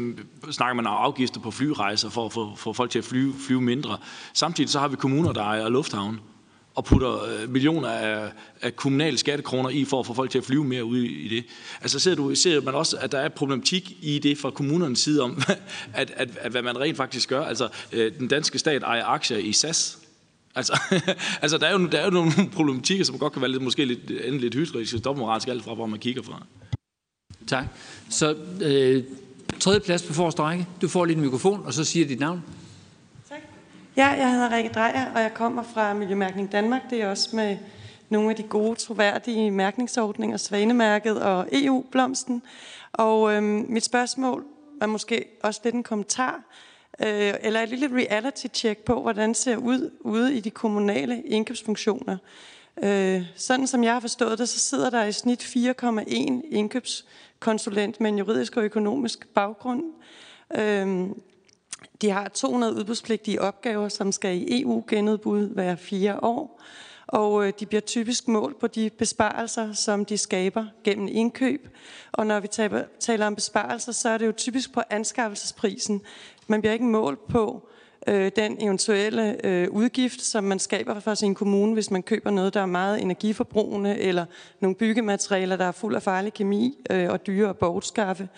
snakker man om afgifter på flyrejser for at få, få folk til at flyve, flyve mindre. Samtidig så har vi kommuner, der ejer lufthavn og putter øh, millioner af, af kommunale skattekroner i for at få folk til at flyve mere ud i det. Altså ser, du, ser man også, at der er problematik i det fra kommunernes side om, at, at, at hvad man rent faktisk gør. Altså øh, den danske stat ejer aktier i SAS, Altså, altså der, er jo, der er jo nogle problematikker, som godt kan være lidt, måske lidt, enten lidt hystriske, dobbeltmoralsk, alt fra, hvor man kigger fra. Tak. Så øh, tredje plads på forreste række. Du får lige en mikrofon, og så siger dit navn. Tak. Ja, jeg hedder Rikke Drejer, og jeg kommer fra Miljømærkning Danmark. Det er også med nogle af de gode, troværdige mærkningsordninger, Svanemærket og EU-blomsten. Og øh, mit spørgsmål er måske også lidt en kommentar øh, eller et lille reality-check på, hvordan det ser ud ude i de kommunale indkøbsfunktioner. Øh, sådan som jeg har forstået det, så sidder der i snit 4,1 indkøbs konsulent med en juridisk og økonomisk baggrund. Øh, de har 200 udbudspligtige opgaver, som skal i EU-genudbud hver fire år og øh, de bliver typisk målt på de besparelser, som de skaber gennem indkøb. Og når vi taler om besparelser, så er det jo typisk på anskaffelsesprisen. Man bliver ikke målt på øh, den eventuelle øh, udgift, som man skaber for sin kommune, hvis man køber noget, der er meget energiforbrugende, eller nogle byggematerialer, der er fuld af farlig kemi øh, og dyre at bortskaffe.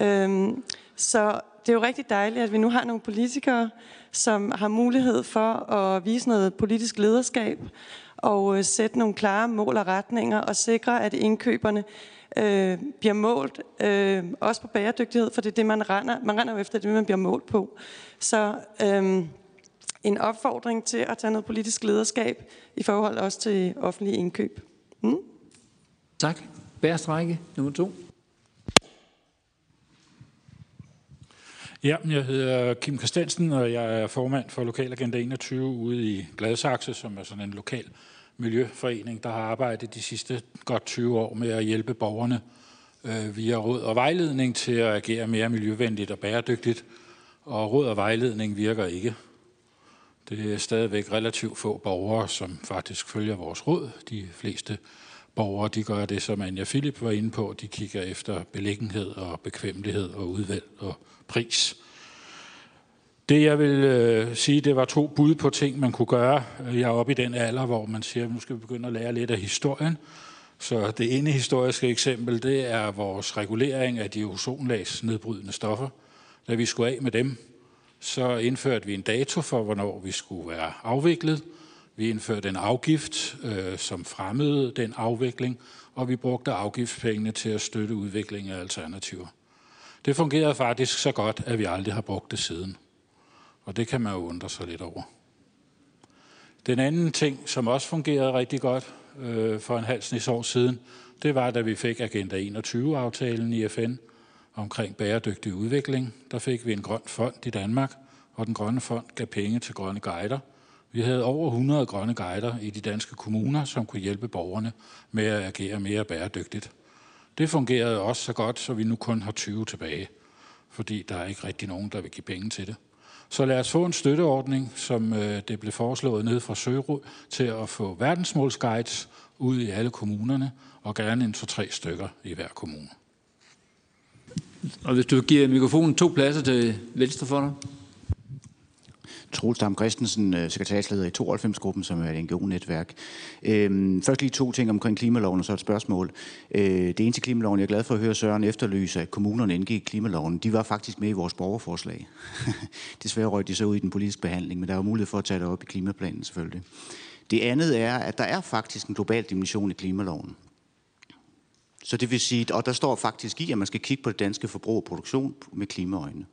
Øh, så det er jo rigtig dejligt, at vi nu har nogle politikere, som har mulighed for at vise noget politisk lederskab, og øh, sætte nogle klare mål og retninger og sikre, at indkøberne øh, bliver målt, øh, også på bæredygtighed, for det er det, man render. Man render jo efter det, man bliver målt på. Så øh, en opfordring til at tage noget politisk lederskab i forhold også til offentlige indkøb. Mm? Tak. Bærestrække nummer to. Ja, jeg hedder Kim Christensen, og jeg er formand for Lokalagenda 21 ude i Gladsaxe, som er sådan en lokal miljøforening, der har arbejdet de sidste godt 20 år med at hjælpe borgerne øh, via råd og vejledning til at agere mere miljøvenligt og bæredygtigt. Og råd og vejledning virker ikke. Det er stadigvæk relativt få borgere, som faktisk følger vores råd. De fleste borgere de gør det, som Anja Philip var inde på. De kigger efter beliggenhed og bekvemmelighed og udvalg og pris. Det jeg vil øh, sige, det var to bud på ting, man kunne gøre. Øh, jeg er oppe i den alder, hvor man siger, at nu skal vi begynde at lære lidt af historien. Så det ene historiske eksempel, det er vores regulering af de ozonlagsnedbrydende stoffer. Da vi skulle af med dem, så indførte vi en dato for, hvornår vi skulle være afviklet. Vi indførte en afgift, øh, som fremmede den afvikling, og vi brugte afgiftspengene til at støtte udviklingen af alternativer. Det fungerede faktisk så godt, at vi aldrig har brugt det siden. Og det kan man jo undre sig lidt over. Den anden ting, som også fungerede rigtig godt øh, for en halv snes år siden, det var, da vi fik Agenda 21-aftalen i FN omkring bæredygtig udvikling. Der fik vi en grøn fond i Danmark, og den grønne fond gav penge til grønne guider. Vi havde over 100 grønne guider i de danske kommuner, som kunne hjælpe borgerne med at agere mere bæredygtigt. Det fungerede også så godt, så vi nu kun har 20 tilbage, fordi der er ikke rigtig nogen, der vil give penge til det. Så lad os få en støtteordning, som øh, det blev foreslået ned fra Sørø, til at få verdensmålsguides ud i alle kommunerne, og gerne en to-tre stykker i hver kommune. Og hvis du giver mikrofonen to pladser til venstre for dig. Troels Dam Christensen, øh, sekretærsleder i 92-gruppen, som er et NGO-netværk. Øhm, først lige to ting omkring klimaloven, og så et spørgsmål. Øh, det ene til klimaloven, jeg er glad for at høre Søren efterlyse, at kommunerne indgik klimaloven. De var faktisk med i vores borgerforslag. Desværre røg de så ud i den politiske behandling, men der var mulighed for at tage det op i klimaplanen selvfølgelig. Det andet er, at der er faktisk en global dimension i klimaloven. Så det vil sige, og der står faktisk i, at man skal kigge på det danske forbrug og produktion med klimaøjne.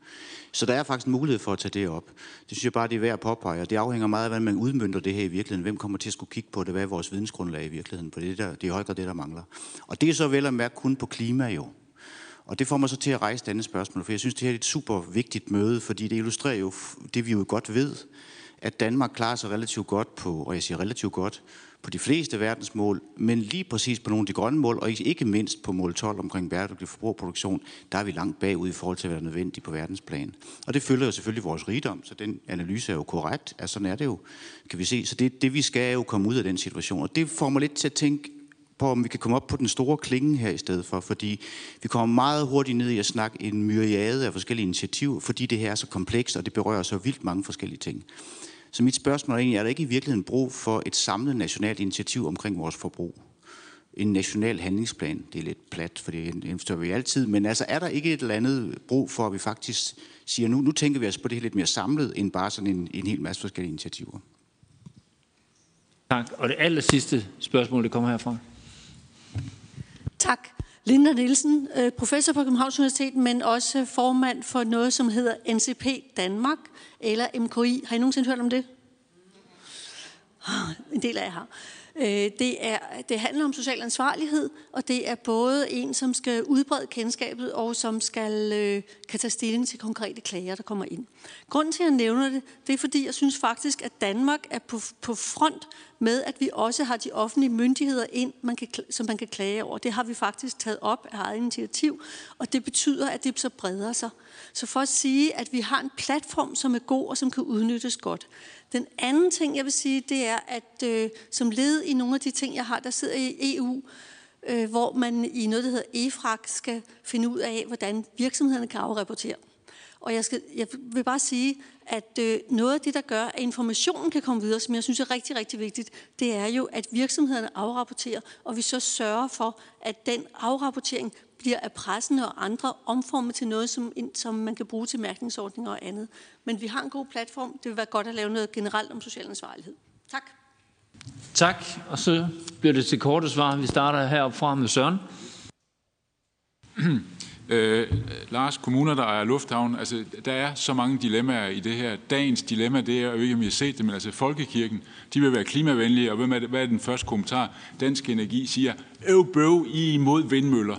Så der er faktisk en mulighed for at tage det op. Det synes jeg bare, det er værd at påpege, og det afhænger meget af, hvordan man udmyndter det her i virkeligheden. Hvem kommer til at skulle kigge på det? Hvad er vores vidensgrundlag i virkeligheden? For det er, der, det er i høj grad det, der mangler. Og det er så vel at mærke kun på klima jo. Og det får mig så til at rejse denne spørgsmål, for jeg synes, det her er et super vigtigt møde, fordi det illustrerer jo det, vi jo godt ved, at Danmark klarer sig relativt godt på, og jeg siger relativt godt, på de fleste verdensmål, men lige præcis på nogle af de grønne mål, og ikke mindst på mål 12 omkring bæredygtig forbrugerproduktion, der er vi langt bagud i forhold til hvad der er nødvendigt på verdensplan. Og det følger jo selvfølgelig vores rigdom, så den analyse er jo korrekt. Altså sådan er det jo, kan vi se. Så det, det vi skal er jo komme ud af den situation. Og det får mig lidt til at tænke på, om vi kan komme op på den store klinge her i stedet for, fordi vi kommer meget hurtigt ned i at snakke en myriade af forskellige initiativer, fordi det her er så komplekst, og det berører så vildt mange forskellige ting. Så mit spørgsmål er egentlig, er der ikke i virkeligheden brug for et samlet nationalt initiativ omkring vores forbrug? En national handlingsplan, det er lidt plat, for det indstår vi altid, men altså er der ikke et eller andet brug for, at vi faktisk siger, nu, nu tænker vi os på det lidt mere samlet, end bare sådan en, en hel masse forskellige initiativer? Tak. Og det aller sidste spørgsmål, det kommer herfra. Tak. Linda Nielsen, øh, professor på Københavns Universitet, men også formand for noget, som hedder NCP Danmark, eller MKI. Har I nogensinde hørt om det? Ah, en del af jer har. Øh, det, er, det handler om social ansvarlighed, og det er både en, som skal udbrede kendskabet, og som skal øh, kan tage stilling til konkrete klager, der kommer ind. Grunden til, at jeg nævner det, det er, fordi jeg synes faktisk, at Danmark er på, på front med, at vi også har de offentlige myndigheder ind, man kan, som man kan klage over. Det har vi faktisk taget op af eget initiativ, og det betyder, at det så breder sig. Så for at sige, at vi har en platform, som er god og som kan udnyttes godt. Den anden ting, jeg vil sige, det er, at øh, som led i nogle af de ting, jeg har, der sidder i EU, øh, hvor man i noget, der hedder EFRAG, skal finde ud af, hvordan virksomhederne kan afrapportere. Og jeg, skal, jeg vil bare sige, at øh, noget af det, der gør, at informationen kan komme videre, som jeg synes er rigtig, rigtig vigtigt, det er jo, at virksomhederne afrapporterer, og vi så sørger for, at den afrapportering bliver af pressen og andre omformet til noget, som, som man kan bruge til mærkningsordninger og andet. Men vi har en god platform. Det vil være godt at lave noget generelt om social ansvarlighed. Tak. Tak, og så bliver det til korte svar. Vi starter heroppe fra med Søren. Øh, Lars, kommuner, der er lufthavn, altså der er så mange dilemmaer i det her. Dagens dilemma, det er jo ikke, om I har set det, men altså Folkekirken, de vil være klimavenlige, og hvad er, det, hvad er den første kommentar? Dansk Energi siger, øv bøv, I er imod vindmøller.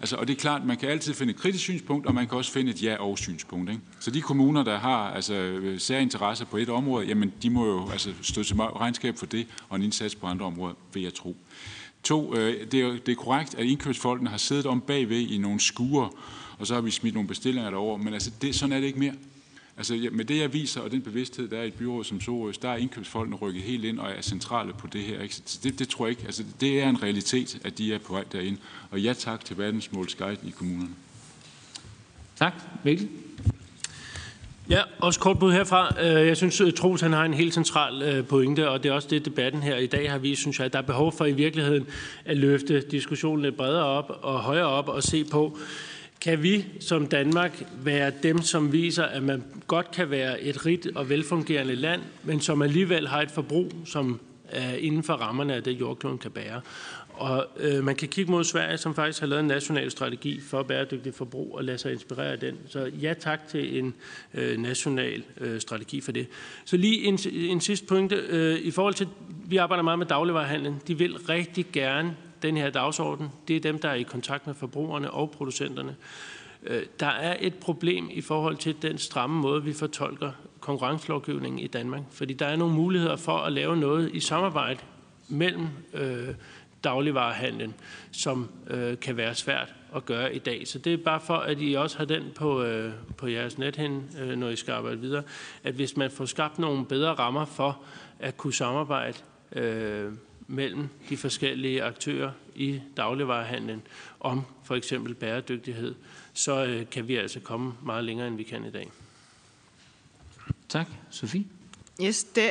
Altså, og det er klart, man kan altid finde et kritisk synspunkt, og man kan også finde et ja- og synspunkt. Ikke? Så de kommuner, der har altså, øh, særinteresse på et område, jamen, de må jo altså, stå til regnskab for det, og en indsats på andre områder, vil jeg tro. To, øh, det, er, det er korrekt, at indkøbsfolkene har siddet om bagved i nogle skure, og så har vi smidt nogle bestillinger derover, men altså, det, sådan er det ikke mere. Altså med det, jeg viser, og den bevidsthed, der er i et byråd som Sorøs, der er indkøbsfolkene rykket helt ind og er centrale på det her. Ikke? Så det, det tror jeg ikke. Altså, det er en realitet, at de er på vej derind. Og ja tak til verdensmålsguiden i kommunerne. Tak. Mikkel? Ja, også kort bud herfra. Øh, jeg synes, at Troels han har en helt central øh, pointe, og det er også det, debatten her i dag har vist, synes jeg, at der er behov for i virkeligheden at løfte diskussionen lidt bredere op og højere op og se på, kan vi som Danmark være dem, som viser, at man godt kan være et rigt og velfungerende land, men som alligevel har et forbrug, som er inden for rammerne af det, jordkloden kan bære. Og øh, man kan kigge mod Sverige, som faktisk har lavet en national strategi for bæredygtig forbrug og lade sig inspirere af den. Så ja tak til en øh, national øh, strategi for det. Så lige en, en sidste pointe. Øh, I forhold til, vi arbejder meget med dagligvarerhandlen. De vil rigtig gerne den her dagsorden. Det er dem, der er i kontakt med forbrugerne og producenterne. Øh, der er et problem i forhold til den stramme måde, vi fortolker konkurrencelovgivningen i Danmark. Fordi der er nogle muligheder for at lave noget i samarbejde mellem øh, dagligvarehandlen, som øh, kan være svært at gøre i dag. Så det er bare for, at I også har den på, øh, på jeres net øh, når I skal arbejde videre, at hvis man får skabt nogle bedre rammer for at kunne samarbejde øh, mellem de forskellige aktører i dagligvarehandlen om for eksempel bæredygtighed, så øh, kan vi altså komme meget længere, end vi kan i dag. Tak. Sofie? Yes, det,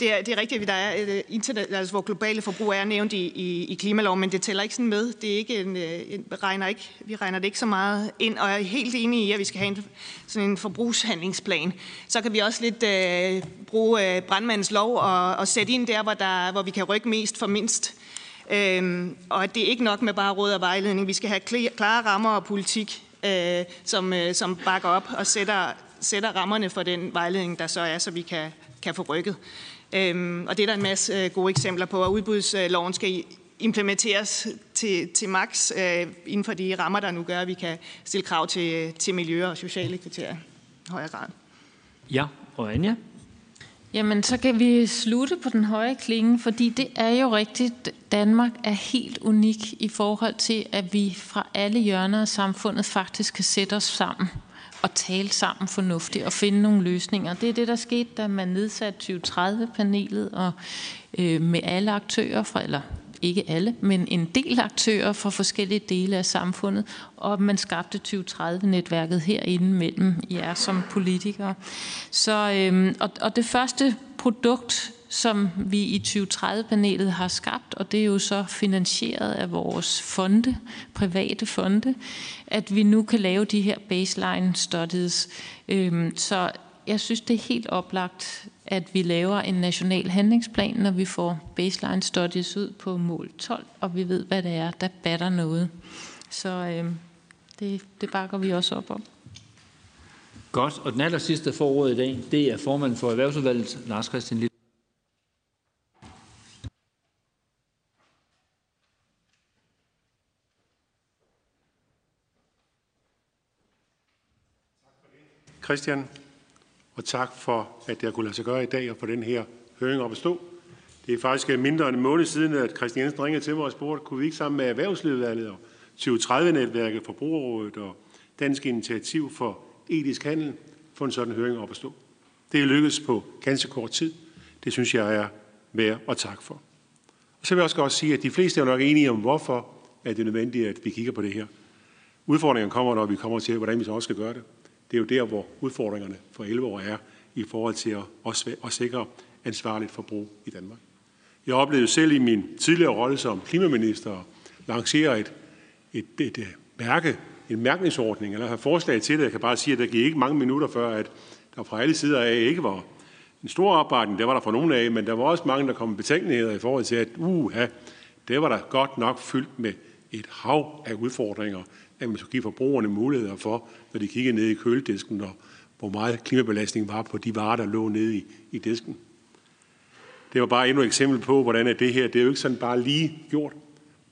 det er, det er rigtigt, at der er et internet, altså hvor globale forbrug er nævnt i, i, i klimaloven, men det tæller ikke sådan med. Det er ikke en, øh, en regner ikke, vi regner det ikke så meget ind, og jeg er helt enig i, at vi skal have en, sådan en forbrugshandlingsplan. Så kan vi også lidt øh, bruge øh, brandmandens lov og, og sætte ind der, hvor, der, hvor vi kan rykke mest for mindst. Øhm, og at det er ikke nok med bare råd og vejledning. Vi skal have klare rammer og politik, øh, som, øh, som bakker op og sætter, sætter rammerne for den vejledning, der så er, så vi kan, kan få rykket. Øhm, og det er der en masse øh, gode eksempler på, at udbudsloven skal implementeres til, til max øh, inden for de rammer, der nu gør, at vi kan stille krav til, til miljø og sociale kriterier i højere grad. Ja, og Anja? Jamen, så kan vi slutte på den høje klinge, fordi det er jo rigtigt, Danmark er helt unik i forhold til, at vi fra alle hjørner af samfundet faktisk kan sætte os sammen og tale sammen fornuftigt og finde nogle løsninger. Det er det, der skete, da man nedsatte 2030-panelet og øh, med alle aktører, fra, eller ikke alle, men en del aktører fra forskellige dele af samfundet, og man skabte 2030-netværket herinde mellem jer som politikere. Så, øh, og, og det første produkt, som vi i 2030-panelet har skabt, og det er jo så finansieret af vores fonde, private fonde, at vi nu kan lave de her baseline studies. Øhm, så jeg synes, det er helt oplagt, at vi laver en national handlingsplan, når vi får baseline studies ud på mål 12, og vi ved, hvad det er, der batter noget. Så øhm, det, det bakker vi også op om. Godt, og den aller sidste forordet i dag, det er formanden for Erhvervsudvalget, Lars Christian Lille. Christian, og tak for, at det kunne lade sig gøre i dag og få den her høring op at stå. Det er faktisk øh, mindre end en måned siden, at Christian Jensen ringede til mig og spurgte, kunne vi ikke sammen med Erhvervslivet og 2030-netværket, Forbrugerrådet og Dansk Initiativ for Etisk Handel få en sådan høring op at stå. Det er lykkedes på ganske kort tid. Det synes jeg er værd at tak for. Og så vil jeg også godt sige, at de fleste er nok enige om, hvorfor er det nødvendigt, at vi kigger på det her. Udfordringen kommer, når vi kommer til, hvordan vi så også skal gøre det. Det er jo der, hvor udfordringerne for 11 år er i forhold til at, også, at sikre ansvarligt forbrug i Danmark. Jeg oplevede selv i min tidligere rolle som klimaminister at lancere et, et, et, et mærke, en mærkningsordning, eller have forslag til det. Jeg kan bare sige, at der gik ikke mange minutter før, at der fra alle sider af ikke var en stor opbakning. Det var der fra nogen af, men der var også mange, der kom med betænkeligheder i forhold til, at uha, det var der godt nok fyldt med et hav af udfordringer, at man skulle give forbrugerne muligheder for, når de kiggede ned i køledisken, og hvor meget klimabelastning var på de varer, der lå nede i, i disken. Det var bare endnu et eksempel på, hvordan er det her, det er jo ikke sådan bare lige gjort.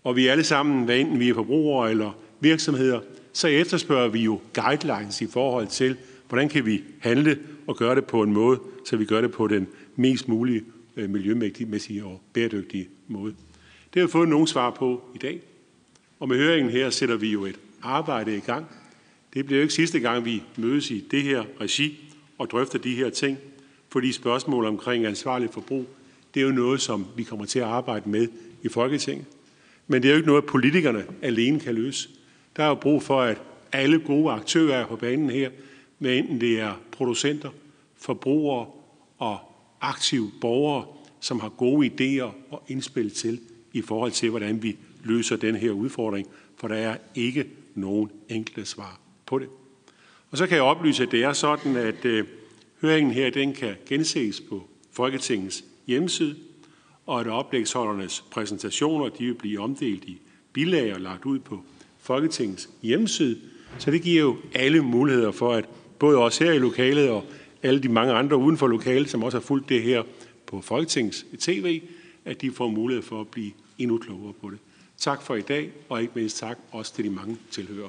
Og vi alle sammen, hvad enten vi er forbrugere eller virksomheder, så efterspørger vi jo guidelines i forhold til, hvordan kan vi handle og gøre det på en måde, så vi gør det på den mest mulige øh, miljømæssige og bæredygtige måde. Det har vi fået nogle svar på i dag. Og med høringen her sætter vi jo et arbejde i gang. Det bliver jo ikke sidste gang, vi mødes i det her regi og drøfter de her ting, fordi spørgsmål omkring ansvarlig forbrug, det er jo noget, som vi kommer til at arbejde med i Folketinget. Men det er jo ikke noget, politikerne alene kan løse. Der er jo brug for, at alle gode aktører er på banen her, med enten det er producenter, forbrugere og aktive borgere, som har gode idéer og indspil til i forhold til, hvordan vi løser den her udfordring, for der er ikke nogen enkle svar på det. Og så kan jeg oplyse, at det er sådan, at øh, høringen her den kan genses på Folketingets hjemmeside, og at oplægsholdernes præsentationer de vil blive omdelt i bilag og lagt ud på Folketingets hjemmeside. Så det giver jo alle muligheder for, at både os her i lokalet og alle de mange andre uden for lokalet, som også har fulgt det her på Folketingets tv, at de får mulighed for at blive endnu klogere på det. Tak for i dag, og ikke mindst tak også til de mange tilhører.